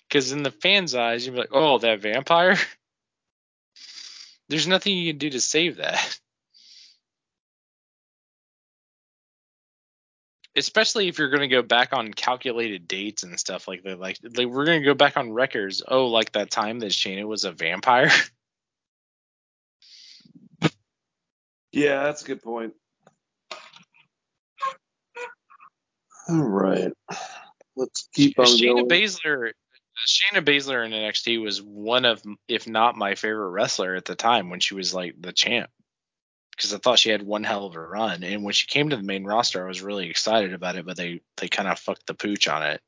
because in the fans' eyes, you'd be like, "Oh, that vampire." [LAUGHS] There's nothing you can do to save that. Especially if you're going to go back on calculated dates and stuff like that. Like, like we're going to go back on records. Oh, like that time that Shayna was a vampire. [LAUGHS] Yeah, that's a good point. All right, let's keep on Shayna going. Baszler, Shayna Baszler in NXT was one of, if not my favorite wrestler at the time when she was like the champ. Because I thought she had one hell of a run, and when she came to the main roster, I was really excited about it. But they they kind of fucked the pooch on it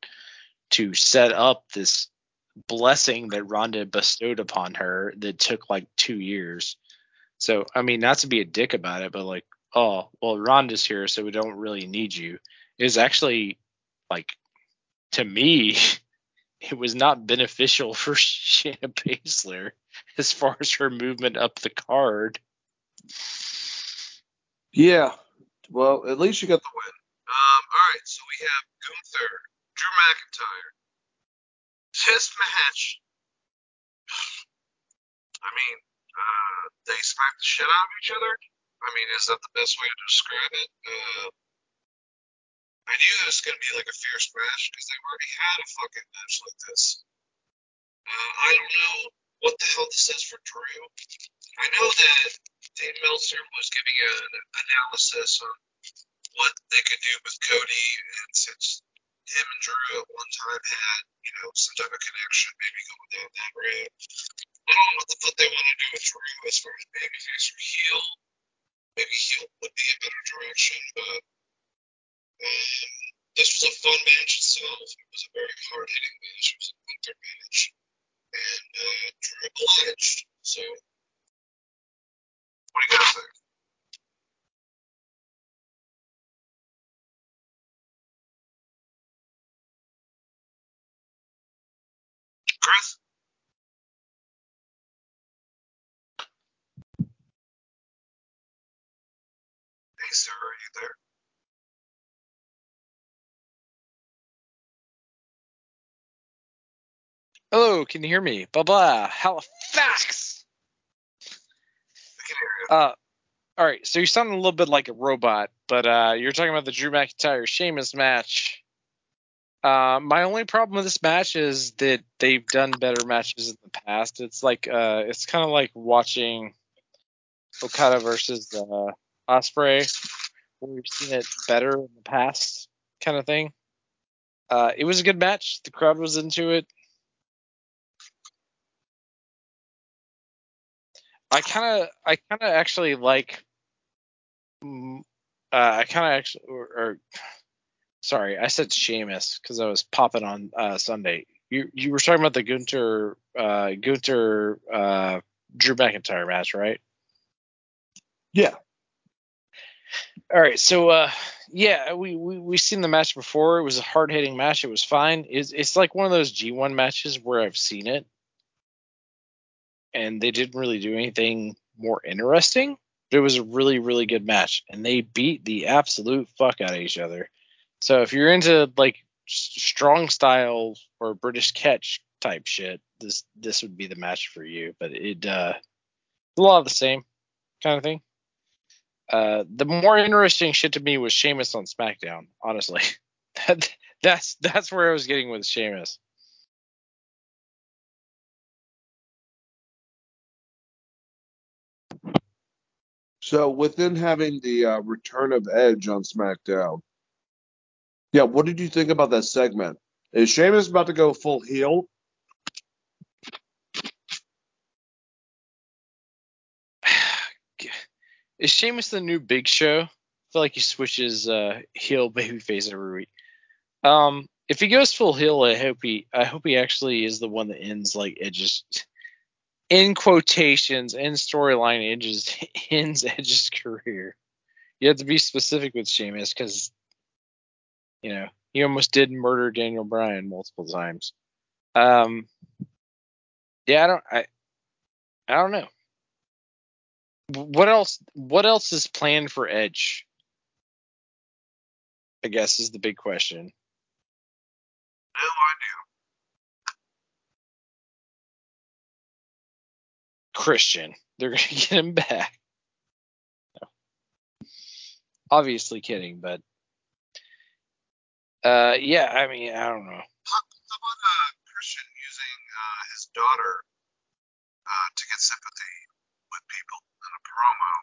to set up this blessing that Ronda bestowed upon her that took like two years. So I mean, not to be a dick about it, but like, oh well, Ronda's here, so we don't really need you. Is actually like to me, [LAUGHS] it was not beneficial for [LAUGHS] Shayna Baszler as far as her movement up the card. Yeah, well, at least you got the win. Um, all right, so we have Gunther, Drew McIntyre. This match, I mean, uh, they smacked the shit out of each other. I mean, is that the best way to describe it? Uh, I knew it was going to be like a fierce match because they've already had a fucking match like this. Uh, I don't know what the hell this is for Drew. I know that Dave Meltzer was giving an analysis on what they could do with Cody, and since him and Drew at one time had, you know, some type of connection, maybe going down that road. I don't know what the fuck they want to do with Drew as far as babyface or heel. Maybe heel would be a better direction, but um, this was a fun match itself. It was a very hard hitting match. It was a winter match. And uh, Drew obliged. So, what do you guys think? Chris? Hey, sir, are you there? Hello, can you hear me? Blah blah. Halifax. I can hear you. Uh, all right. So you sound a little bit like a robot, but uh, you're talking about the Drew McIntyre Sheamus match. Uh, my only problem with this match is that they've done better matches in the past. It's like uh, it's kind of like watching Okada versus uh, Ospreay, where we've seen it better in the past, kind of thing. Uh, it was a good match. The crowd was into it. I kind of, I kind of actually like. Uh, I kind of actually, or, or sorry, I said Sheamus because I was popping on uh, Sunday. You you were talking about the Gunther uh, Gunther uh, Drew McIntyre match, right? Yeah. All right, so uh, yeah, we we we seen the match before. It was a hard hitting match. It was fine. It's it's like one of those G1 matches where I've seen it, and they didn't really do anything more interesting. But it was a really really good match, and they beat the absolute fuck out of each other. So if you're into like strong style or British catch type shit, this this would be the match for you. But it uh, a lot of the same kind of thing. Uh, the more interesting shit to me was Sheamus on SmackDown. Honestly, [LAUGHS] that, that's that's where I was getting with Sheamus. So within having the uh, return of Edge on SmackDown, yeah, what did you think about that segment? Is Sheamus about to go full heel? [SIGHS] Is Sheamus the new Big Show? I feel like he switches uh, heel [LAUGHS] babyface every week. Um, if he goes full heel, I hope he I hope he actually is the one that ends like Edge's in quotations in storyline Edge's [LAUGHS] ends Edge's career. You have to be specific with Sheamus because you know he almost did murder Daniel Bryan multiple times. Um, yeah, I don't I I don't know. What else? What else is planned for Edge? I guess is the big question. No idea. Christian. They're gonna [LAUGHS] get him back. No. Obviously kidding, but uh, yeah. I mean, I don't know. How, about uh, Christian using uh, his daughter uh, to get sympathy with people in a promo?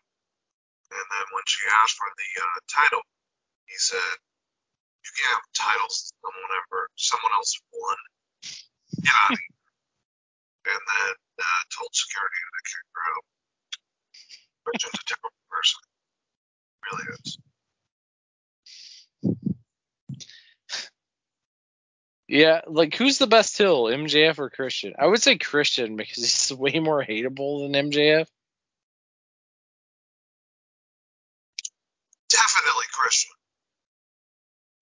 And then when she asked for the uh, title, he said, "You can't have titles someone someone else won. Get out of here." and then uh, told security to kick her out. Christian's a typical person. Really is. Yeah, like who's the best hill, MJF or Christian? I would say Christian because he's [LAUGHS] way more hateable than MJF. Definitely Christian.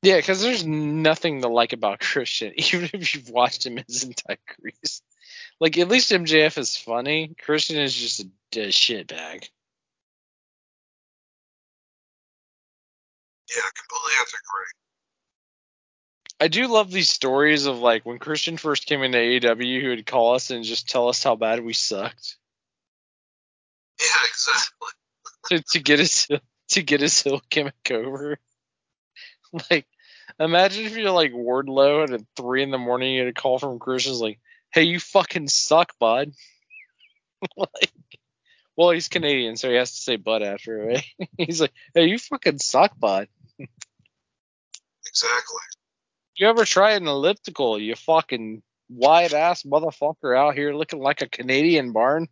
Yeah, because there's nothing to like about [LAUGHS] Christian, even if you've watched him his entire career. Like at least MJF is funny. Christian is just a, a shitbag. Yeah, completely have to agree. I do love these stories of like when Christian first came into AEW, he would call us and just tell us how bad we sucked Yeah, exactly. [LAUGHS] to, to get his to get his heel gimmick over. Like, imagine if you're like Wardlow and at three in the morning you get a call from Christian's like, "Hey, you fucking suck, bud." [LAUGHS] like, well, he's Canadian, so he has to say "bud" after. Right? [LAUGHS] he's like, "Hey, you fucking suck, bud." Exactly. You ever try an elliptical? You fucking wide ass motherfucker out here looking like a Canadian barn. You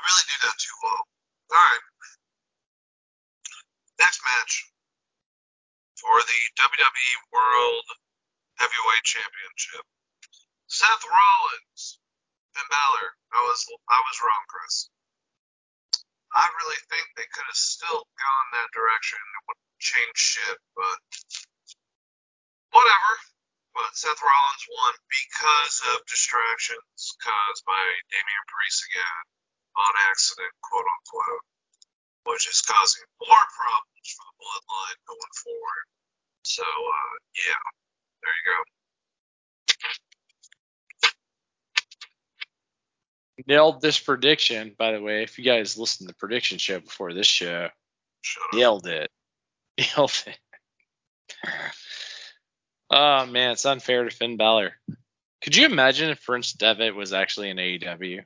really do that too well. All right. Next match for the WWE World Heavyweight Championship. Seth Rollins and Balor. I was I was wrong, Chris. I really think they could have still gone that direction. It would change shit, but whatever. But Seth Rollins won because of distractions caused by Damian Priest again on accident, quote unquote, which is causing more problems for the bloodline going forward. So, uh, yeah, there you go. Nailed this prediction, by the way. If you guys listened to the prediction show before this show, nailed it. [LAUGHS] Nailed it. Oh man, it's unfair to Finn Balor. Could you imagine if Prince Devitt was actually in AEW?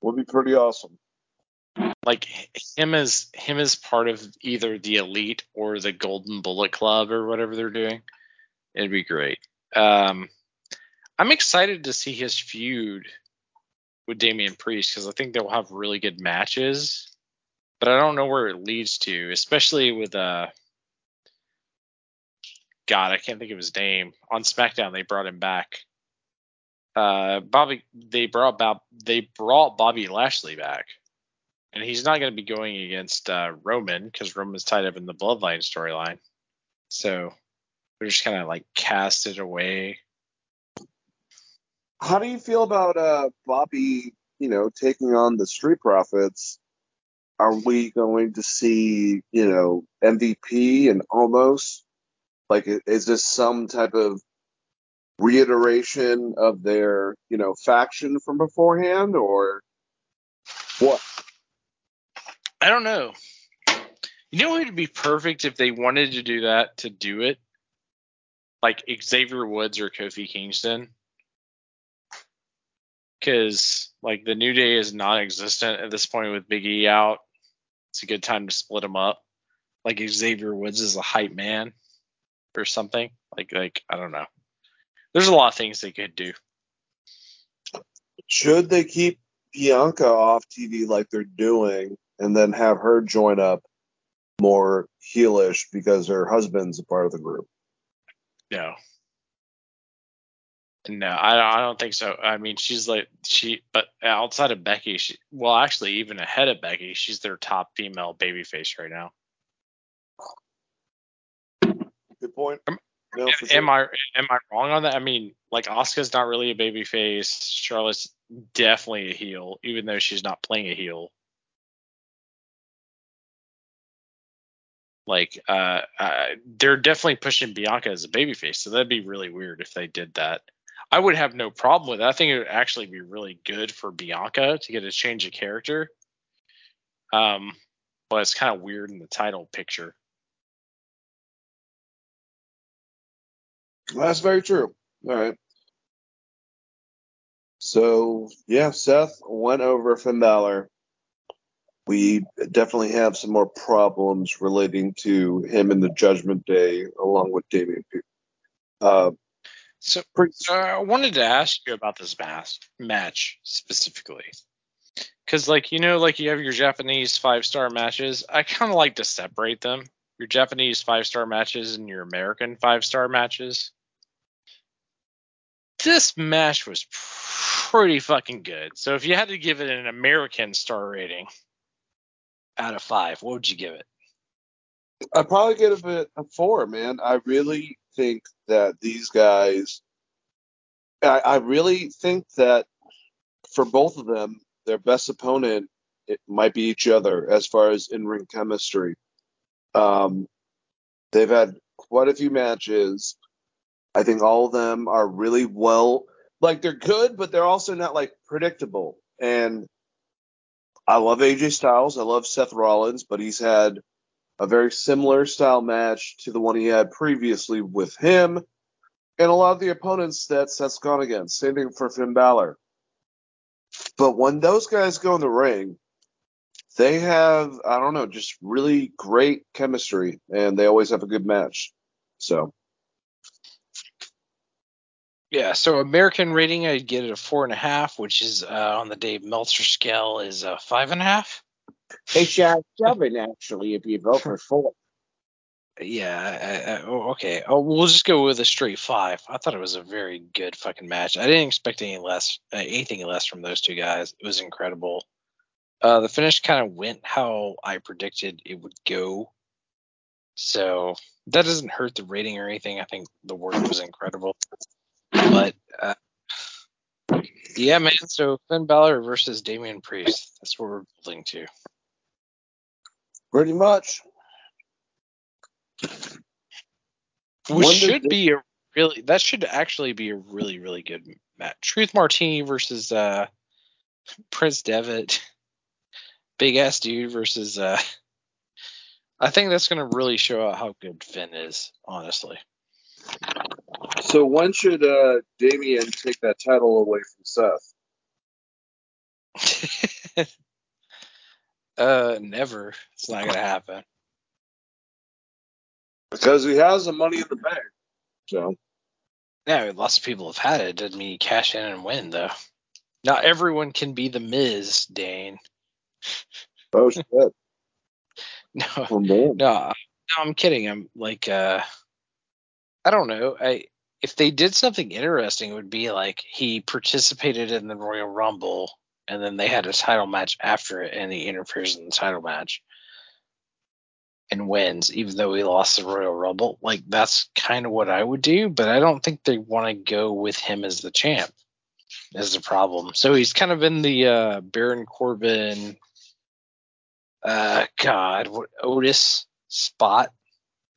Would be pretty awesome. Like him as him as part of either the Elite or the Golden Bullet Club or whatever they're doing. It'd be great. Um, I'm excited to see his feud with Damian Priest because I think they'll have really good matches. But I don't know where it leads to, especially with uh God, I can't think of his name. On SmackDown they brought him back. Uh Bobby they brought Bob they brought Bobby Lashley back. And he's not going to be going against uh, Roman because Roman's tied up in the Bloodline storyline. So they're just kind of like cast it away. How do you feel about uh, Bobby, you know, taking on the Street Profits? Are we going to see, you know, MVP and almost? Like, is this some type of reiteration of their, you know, faction from beforehand, or what? I don't know. You know, it'd be perfect if they wanted to do that to do it, like Xavier Woods or Kofi Kingston, because like the New Day is non-existent at this point with Big E out. It's a good time to split them up. Like Xavier Woods is a hype man or something. Like like I don't know. There's a lot of things they could do. Should they keep Bianca off TV like they're doing, and then have her join up more heelish because her husband's a part of the group? No. No, I, I don't think so. I mean, she's like she, but outside of Becky, she well, actually, even ahead of Becky, she's their top female babyface right now. Good point. Am- No, am sure. I am I wrong on that? I mean, like Asuka's not really a babyface. Charlotte's definitely a heel, even though she's not playing a heel. Like, uh, uh, they're definitely pushing Bianca as a babyface, so that'd be really weird if they did that. I would have no problem with it. I think it would actually be really good for Bianca to get a change of character. Um, but it's kind of weird in the title picture. That's very true. All right. So yeah, Seth went over Finn Balor. We definitely have some more problems relating to him in the Judgment Day, along with Damian Priest. Uh, So, so I wanted to ask you about this match match specifically, because like you know, like you have your Japanese five star matches. I kind of like to separate them. Your Japanese five star matches and your American five star matches. This match was pretty fucking good. So if you had to give it an American star rating out of five, what would you give it? I'd probably give it a four, man. I really think that these guys, I, I really think that for both of them, their best opponent it might be each other as far as in ring chemistry. Um, they've had quite a few matches. I think all of them are really well, like they're good, but they're also not like predictable. And I love AJ Styles. I love Seth Rollins, but he's had a very similar style match to the one he had previously with him, and a lot of the opponents that Seth's gone against. Same thing for Finn Balor. But when those guys go in the ring, they have I don't know, just really great chemistry, and they always have a good match. So Yeah, so American rating, I'd get it a four and a half, which is uh, on the Dave Meltzer scale is a five and a half. Hey, Shaq, [LAUGHS] seven actually, if you go for four. Yeah, I, I, oh, okay. Oh, we'll just go with a straight five. I thought it was a very good fucking match. I didn't expect any less, uh, anything less from those two guys. It was incredible. Uh, the finish kind of went how I predicted it would go. So that doesn't hurt the rating or anything. I think the work was incredible. But uh, yeah, man. So Finn Balor versus Damian Priest. That's what we're building to. pretty much. Which When should be a really that should actually be a really really good match. Truth Martini versus uh Prince Devitt, big ass dude versus uh. I think that's gonna really show out how good Finn is, honestly. So when should uh, Damian take that title away from Seth? [LAUGHS] uh, never. It's not gonna happen. Because he has the money in the bank. So Yeah, lots of people have had it. Doesn't mean you cash in and win though. Not everyone can be the Miz, Dane. [LAUGHS] oh shit. [LAUGHS] No, Oh. No, no, I'm kidding. I'm like, uh, I don't know. I if they did something interesting, it would be like he participated in the Royal Rumble, and then they had a title match after it, and he interferes in the title match and wins, even though he lost the Royal Rumble. Like that's kind of what I would do, but I don't think they want to go with him as the champ. Is the problem? So he's kind of in the uh, Baron Corbin, uh, God, what Otis spot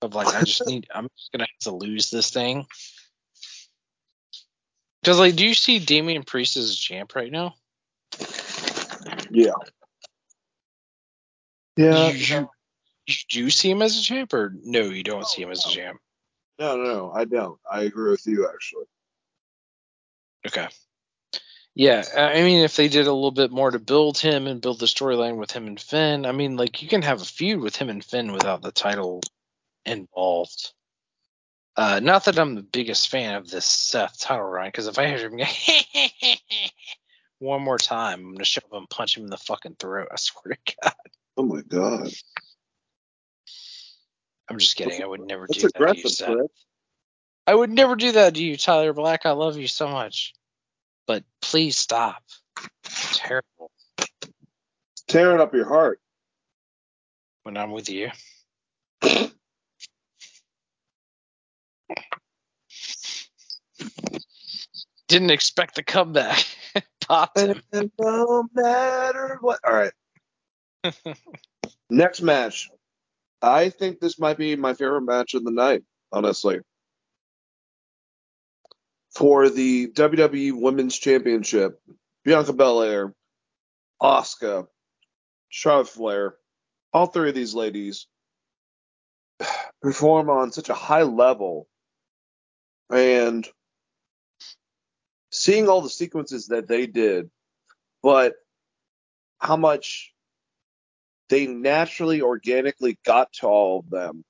of like I just [LAUGHS] need I'm just gonna have to lose this thing. Because like, do you see Damian Priest as a champ right now? Yeah. Yeah. You, you do see him as a champ, or no? You don't see him as a champ. No, no, no, I don't. I agree with you actually. Okay. Yeah, I I mean, if they did a little bit more to build him and build the storyline with him and Finn, I mean, like you can have a feud with him and Finn without the title involved. Uh, not that I'm the biggest fan of this Seth title run, because if I hear him go [LAUGHS] one more time, I'm gonna shove him and punch him in the fucking throat. I swear to God. Oh my god. I'm just kidding. I would never do that to you, Seth. I would never do that to you, Tyler Black. I love you so much. But please stop. Terrible Tearing up your heart. when I'm with you. [LAUGHS] Didn't expect the comeback. [LAUGHS] Popped him. And no matter what. All right. [LAUGHS] Next match. I think this might be my favorite match of the night, honestly. For the WWE Women's Championship, Bianca Belair, Asuka, Charlotte Flair, all three of these ladies [SIGHS] perform on such a high level. And seeing all the sequences that they did, but how much they naturally, organically got to all of them.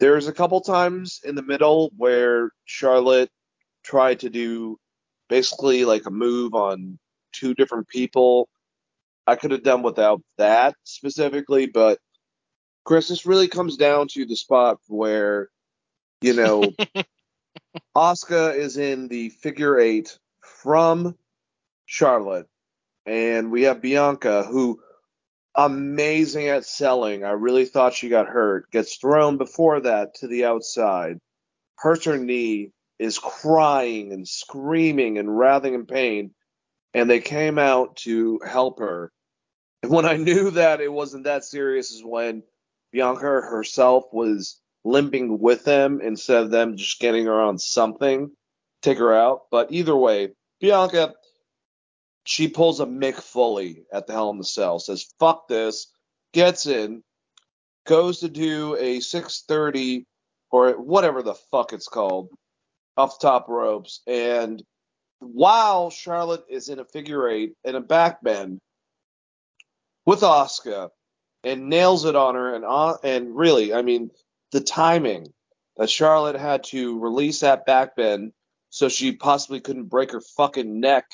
There's a couple times in the middle where Charlotte tried to do basically like a move on two different people. I could have done without that specifically, but Chris, this really comes down to the spot where, you know, [LAUGHS] Asuka is in the figure eight from Charlotte, and we have Bianca, who amazing at selling. I really thought she got hurt. Gets thrown before that to the outside, hurts her knee, is crying and screaming and writhing in pain, and they came out to help her. And when I knew that it wasn't that serious is when Bianca herself was limping with them instead of them just getting her on something, take her out. But either way, Bianca, she pulls a Mick Foley at the Hell in the Cell, says, fuck this, gets in, goes to do a 630 or whatever the fuck it's called, off top ropes. And while Charlotte is in a figure eight and a back bend with Asuka and nails it on her, and, uh, and really, I mean, the timing that Charlotte had to release that back bend so she possibly couldn't break her fucking neck.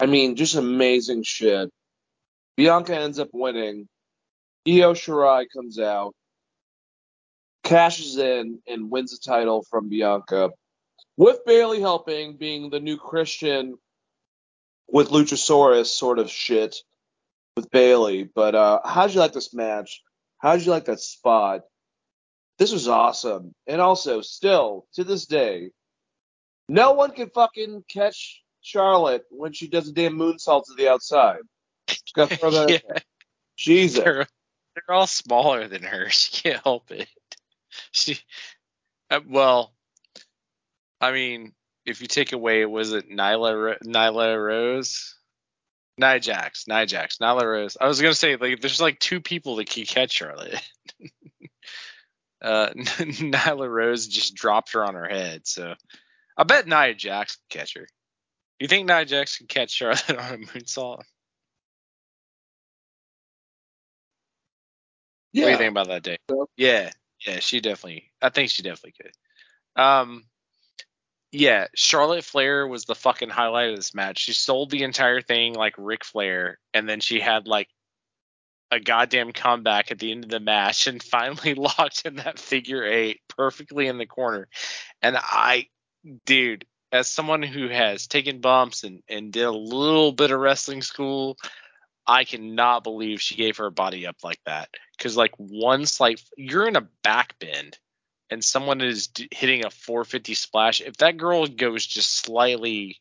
I mean, just amazing shit. Bianca ends up winning. Io Shirai comes out, cashes in, and wins the title from Bianca. With Bayley helping, being the new Christian with Luchasaurus sort of shit with Bayley. But uh, how'd you like this match? How'd you like that spot? This was awesome. And also, still to this day, no one can fucking catch Charlotte when she does a damn moonsault to the outside. Just gotta throw that. [LAUGHS] Yeah. there. Jesus. They're, they're all smaller than her. [LAUGHS] She can't help it. She, uh, well, I mean, if you take away, was it Nyla Nyla Rose? Nia Jax, Nia Nyla Rose. I was gonna say like there's like two people that can catch Charlotte. [LAUGHS] uh, [LAUGHS] Nyla Rose just dropped her on her head, so I bet Nia Jax can catch her. You think Nia Jax can catch Charlotte [LAUGHS] on a moonsault? What do you think about that, Dave? So- Yeah, yeah, she definitely. I think she definitely could. Um, yeah, Charlotte Flair was the fucking highlight of this match. She sold the entire thing like Ric Flair, and then she had like a goddamn comeback at the end of the match and finally [LAUGHS] locked in that figure eight perfectly in the corner. And I, dude, as someone who has taken bumps and, and did a little bit of wrestling school, I cannot believe she gave her body up like that. Because like one slight, you're in a back bend, and someone is d- hitting a 450 splash. If that girl goes just slightly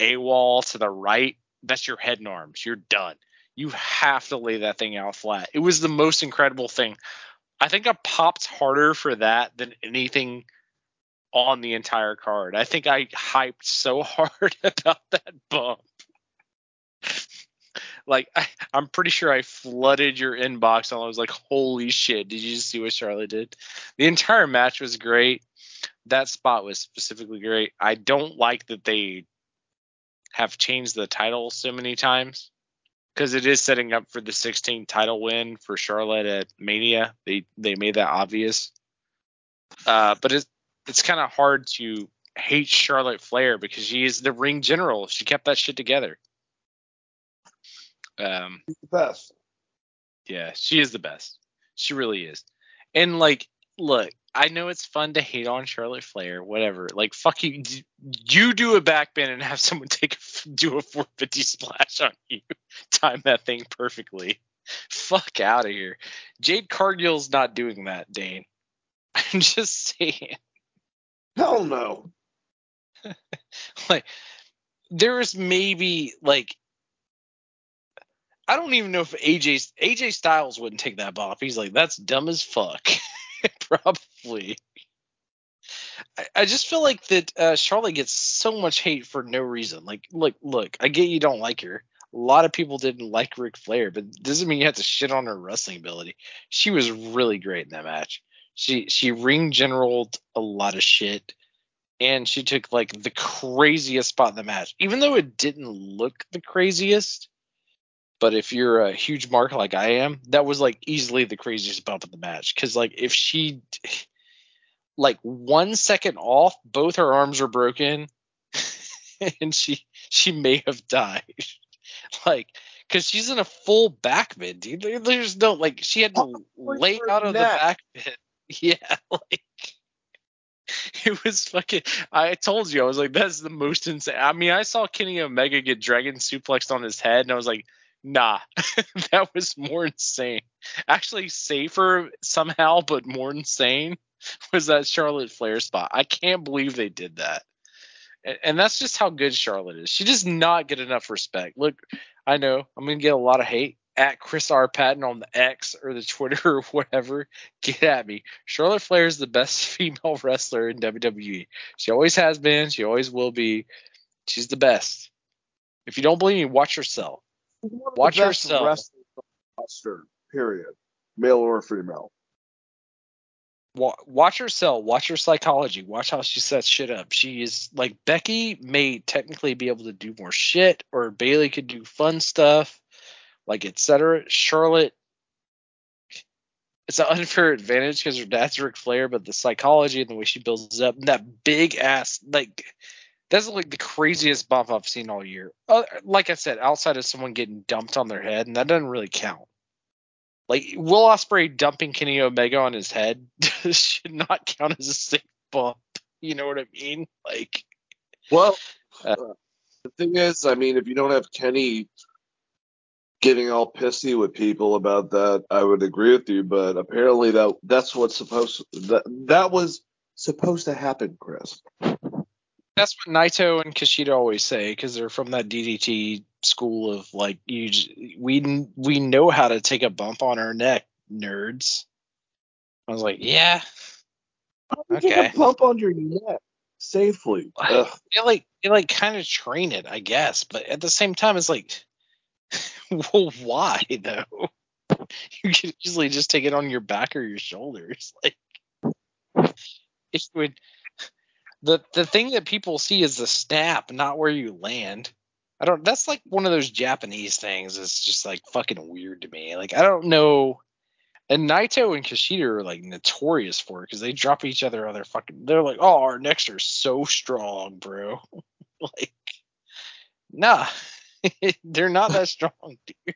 AWOL to the right, that's your head and arms. You're done. You have to lay that thing out flat. It was the most incredible thing. I think I popped harder for that than anything on the entire card. I think I hyped so [LAUGHS] hard about that bump. like I, I'm pretty sure I flooded your inbox and I was like, "Holy shit! Did you just see what Charlotte did?" The entire match was great. That spot was specifically great. I don't like that they have changed the title so many times because it is setting up for the 16 title win for Charlotte at Mania. They they made that obvious. Uh, but it's it's kind of hard to hate Charlotte Flair because she is the ring general. She kept that shit together. Um, She's the best. yeah, she is the best. She really is. And like, look, I know it's fun to hate on Charlotte Flair, whatever. Like, fuck you. You do a backbend and have [LAUGHS] someone take a, do a 450 splash on you. Time that thing perfectly. Fuck out of here. Jade Cargill's not doing that, Dane. [LAUGHS] I'm just saying. Hell no. [LAUGHS] like there is maybe like I don't even know if AJ AJ Styles wouldn't take that bump. He's like, that's dumb as fuck. Probably. I, I just feel like that uh, Charlotte gets so much hate for no reason. Like, look, look, I get you don't like her. A lot of people didn't like Ric Flair, but doesn't mean you have to shit on her wrestling ability. She was really great in that match. She she ring generaled a lot of shit and she took like the craziest spot in the match, even though it didn't look the craziest. But if you're a huge mark like I am, that was like easily the craziest bump in the match. Because like if she, like one second off, both her arms were broken, [LAUGHS] and she she may have died. [LAUGHS] like because she's in a full back bend, dude. There's no like she had to lay out of the neck. back bend. [LAUGHS] Yeah, like it was fucking. I told you, I was like, that's the most insane. I mean, I saw Kenny Omega get dragon suplexed on his head, and I was like, nah, [LAUGHS] that was more insane. Actually, safer somehow, but more insane [LAUGHS] was that Charlotte Flair spot. I can't believe they did that. And, and that's just how good Charlotte is. She does not get enough respect. Look, I know I'm gonna get a lot of hate at Chris R. Patton on the X or the Twitter [LAUGHS] or whatever. Get at me. Charlotte Flair is the best female wrestler in WWE. She always has been. She always will be. She's the best. If you don't believe me, watch yourself. She's one of the Watch yourself. roster, period. Male or female. Watch her sell. Watch her psychology. Watch how she sets shit up. She is like Becky may technically be able to do more shit, or Bayley could do fun stuff, like etc. Charlotte, it's an unfair advantage because her dad's Ric Flair, but the psychology and the way she builds it up, and that big ass like that's like the craziest bump I've seen all year. Uh, like I said, outside of someone getting dumped on their head, and that doesn't really count. Like Will Ospreay dumping Kenny Omega on his head [LAUGHS] should not count as a sick bump. You know what I mean? Like, Well, Uh, the thing is, I mean, if you don't have Kenny getting all pissy with people about that, I would agree with you. But apparently, that that's what's supposed that that was supposed to happen, Chris. That's what Naito and Kushida always say because they're from that DDT school of like you. We we know how to take a bump on our neck, nerds. I was like, yeah, You Okay. Take a bump on your neck safely. [SIGHS] Ugh. you like you like kind of train it, I guess, but at the same time, it's like, [LAUGHS] well, why though? [LAUGHS] You could easily just take it on your back or your shoulders. [LAUGHS] Like, it would. The the thing that people see is the snap, not where you land. I don't. That's like one of those Japanese things. It's just like fucking weird to me. Like I don't know. And Naito and Kushida are like notorious for it because they drop each other on their fucking. They're like, oh, our necks are so strong, bro. [LAUGHS] like, nah, [LAUGHS] they're not that strong, [LAUGHS] dude.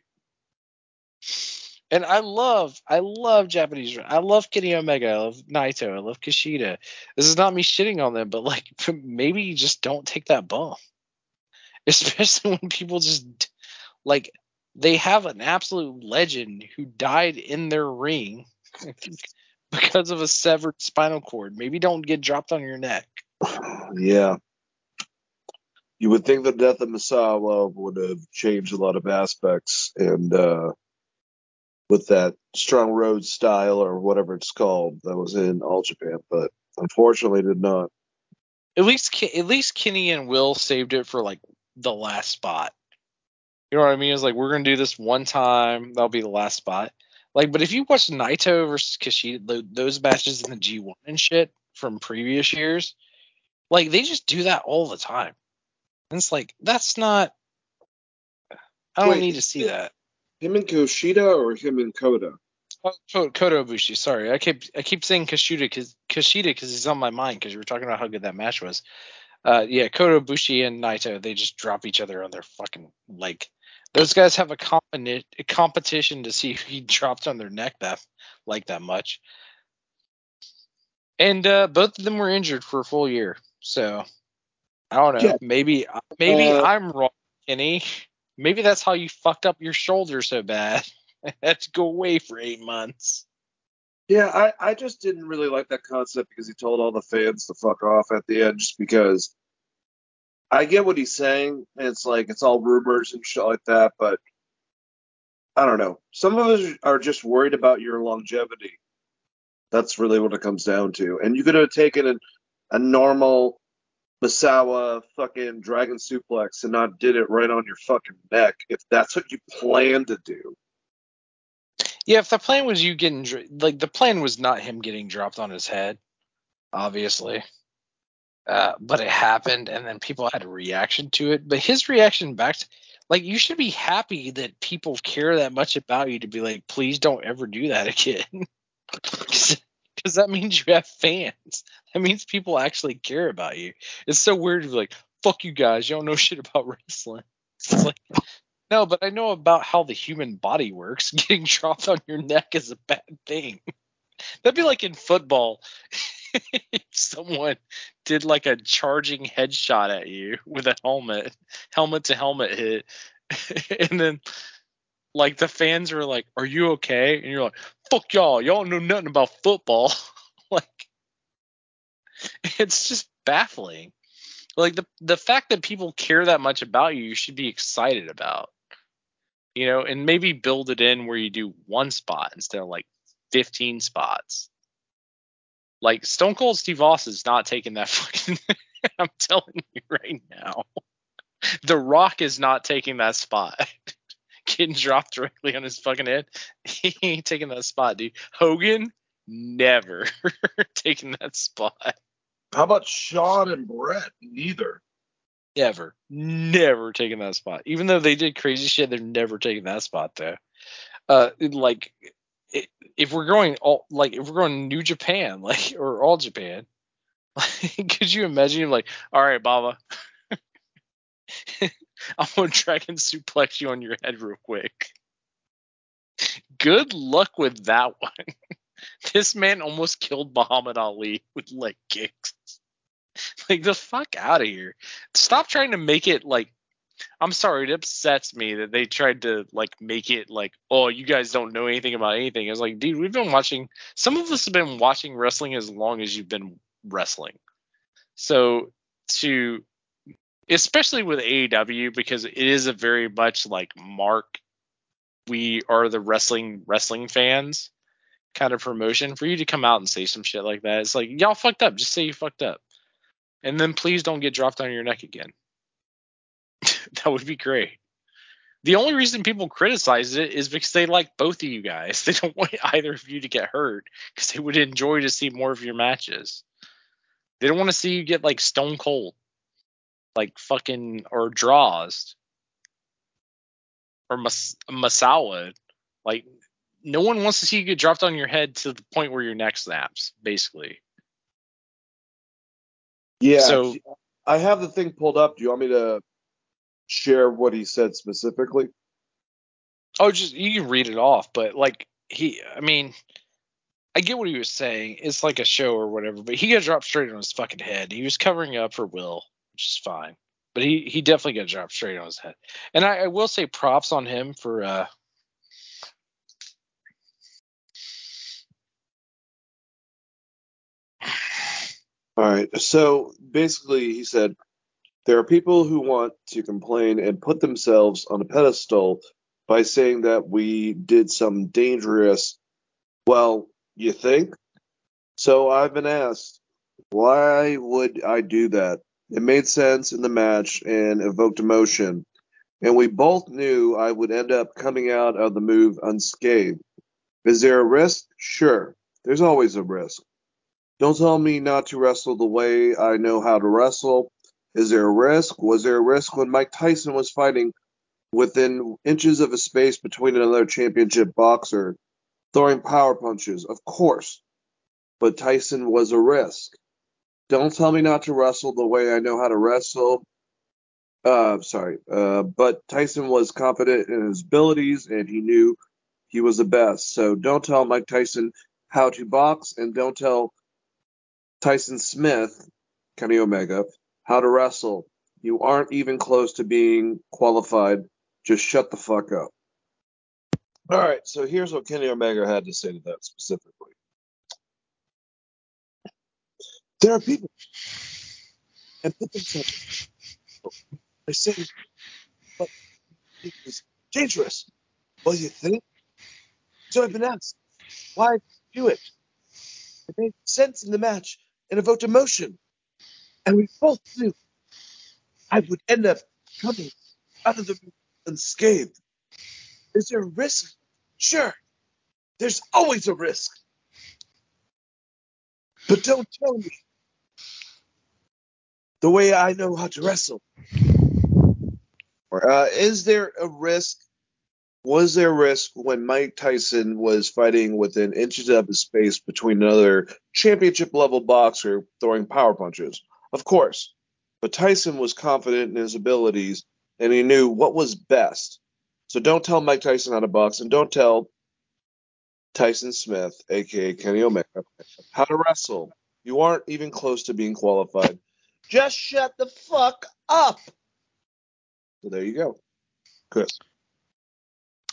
And I love, I love Japanese. I love Kenny Omega. I love Naito. I love Kushida. This is not me shitting on them, but like [LAUGHS] maybe you just don't take that bump, [LAUGHS] especially when people just like they have an absolute legend who died in their ring [LAUGHS] because of a severed spinal cord. Maybe don't get dropped on your neck. Yeah. You would think the death of Misawa would have changed a lot of aspects, and uh, with that strong road style or whatever it's called that was in All Japan, but unfortunately did not. At least at least Kenny and Will saved it for like the last spot. You know what I mean? It's like we're gonna do this one time. That'll be the last spot. Like, but if you watch Naito versus Kushida, those matches in the G1 and shit from previous years, like they just do that all the time. And it's like that's not. I don't Wait, need to see that. Him and Kushida or him and Kota? Oh, Kota Ibushi. Sorry, I keep I keep saying Kushida because Kushida because he's on my mind because you were talking about how good that match was. Uh, yeah, Kota Ibushi and Naito they just drop each other on their fucking like. Those guys have a, competi- a competition to see who drops on their neck that like that much. And uh, both of them were injured for a full year, so I don't know. Yeah. Maybe maybe Uh, I'm wrong, Kenny. Maybe that's how you fucked up your shoulder so bad. [LAUGHS] had to go away for eight months. Yeah, I, I just didn't really like that concept because he told all the fans to fuck off at the end just because I get what he's saying. It's like it's all rumors and shit like that, but I don't know. Some of us are just worried about your longevity. That's really what it comes down to. And you could have taken a, a normal Misawa fucking dragon suplex and not did it right on your fucking neck if that's what you plan to do. Yeah, if the plan was you getting like the plan was not him getting dropped on his head, obviously. Uh, but it happened, and then people had a reaction to it. But his reaction back, to, like you should be happy that people care that much about you to be like, please don't ever do that [LAUGHS] again, [LAUGHS] because that means you have fans. That means people actually care about you. It's so weird to be like, fuck you guys, you don't know shit about wrestling. [LAUGHS] It's like, no, but I know about how the human body works. [LAUGHS] Getting dropped on your neck is a bad thing. That'd be like in football. [LAUGHS] if someone did like a charging headshot at you with a helmet, helmet to helmet hit, and then like the fans are like, "Are you okay?" And you're like, "Fuck y'all, y'all know nothing about football." [LAUGHS] like, it's just baffling. Like the the fact that people care that much about you, you should be excited about. You know, and maybe build it in where you do one spot instead of like 15 spots. Like Stone Cold Steve Austin is not taking that [LAUGHS] fucking. I'm telling you right now, The Rock is not taking that spot. [LAUGHS] Getting [LAUGHS] dropped directly on his fucking head. [LAUGHS] He ain't taking that spot, dude. Hogan never [LAUGHS] taking that spot. How about Shawn and Bret? Neither. Ever. Never taking that spot. Even though they did crazy shit, they're never taking that spot though. Uh, like if we're going all like if we're going New Japan, like or All Japan, like, could you imagine like, all right, Baba, [LAUGHS] I'm gonna dragon suplex you on your head real quick. Good luck with that one. [LAUGHS] this man almost killed Muhammad Ali with leg kicks. [LAUGHS] Like the fuck out of here. Stop trying to make it like I'm sorry, it upsets me that they tried to like make it like, oh, you guys don't know anything about anything. It's like, dude, we've been watching some of us have been watching wrestling as long as you've been wrestling. So to especially with AEW because it is a very much like Mark we are the wrestling wrestling fans kind of promotion for you to come out and say some shit like that. It's like y'all fucked up. Just say you fucked up. And then please don't get dropped on your neck again. [LAUGHS] that would be great. The only reason people criticize it is because they like both of you guys. [LAUGHS] They don't want either of you to get hurt because they would enjoy to see more of your matches. They don't want to see you get like stone cold, like fucking or draws or mas- Misawa. Like no one wants to see you get dropped on your head to the point where your neck snaps, basically. Yeah. So- I have the thing pulled up. Do you want me to share what he said specifically? Oh, just you can read it off, but like he, I mean, I get what he was saying. It's like a show or whatever, but he got dropped straight on his fucking head. He was covering up for Will, which is fine, but he he definitely got dropped straight on his head. And I, I will say props on him for uh All right. So basically, he said there are people who want to complain and put themselves on a pedestal by saying that we did some dangerous. Well, you think? So I've been asked, Why would I do that? It made sense in the match and evoked emotion. And we both knew I would end up coming out of the move unscathed. Is there a risk? Sure. There's always a risk. Don't tell me not to wrestle the way I know how to wrestle. Is there a risk? Was there a risk when Mike Tyson was fighting within inches of a space between another championship boxer, throwing power punches? Of course. But Tyson was a risk. Don't tell me not to wrestle the way I know how to wrestle. Uh, sorry. Uh, but Tyson was confident in his abilities and he knew he was the best. So don't tell Mike Tyson how to box and don't tell Tyson Smith, Kenny Omega, how to wrestle. You aren't even close to being qualified. Just shut the fuck up. All right, so here's what Kenny Omega had to say to that specifically. There are people and put themselves. They say, but it's dangerous. Well, you think? So I've been asked, why do it? It made sense in the match and evoked emotion. And we both knew I would end up coming out of the room unscathed. Is there a risk? Sure. There's always a risk. But don't tell me the way I know how to wrestle. Uh, is there a risk? Was there risk when Mike Tyson was fighting within inches of his space between another championship level boxer throwing power punches? Of course. But Tyson was confident in his abilities and he knew what was best. So don't tell Mike Tyson how to box and don't tell Tyson Smith, aka Kenny Omega, how to wrestle. You aren't even close to being qualified. Just shut the fuck up. So there you go. Chris.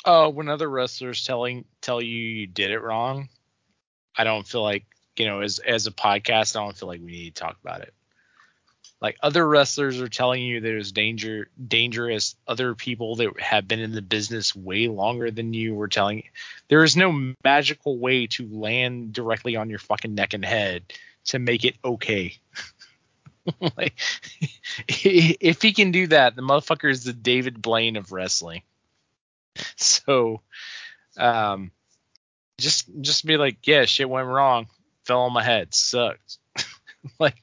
Uh, when other wrestlers telling tell you you did it wrong, I don't feel like you know as as a podcast, I don't feel like we need to talk about it. Like other wrestlers are telling you there's danger, dangerous. Other people that have been in the business way longer than you were telling. There is no magical way to land directly on your fucking neck and head to make it okay. [LAUGHS] [LAUGHS] like, [LAUGHS] if he can do that, the motherfucker is the David Blaine of wrestling. [LAUGHS] So, um, just just be like, yeah, shit went wrong, fell on my head, sucked. like,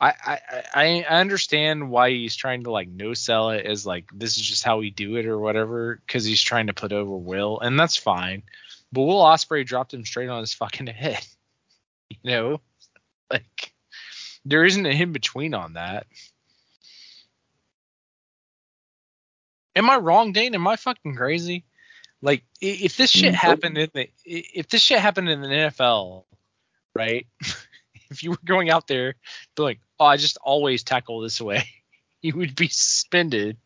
I, I I understand why he's trying to like no sell it as like this is just how we do it or whatever because he's trying to put over Will and that's fine. But Will Ospreay dropped him straight on his fucking head. You know, like there isn't a in between on that. Am I wrong, Dane? Am I fucking crazy? Like, mm-hmm. if this shit happened in the if this shit happened in the NFL, right? [LAUGHS] if you were going out there, be like, oh, I just always tackle this way, [LAUGHS] you would be suspended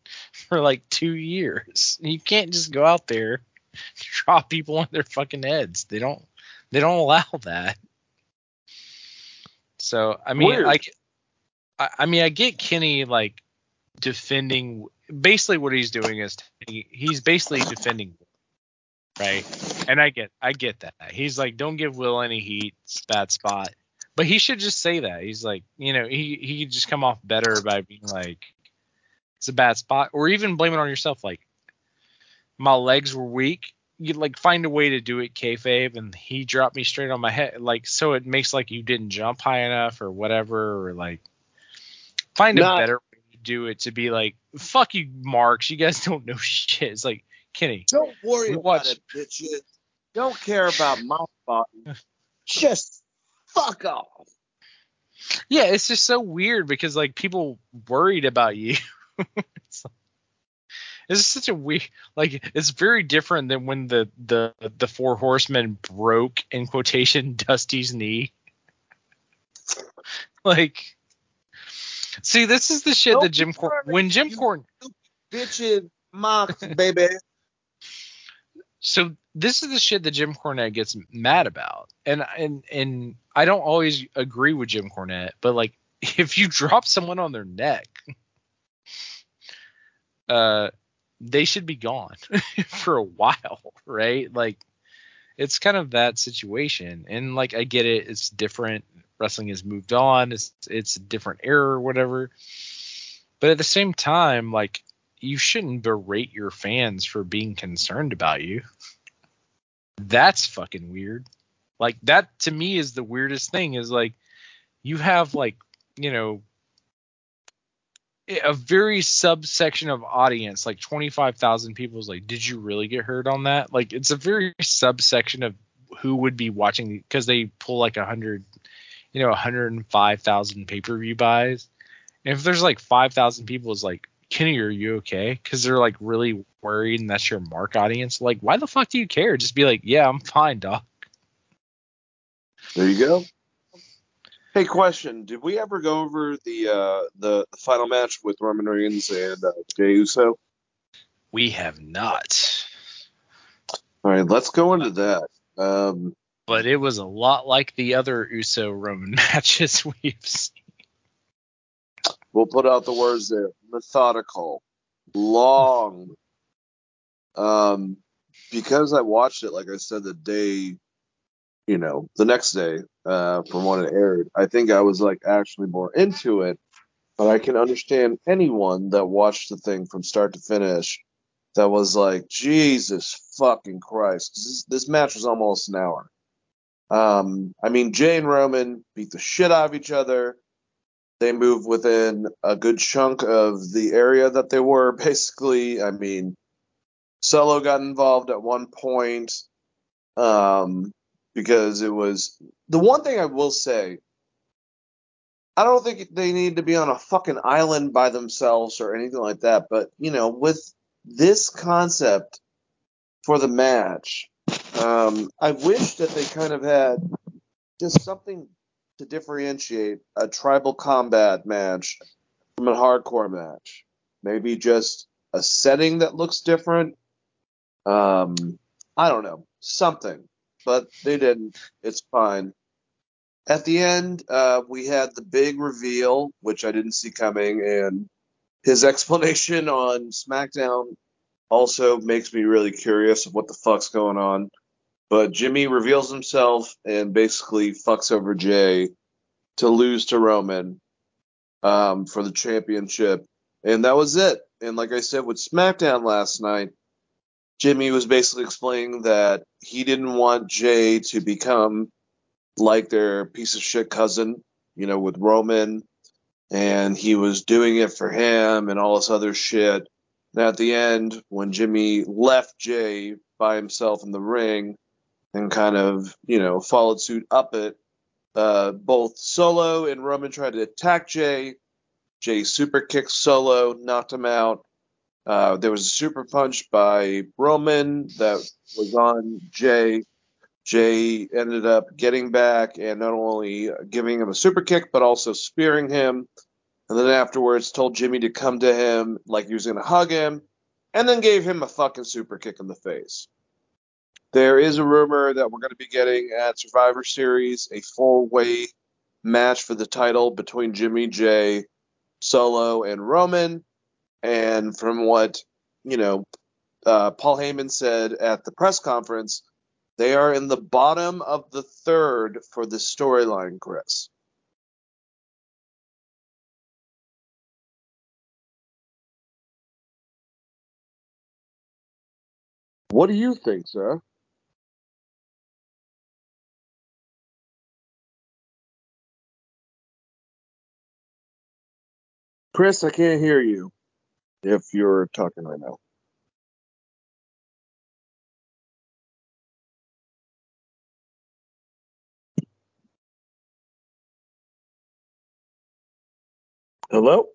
for like two years. You can't just go out there [LAUGHS] drop people on their fucking heads. They don't they don't allow that. So I mean, Weird. like, I, I mean, I get Kenny like defending. Basically, what he's doing is he, he's basically defending, right? And I get, I get that. He's like, don't give Will any heat. It's a bad spot. But he should just say that. He's like, you know, he he could just come off better by being like, it's a bad spot, or even blame it on yourself. Like, my legs were weak. You like find a way to do it, kayfabe, and he dropped me straight on my head. Like, so it makes like you didn't jump high enough or whatever, or like find a better way to do it to be like, fuck you, Marks. You guys [LAUGHS] don't know shit. It's like Kenny. Don't worry We about watch- it, bitches. Don't care about my body. [LAUGHS] Just fuck off. Yeah, it's just so weird because like people worried about you. [LAUGHS] it's, like, it's just such a weird like it's very different than when the the the four horsemen broke in quotation [LAUGHS] Dusty's knee. [LAUGHS] like see this is the shit Don't that Jim be Cor- when Jim Corn Bitches, Mox, baby. [LAUGHS] so this is the shit that Jim Cornette gets mad about. And and and I don't always agree with Jim Cornette, but like if you drop someone on their neck, uh they should be gone [LAUGHS] for a while, right? Like it's kind of that situation. And like I get it, it's different wrestling has moved on. It's it's a different era or whatever. But at the same time, like you shouldn't berate your fans for being concerned about you. That's fucking weird. Like that to me is the weirdest thing is like you have like, you know, a very subsection of audience, like 25,000 people is like, did you really get hurt on that? Like it's a very subsection of who would be watching because they pull like a hundred, you know, 105,000 pay-per-view buys. And if there's like 5,000 people is like, Kenny, are you okay? Because they're like really worried, and that's your mark audience. Like, why the fuck do you care? Just be like, yeah, I'm fine, doc. There you go. Hey, question: Did we ever go over the uh, the, the final match with Roman Reigns and uh, Jey Uso? We have not, All right, let's go into that. Um, but it was a lot like the other Uso Roman [LAUGHS] matches we've seen. we'll put out the words there: methodical, long. Um, because I watched it, like I said, the day, you know, the next day uh, from when it aired. I think I was like actually more into it, but I can understand anyone that watched the thing from start to finish that was like, Jesus fucking Christ, this, this match was almost an hour. Um, I mean, Jey and Roman beat the shit out of each other. They moved within a good chunk of the area that they were. [LAUGHS] Basically, I mean, Solo got involved at one point um, because it was the one thing I will say. I don't think they need to be on a fucking island by themselves or anything like that. But you know, with this concept for the match, um, I wish that they kind of had just something to differentiate a tribal combat match from a hardcore match. Maybe just a setting that looks different. Um, I don't know, something, but they didn't. It's fine. At the end, uh, we had the big reveal, which I didn't see coming, and his [LAUGHS] explanation on SmackDown also makes me really curious of what the fuck's going on. But Jimmy reveals himself and basically fucks over Jey to lose to Roman um, for the championship. And that was it. And like I said with SmackDown last night, Jimmy was basically explaining that he didn't want Jey to become like their piece of shit cousin, you know, with Roman. And he was doing it for him and all this other shit. And at the end, when Jimmy left Jey by himself in the ring and kind of, you know, followed suit up it, uh, both Solo and Roman tried to attack Jey. Jey super kicked Solo, knocked him out. Uh, there was a super punch by Roman that was on Jey. Jey ended up getting back and not only giving him a super kick, but also spearing him. And then afterwards told Jimmy to come to him like he was going to hug him, and then gave him a fucking super kick in the face. There is a rumor that we're going to be getting at Survivor Series a four way match for the title between Jimmy, Jey, Solo, and Roman. And from what, you know, uh, Paul Heyman said at the press conference, they are in the bottom of the third for the storyline, Chris. What do you think, sir? Chris, I can't hear you if you're talking right now. Hello?